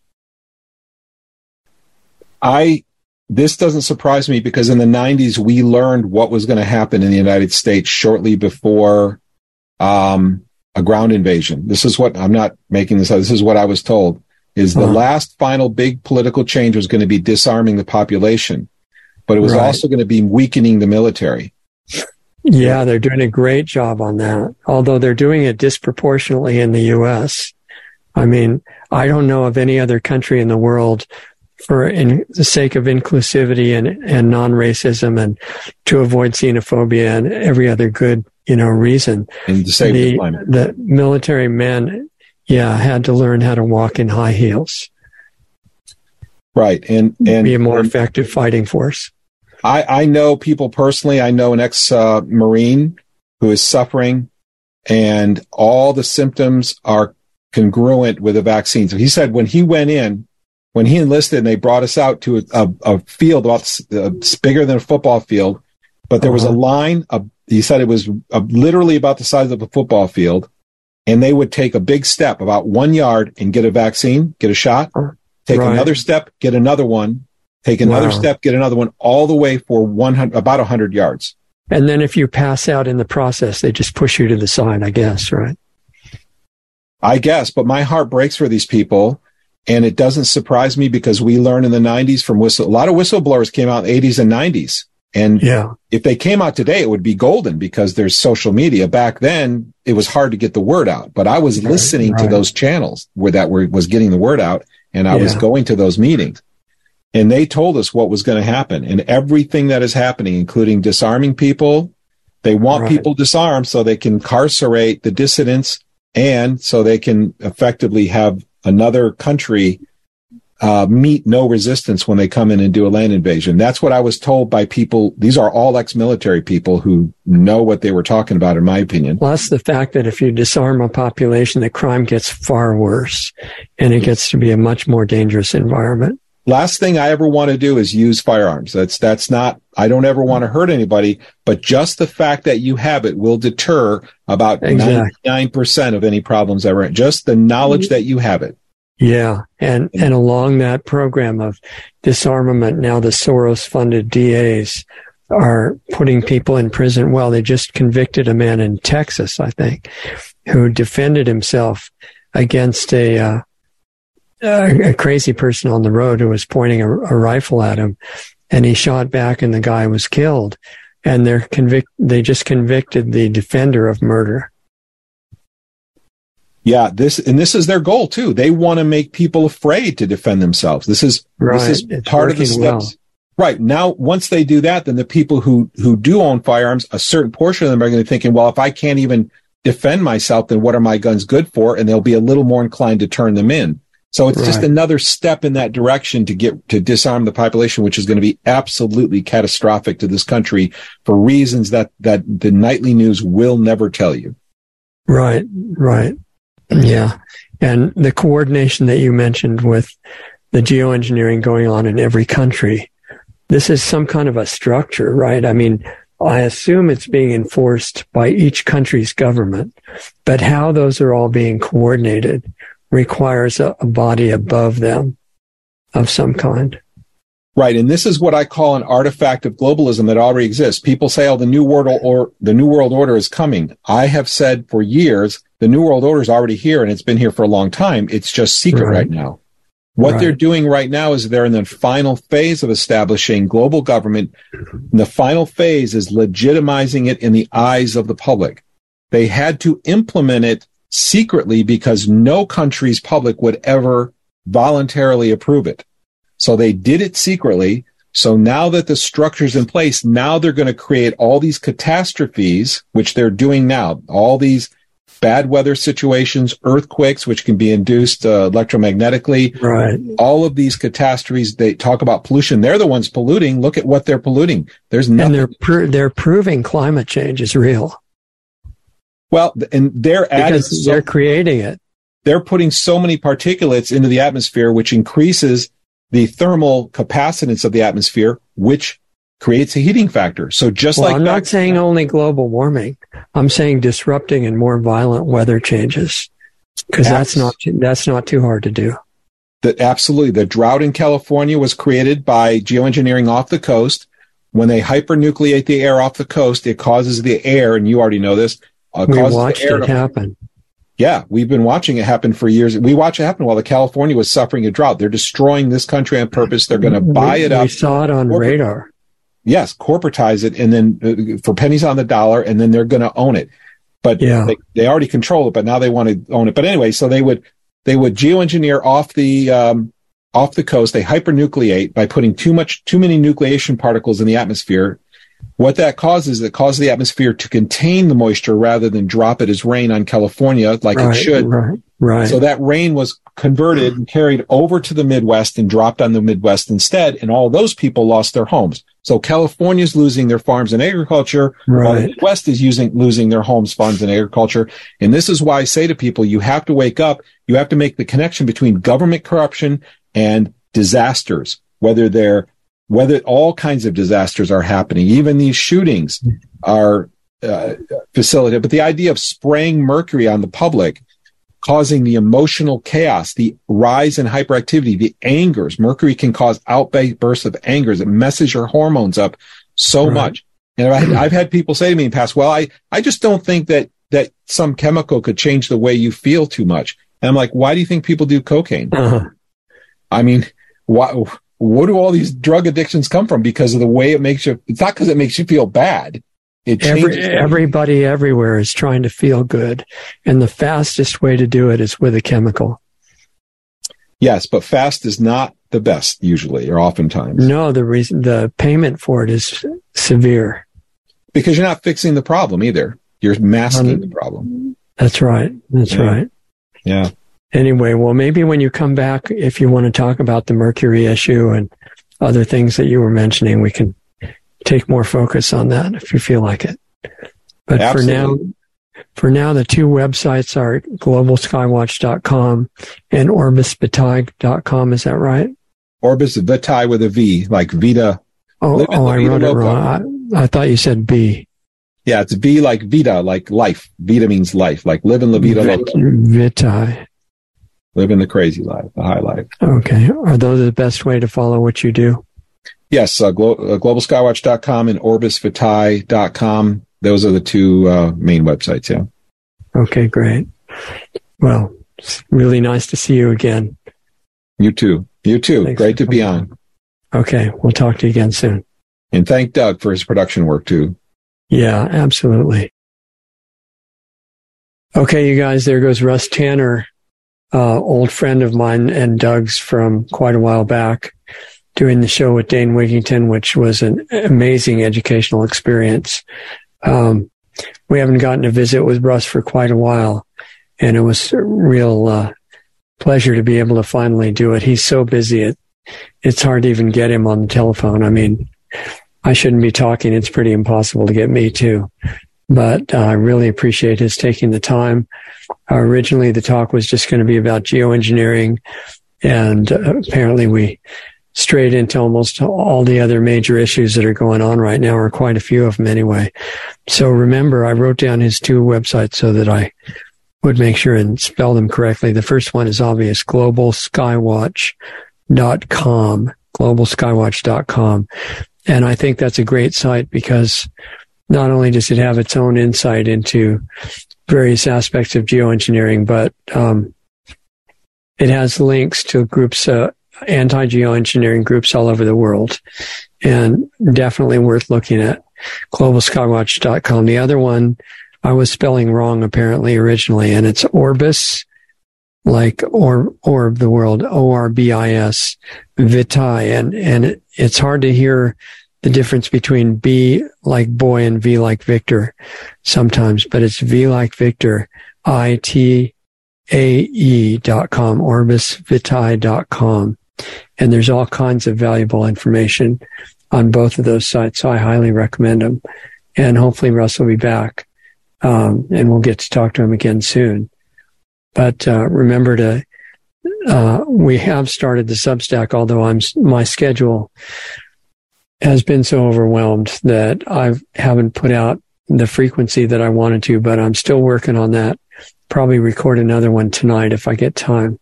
I this doesn't surprise me because in the 90s we learned what was going to happen in the United States shortly before um, a ground invasion. This is what I'm not making this up. This is what I was told is the uh-huh. last final big political change was going to be disarming the population, but it was right. also going to be weakening the military. Yeah, they're doing a great job on that. Although they're doing it disproportionately in the U.S. I mean, I don't know of any other country in the world for in the sake of inclusivity and, and non-racism and to avoid xenophobia and every other good, you know, reason. And to save the, the climate. The military men, yeah, had to learn how to walk in high heels. Right. And, and be a more and, effective fighting force. I, I know people personally. I know an ex uh, Marine who is suffering and all the symptoms are congruent with the vaccine. So he said when he went in, when he enlisted and they brought us out to a, a, a field about uh, bigger than a football field, but there was a uh-huh. line. Of, he said it was uh, literally about the size of a football field, and they would take a big step about one yard and get a vaccine, get a shot, take right. another step, get another one, take another wow. step, get another one, all the way for 100, about 100 yards. And then if you pass out in the process, they just push you to the side, I guess, right? I guess, but my heart breaks for these people. And it doesn't surprise me because we learned in the 90s from whistle, a lot of whistleblowers came out in the 80s and 90s. And yeah. if they came out today, it would be golden because there's social media. Back then, it was hard to get the word out, but I was right, listening right. to those channels where that were, was getting the word out and I yeah. was going to those meetings and they told us what was going to happen and everything that is happening, including disarming people. They want right. people disarmed so they can incarcerate the dissidents and so they can effectively have another country uh, meet no resistance when they come in and do a land invasion. That's what I was told by people. These are all ex-military people who know what they were talking about, in my opinion. Plus the fact that if you disarm a population, the crime gets far worse and it gets to be a much more dangerous environment. Last thing I ever want to do is use firearms. That's, that's not, I don't ever want to hurt anybody, but just the fact that you have it will deter about exactly. 99% of any problems ever. Just the knowledge that you have it. Yeah. And, and along that program of disarmament, now the Soros funded DAs are putting people in prison. Well, they just convicted a man in Texas, I think, who defended himself against a, uh, a crazy person on the road who was pointing a, a, rifle at him and he shot back and the guy was killed. And they're convict, they just convicted the defender of murder. Yeah, this and this is their goal too. They want to make people afraid to defend themselves. This is right. this is it's part of the steps. Well. Right now, once they do that, then the people who who do own firearms, a certain portion of them are going to be thinking, well, if I can't even defend myself, then what are my guns good for? And they'll be a little more inclined to turn them in. So it's right. just another step in that direction to get to disarm the population, which is going to be absolutely catastrophic to this country for reasons that that the nightly news will never tell you. Right, right. Yeah. And the coordination that you mentioned with the geoengineering going on in every country, this is some kind of a structure, right? I mean, I assume it's being enforced by each country's government, but how those are all being coordinated requires a, a body above them of some kind. Right, and this is what I call an artifact of globalism that already exists. People say, "Oh, the new world or the new world order is coming." I have said for years, the new world order is already here, and it's been here for a long time. It's just secret right, right now. What right. they're doing right now is they're in the final phase of establishing global government. And the final phase is legitimizing it in the eyes of the public. They had to implement it secretly because no country's public would ever voluntarily approve it. So they did it secretly. So now that the structure's in place, now they're going to create all these catastrophes, which they're doing now, all these bad weather situations, earthquakes, which can be induced uh, electromagnetically. Right. All of these catastrophes, they talk about pollution. They're the ones polluting. Look at what they're polluting. There's nothing. And they're, they're proving climate change is real. Well, and they're because they're creating it. They're putting so many particulates into the atmosphere, which increases the thermal capacitance of the atmosphere, which creates a heating factor. So just well, like I'm not saying only global warming. I'm saying disrupting and more violent weather changes because that's not that's not too hard to do. That absolutely the drought in California was created by geoengineering off the coast. When they hypernucleate the air off the coast, it causes the air, and you already know this. Uh, we watched it to, happen. Yeah, we've been watching it happen for years. We watch it happen while the California was suffering a drought. They're destroying this country on purpose. They're going to buy we, it up. We saw it on radar. Yes, corporatize it and then uh, for pennies on the dollar, and then they're going to own it. But yeah. they, they already control it, but now they want to own it. But anyway, so they would they would geoengineer off the um, off the coast. They hypernucleate by putting too much too many nucleation particles in the atmosphere what that causes, it causes the atmosphere to contain the moisture rather than drop it as rain on California like right, it should. Right, right. So that rain was converted and carried over to the Midwest and dropped on the Midwest instead. And all those people lost their homes. So California's losing their farms and agriculture. Right. While the Midwest is using, losing their homes, farms and agriculture. And this is why I say to people, you have to wake up. You have to make the connection between government corruption and disasters, whether they're whether all kinds of disasters are happening, even these shootings are uh, facilitated. But the idea of spraying mercury on the public, causing the emotional chaos, the rise in hyperactivity, the angers. Mercury can cause outbursts of angers. It messes your hormones up so right. much. And I've, I've had people say to me in the past, well, I, I just don't think that, that some chemical could change the way you feel too much. And I'm like, why do you think people do cocaine? Uh-huh. I mean, why, where do all these drug addictions come from? Because of the way it makes you, it's not because it makes you feel bad. It Every, everybody everywhere is trying to feel good. And the fastest way to do it is with a chemical. Yes, but fast is not the best usually or oftentimes. No, the reason the payment for it is severe. Because you're not fixing the problem either. You're masking um, the problem. That's right. That's yeah. right. Yeah. Anyway, well, maybe when you come back, if you want to talk about the mercury issue and other things that you were mentioning, we can take more focus on that if you feel like it. But Absolutely. for now, for now, the two websites are globalskywatch.com and orbisvitae.com. Is that right? Orbis Vitae with a V, like Vita. Oh, oh I wrote it wrong. I, I, thought you said B. Yeah, it's V like Vita, like life. Vita means life, like live in la vida loca. Vitae. Living the crazy life, the high life. Okay. Are those the best way to follow what you do? Yes, uh, glo- uh, globalskywatch.com and orbisvitae.com. Those are the two uh, main websites, yeah. Okay, great. Well, it's really nice to see you again. You too. You too. Thanks great to be on. Okay, we'll talk to you again soon. And thank Doug for his production work too. Yeah, absolutely. Okay, you guys, there goes Russ Tanner uh, old friend of mine and Doug's from quite a while back doing the show with Dane Wigington, which was an amazing educational experience. Um, we haven't gotten to visit with Russ for quite a while, and it was a real uh, pleasure to be able to finally do it. He's so busy, it, it's hard to even get him on the telephone. I mean, I shouldn't be talking. It's pretty impossible to get me too but uh, I really appreciate his taking the time. Uh, originally, the talk was just going to be about geoengineering, and uh, apparently, we strayed into almost all the other major issues that are going on right now, or quite a few of them anyway. So remember, I wrote down his two websites so that I would make sure and spell them correctly. The first one is obvious, globalskywatch.com, globalskywatch.com. And I think that's a great site because not only does it have its own insight into various aspects of geoengineering, but um, it has links to groups, uh, anti geoengineering groups all over the world, and definitely worth looking at. GlobalSkywatch.com. The other one I was spelling wrong apparently originally, and it's Orbis, like orb, orb the world, O R B I S, Vitae, and and it, it's hard to hear the difference between B like boy and V like Victor sometimes, but it's V like Victor, I T A E dot com, orbisvitae dot com. And there's all kinds of valuable information on both of those sites. So I highly recommend them. And hopefully Russ will be back. Um, and we'll get to talk to him again soon. But, uh, remember to, uh, we have started the Substack, although I'm, my schedule has been so overwhelmed that I haven't put out the frequency that I wanted to, but I'm still working on that. Probably record another one tonight if I get time.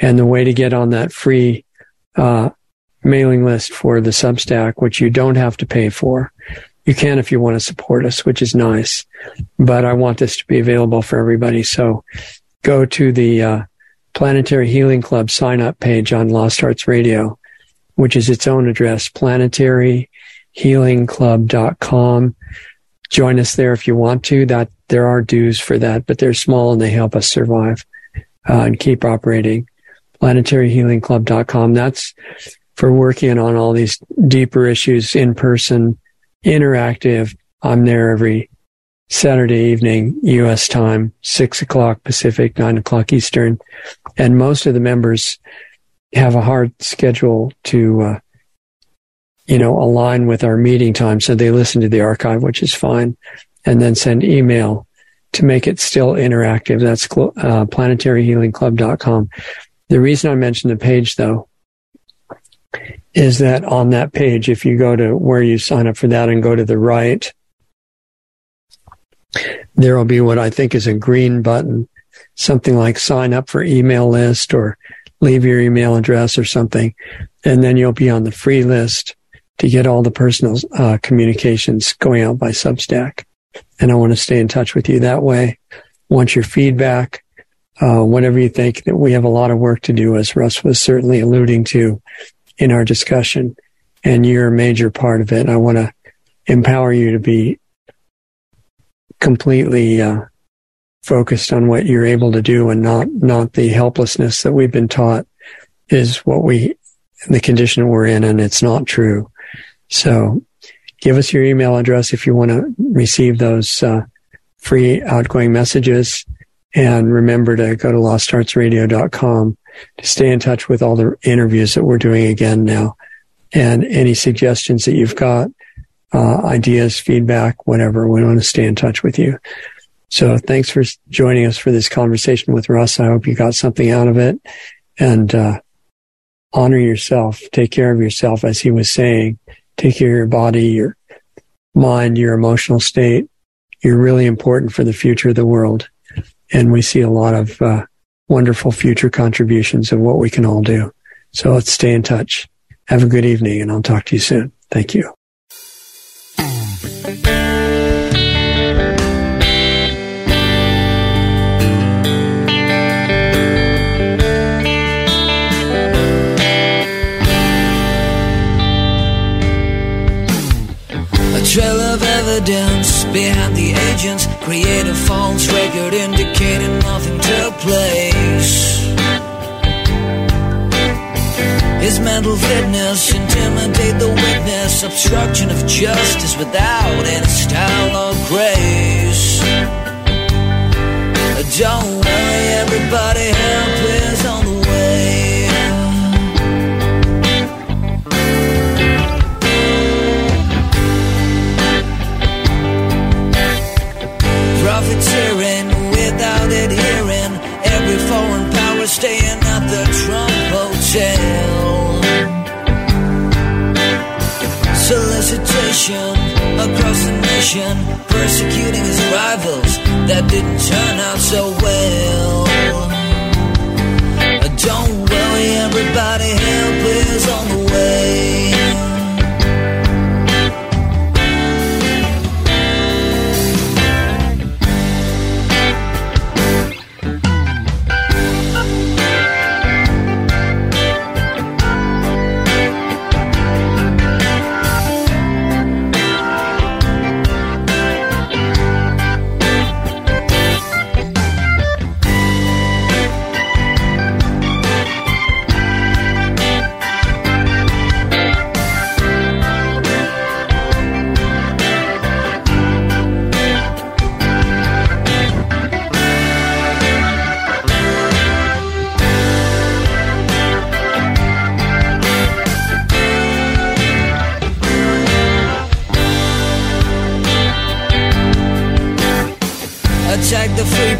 And the way to get on that free uh, mailing list for the Substack, which you don't have to pay for, you can if you want to support us, which is nice. But I want this to be available for everybody. So go to the uh, Planetary Healing Club sign up page on Lost Arts Radio which is its own address, planetaryhealingclub.com. Join us there if you want to. That there are dues for that, but they're small and they help us survive uh, and keep operating. Planetaryhealingclub.com. That's for working on all these deeper issues in person, interactive. I'm there every Saturday evening, U.S. time, six o'clock Pacific, nine o'clock Eastern. And most of the members have a hard schedule to, uh, you know, align with our meeting time. So they listen to the archive, which is fine, and then send email to make it still interactive. That's uh, planetaryhealingclub.com. The reason I mentioned the page though is that on that page, if you go to where you sign up for that and go to the right, there will be what I think is a green button something like sign up for email list or leave your email address or something. And then you'll be on the free list to get all the personal uh, communications going out by Substack. And I want to stay in touch with you that way. Want your feedback, uh, whatever you think that we have a lot of work to do, as Russ was certainly alluding to in our discussion. And you're a major part of it. I want to empower you to be completely uh, focused on what you're able to do and not not the helplessness that we've been taught is what we the condition we're in and it's not true. So give us your email address if you want to receive those uh, free outgoing messages. And remember to go to lostartsradio.com to stay in touch with all the interviews that we're doing again now. And any suggestions that you've got uh, ideas feedback whatever we want to stay in touch with you so thanks for joining us for this conversation with Russ. I hope you got something out of it and, uh, honor yourself. Take care of yourself. As he was saying, take care of your body, your mind, your emotional state. You're really important for the future of the world. And we see a lot of, uh, wonderful future contributions of what we can all do. So let's stay in touch. Have a good evening and I'll talk to you soon. Thank you. Evidence behind the agents create a false record indicating nothing took place. His mental fitness intimidate the witness, obstruction of justice without any style or grace. Don't Solicitation across the nation, persecuting his rivals that didn't turn out so well. Don't worry, everybody, help is on the way.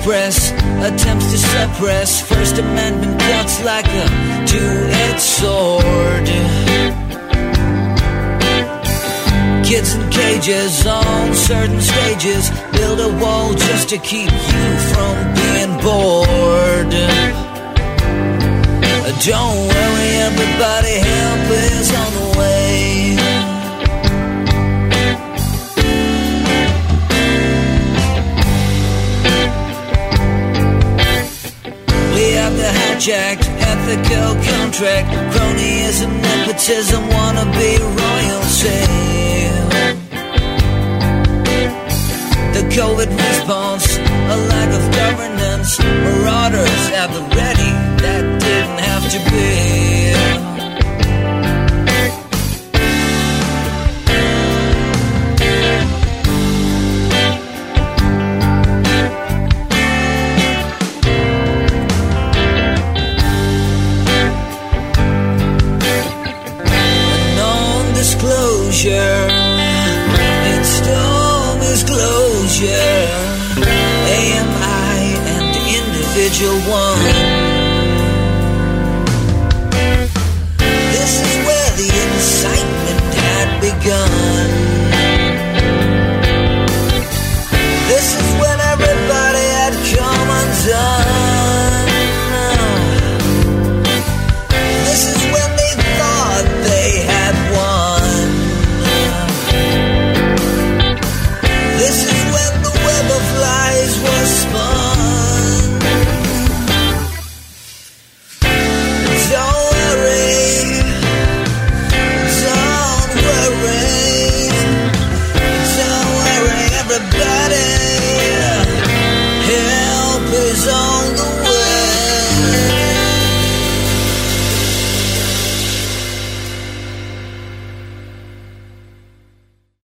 Press attempts to suppress First Amendment cuts like a two-edged sword. Kids in cages on certain stages build a wall just to keep you from being bored. Don't worry, everybody, help is on the way. Hijacked ethical contract, cronyism, nepotism, wannabe royalty. The COVID response, a lack of governance, marauders at the ready, that didn't have to be. Disclosure. It's still disclosure. AMI and individual one. This is where the incitement had begun.